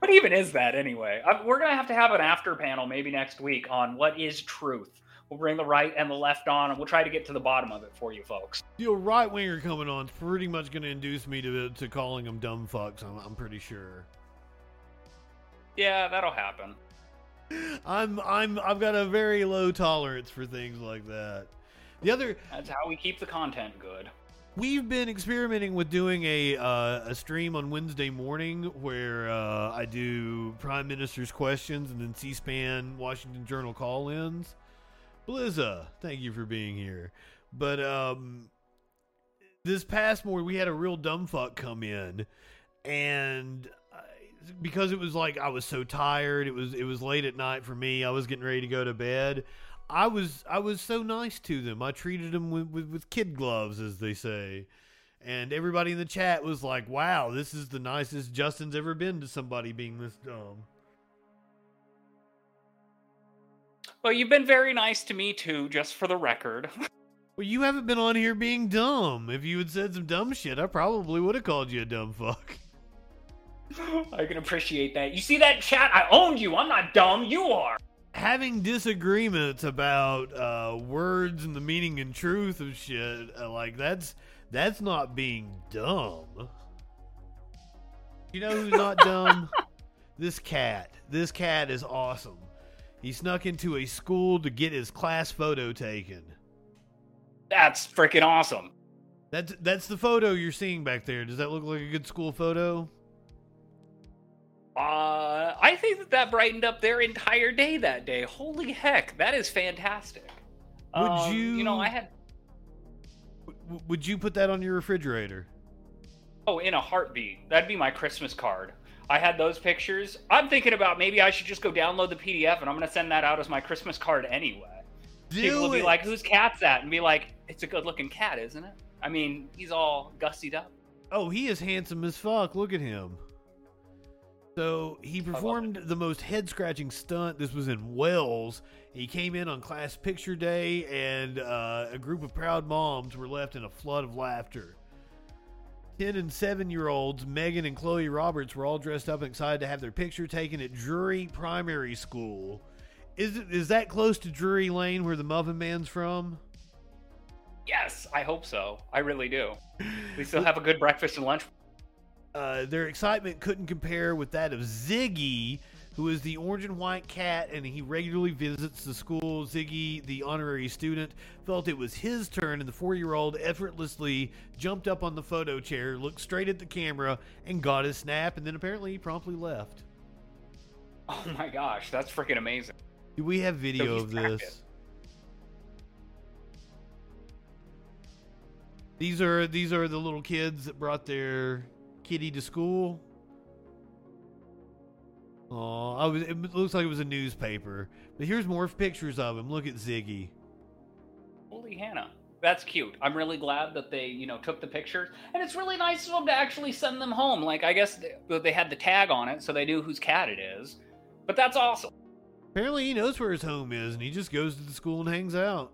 What even is that anyway? We're gonna have to have an after panel maybe next week on what is truth. We'll bring the right and the left on, and we'll try to get to the bottom of it for you folks. Your right winger coming on is pretty much going to induce me to to calling them dumb fucks. I'm, I'm pretty sure. Yeah, that'll happen. I'm I'm I've got a very low tolerance for things like that. The other That's how we keep the content good. We've been experimenting with doing a uh, a stream on Wednesday morning where uh, I do Prime Minister's questions and then C-SPAN Washington Journal call-ins. Blizza, thank you for being here. But um, this past morning, we had a real dumb fuck come in, and because it was like I was so tired, it was it was late at night for me. I was getting ready to go to bed. I was I was so nice to them. I treated them with, with, with kid gloves, as they say. And everybody in the chat was like, "Wow, this is the nicest Justin's ever been to somebody being this dumb." Well, you've been very nice to me too, just for the record. well, you haven't been on here being dumb. If you had said some dumb shit, I probably would have called you a dumb fuck. I can appreciate that. You see that chat? I owned you. I'm not dumb. You are. having disagreements about uh, words and the meaning and truth of shit, uh, like that's that's not being dumb. You know who's not dumb? This cat. This cat is awesome. He snuck into a school to get his class photo taken. That's freaking awesome. That's that's the photo you're seeing back there. Does that look like a good school photo? Uh, I think that that brightened up their entire day that day. Holy heck, that is fantastic. Would Um, you- You know, I had. W- would you put that on your refrigerator? Oh, in a heartbeat. That'd be my Christmas card. I had those pictures. I'm thinking about maybe I should just go download the PDF and I'm gonna send that out as my Christmas card anyway. People will Do be it. like, "Whose cat's that?" And be like, "It's a good-looking cat, isn't it?" I mean, he's all gussied up. Oh, he is handsome as fuck. Look at him. So he performed the most head scratching stunt. This was in Wales. He came in on class picture day, and uh, a group of proud moms were left in a flood of laughter. 10 and 7 year olds, Megan and Chloe Roberts, were all dressed up and excited to have their picture taken at Drury Primary School. Is, it, is that close to Drury Lane where the Muffin Man's from? Yes, I hope so. I really do. We still have a good breakfast and lunch. Uh, their excitement couldn't compare with that of Ziggy, who is the orange and white cat, and he regularly visits the school. Ziggy, the honorary student, felt it was his turn, and the four year old effortlessly jumped up on the photo chair, looked straight at the camera, and got his snap, and then apparently he promptly left. Oh my gosh, that's freaking amazing. Do we have video he's of this? practiced. These are these are the little kids that brought their kitty to school. Oh, I was. It looks like it was a newspaper. But here's more pictures of him. Look at Ziggy. Holy Hannah. That's cute. I'm really glad that they, you know, took the pictures, and it's really nice of them to actually send them home. Like, I guess they, they had the tag on it, so they knew whose cat it is. But that's awesome. Apparently, he knows where his home is, and he just goes to the school and hangs out.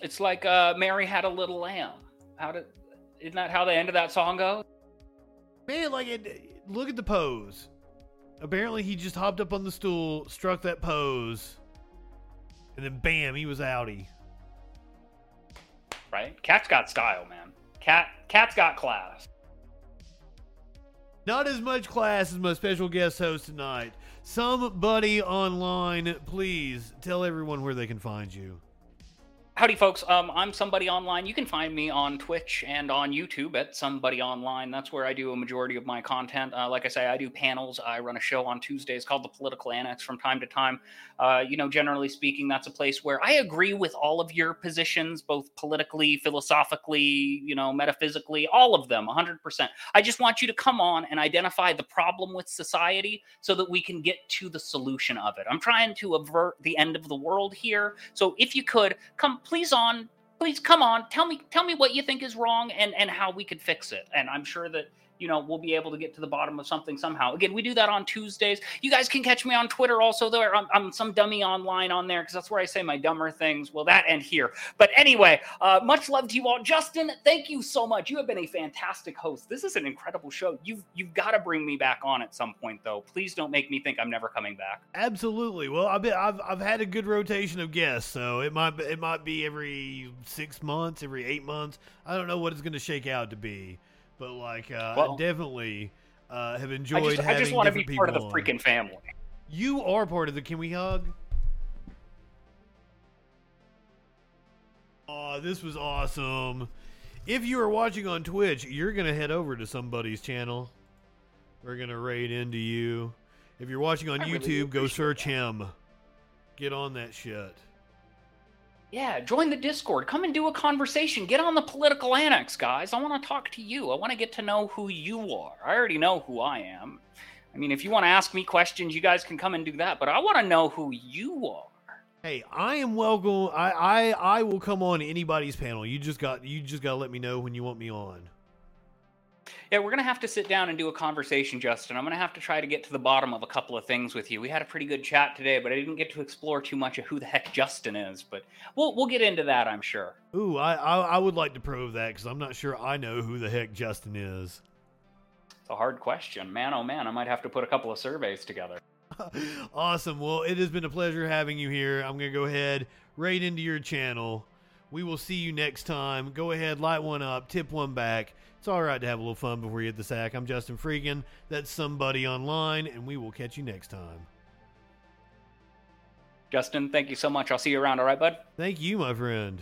It's like uh, Mary had a little lamb. How did? Isn't that how the end of that song goes? Man, like, it, look at the pose. Apparently, he just hopped up on the stool, struck that pose, and then bam, he was outie. Right? Cat's got style, man. Cat, cat's got class. Not as much class as my special guest host tonight. Somebody online, please tell everyone where they can find you. Howdy, folks. Um, I'm somebody online. You can find me on Twitch and on YouTube at somebody online. That's where I do a majority of my content. Uh, like I say, I do panels. I run a show on Tuesdays called The Political Annex from time to time. Uh, you know, generally speaking, that's a place where I agree with all of your positions, both politically, philosophically, you know, metaphysically, all of them, 100%. I just want you to come on and identify the problem with society so that we can get to the solution of it. I'm trying to avert the end of the world here. So if you could come please on please come on. Tell me tell me what you think is wrong and and how we could fix it. And i'm sure that you know we'll be able to get to the bottom of something somehow. Again we do that on tuesdays. You guys can catch me on twitter also there i'm, I'm some dummy online on there because that's where i say my dumber things. Well that and here. But anyway uh, much love to you all. Justin thank you so much. You have been a fantastic host. This is an incredible show. You've you've got to bring me back on at some point though. Please don't make me think i'm never coming back. Absolutely. Well, I've been, I've I've had a good rotation of guests, so it might it might be every six months, every eight months. I don't know what it's going to shake out to be, but like uh, Well- I definitely uh, have i enjoyed just, I having just want to be part of the freaking family You are part of the Can We Hug? Oh, this was awesome. If you are watching on Twitch, you're going to head over to somebody's channel. We're going to raid into you. If you're watching on I really YouTube, go appreciate search him. Get on that shit. Yeah, join the Discord. Come and do a conversation. Get on the political annex, guys. I want to talk to you. I want to get to know who you are. I already know who I am. I mean, if you want to ask me questions, you guys can come and do that, but I want to know who you are. Hey, I am welcome. I, I I will come on anybody's panel. You just got you just got to let me know when you want me on. Yeah, we're going to have to sit down and do a conversation, Justin. I'm going to have to try to get to the bottom of a couple of things with you. We had a pretty good chat today, but I didn't get to explore too much of who the heck Justin is, but we'll we'll get into that, I'm sure. Ooh, I I, I would like to prove that because I'm not sure I know who the heck Justin is. It's a hard question. Man, oh man, I might have to put a couple of surveys together. awesome. Well, it has been a pleasure having you here. I'm going to go ahead right into your channel. We will see you next time. Go ahead, light one up, tip one back. It's all right to have a little fun before you hit the sack. I'm Justin Freakin. That's somebody online, and we will catch you next time. Justin, thank you so much. I'll see you around, all right, bud? Thank you, my friend.